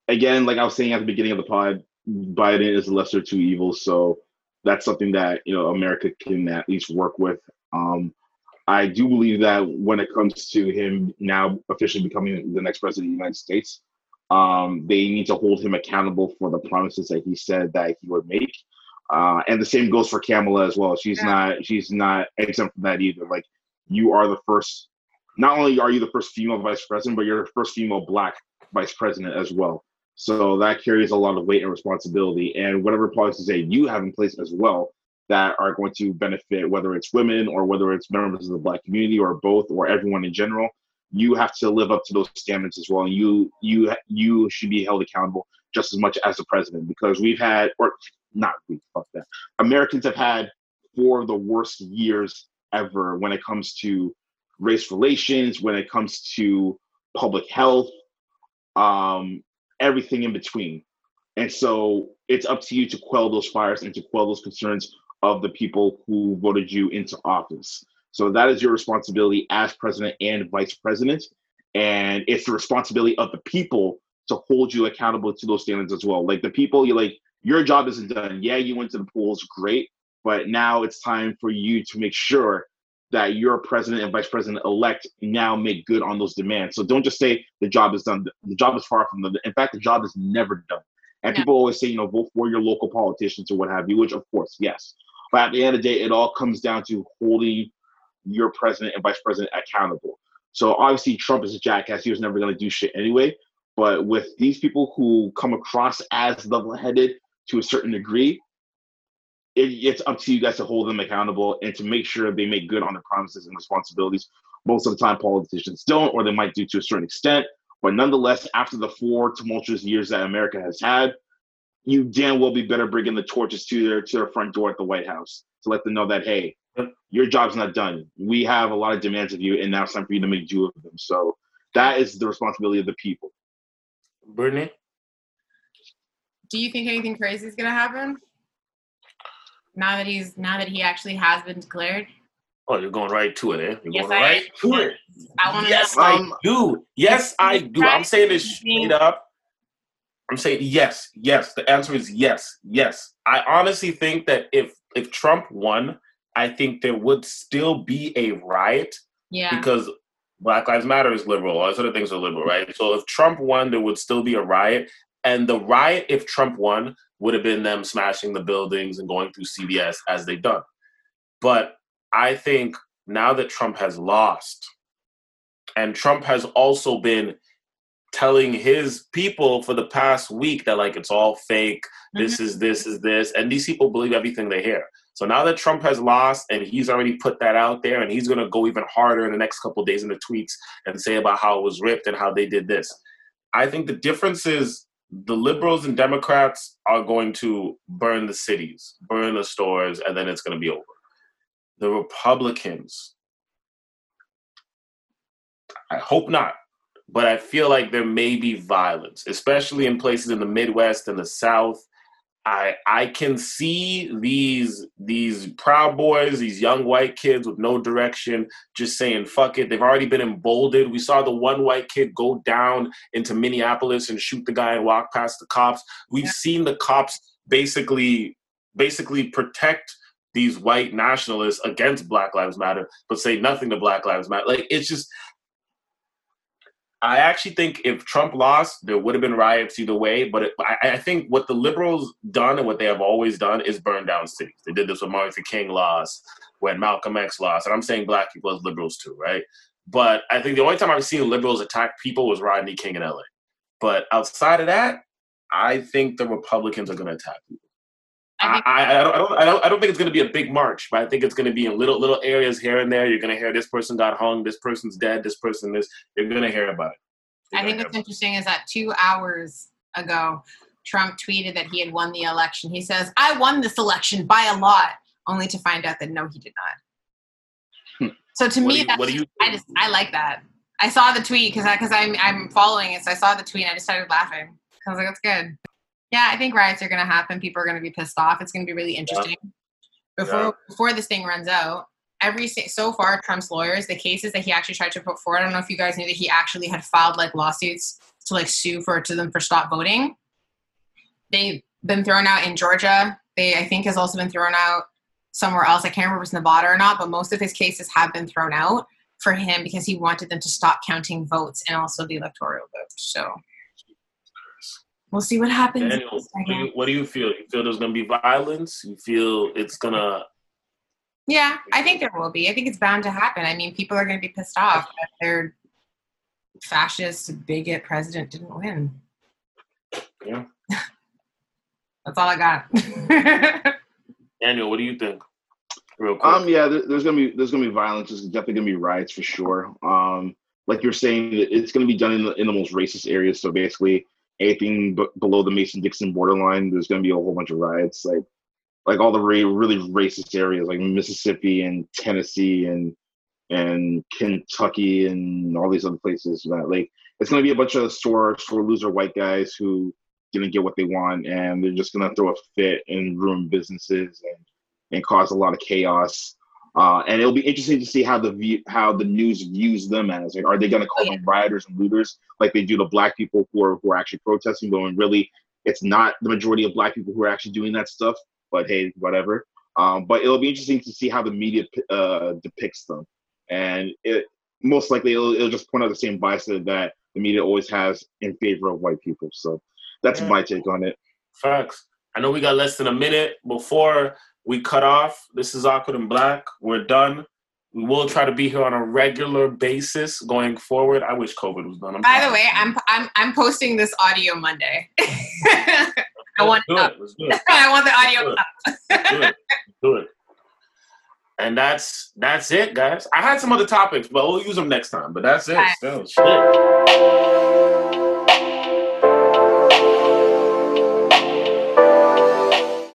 again, like I was saying at the beginning of the pod, Biden is the lesser two evils, so that's something that you know America can at least work with. Um, I do believe that when it comes to him now officially becoming the next president of the United States, um, they need to hold him accountable for the promises that he said that he would make. Uh, and the same goes for Kamala as well. She's yeah. not she's not exempt from that either. Like you are the first. Not only are you the first female vice president, but you're the first female black vice president as well. So that carries a lot of weight and responsibility. And whatever policies that you have in place as well that are going to benefit, whether it's women or whether it's members of the Black community or both or everyone in general, you have to live up to those standards as well. And you you you should be held accountable just as much as the president because we've had or not we fuck that Americans have had four of the worst years ever when it comes to race relations, when it comes to public health, um, everything in between. And so it's up to you to quell those fires and to quell those concerns of the people who voted you into office. So that is your responsibility as president and vice president. And it's the responsibility of the people to hold you accountable to those standards as well. Like the people, you like, your job isn't done. Yeah, you went to the polls, great. But now it's time for you to make sure that your president and vice president elect now make good on those demands. So don't just say the job is done. The job is far from done. In fact, the job is never done. And people always say, you know, vote for your local politicians or what have you, which of course, yes. But at the end of the day, it all comes down to holding your president and vice president accountable. So obviously, Trump is a jackass. He was never going to do shit anyway. But with these people who come across as level headed to a certain degree, it, it's up to you guys to hold them accountable and to make sure they make good on their promises and responsibilities. Most of the time, politicians don't, or they might do to a certain extent. But nonetheless, after the four tumultuous years that America has had, you damn well be better bringing the torches to their to their front door at the White House to let them know that hey, your job's not done. We have a lot of demands of you, and now it's time for you to make do of them. So that is the responsibility of the people. Brittany, do you think anything crazy is gonna happen? now that he's now that he actually has been declared? Oh, you're going right to it, eh? You're yes, going I right to it. I want to. Yes, know. I do. Yes, I do. I'm saying this straight up. I'm saying yes, yes. The answer is yes, yes. I honestly think that if if Trump won, I think there would still be a riot. Yeah. Because Black Lives Matter is liberal. All these other things are liberal, right? So if Trump won, there would still be a riot. And the riot, if Trump won, would have been them smashing the buildings and going through CVS as they've done. But I think now that Trump has lost, and Trump has also been telling his people for the past week that like it's all fake, this mm-hmm. is this is this, and these people believe everything they hear. So now that Trump has lost and he's already put that out there and he's going to go even harder in the next couple days in the tweets and say about how it was ripped and how they did this. I think the difference is the liberals and Democrats are going to burn the cities, burn the stores, and then it's going to be over. The Republicans, I hope not, but I feel like there may be violence, especially in places in the Midwest and the South. I I can see these these proud boys, these young white kids with no direction, just saying fuck it. They've already been emboldened. We saw the one white kid go down into Minneapolis and shoot the guy and walk past the cops. We've yeah. seen the cops basically basically protect these white nationalists against Black Lives Matter, but say nothing to Black Lives Matter. Like it's just I actually think if Trump lost, there would have been riots either way. But it, I, I, think what the liberals done and what they have always done is burn down cities. They did this when Martin Luther King lost, when Malcolm X lost, and I'm saying black people as liberals too, right? But I think the only time I've seen liberals attack people was Rodney King in LA. But outside of that, I think the Republicans are going to attack people. I, I, I, don't, I, don't, I don't think it's going to be a big march, but I think it's going to be in little little areas here and there. You're going to hear this person got hung, this person's dead, this person this. You're going to hear about it. You're I think what's interesting is that two hours ago, Trump tweeted that he had won the election. He says, "I won this election by a lot," only to find out that no, he did not. Hmm. So to me, you, that's, you I just I like that. I saw the tweet because because I'm I'm following it, so I saw the tweet and I just started laughing. I was like, "That's good." Yeah, I think riots are going to happen. People are going to be pissed off. It's going to be really interesting. Yeah. Before yeah. before this thing runs out, every so far Trump's lawyers, the cases that he actually tried to put forward. I don't know if you guys knew that he actually had filed like lawsuits to like sue for to them for stop voting. They've been thrown out in Georgia. They I think has also been thrown out somewhere else. I can't remember if it's Nevada or not, but most of his cases have been thrown out for him because he wanted them to stop counting votes and also the electoral vote. So we'll see what happens. Daniel, what, do you, what do you feel? You feel there's going to be violence? You feel it's going to. Yeah, I think there will be. I think it's bound to happen. I mean, people are going to be pissed off that their fascist, bigot president didn't win. Yeah. That's all I got. Daniel, what do you think? Real quick. Um, yeah, there's gonna be there's gonna be violence. There's definitely gonna be riots for sure. Um, like you're saying, it's gonna be done in the in the most racist areas. So basically, anything b- below the Mason Dixon borderline, there's going to be a whole bunch of riots. Like like all the ra- really racist areas, like Mississippi and Tennessee and and Kentucky and all these other places. That like it's going to be a bunch of sore sore loser white guys who didn't get what they want, and they're just going to throw a fit and ruin businesses and and cause a lot of chaos. Uh, and it'll be interesting to see how the view, how the news views them as. Like, are they going to call oh, yeah. them rioters and looters like they do the black people who are who are actually protesting? Going really, it's not the majority of black people who are actually doing that stuff. But hey, whatever. Um, but it'll be interesting to see how the media uh, depicts them, and it most likely it'll, it'll just point out the same bias that the media always has in favor of white people. So that's yeah. my take on it. Facts. I know we got less than a minute before we cut off. This is Awkward and Black. We're done. We will try to be here on a regular basis going forward. I wish COVID was done. I'm By the way, I'm I'm I'm posting this audio Monday. I want do it. Let's do it. I want the audio Let's do it. Do it. And that's that's it, guys. I had some other topics, but we'll use them next time. But that's it. Shit.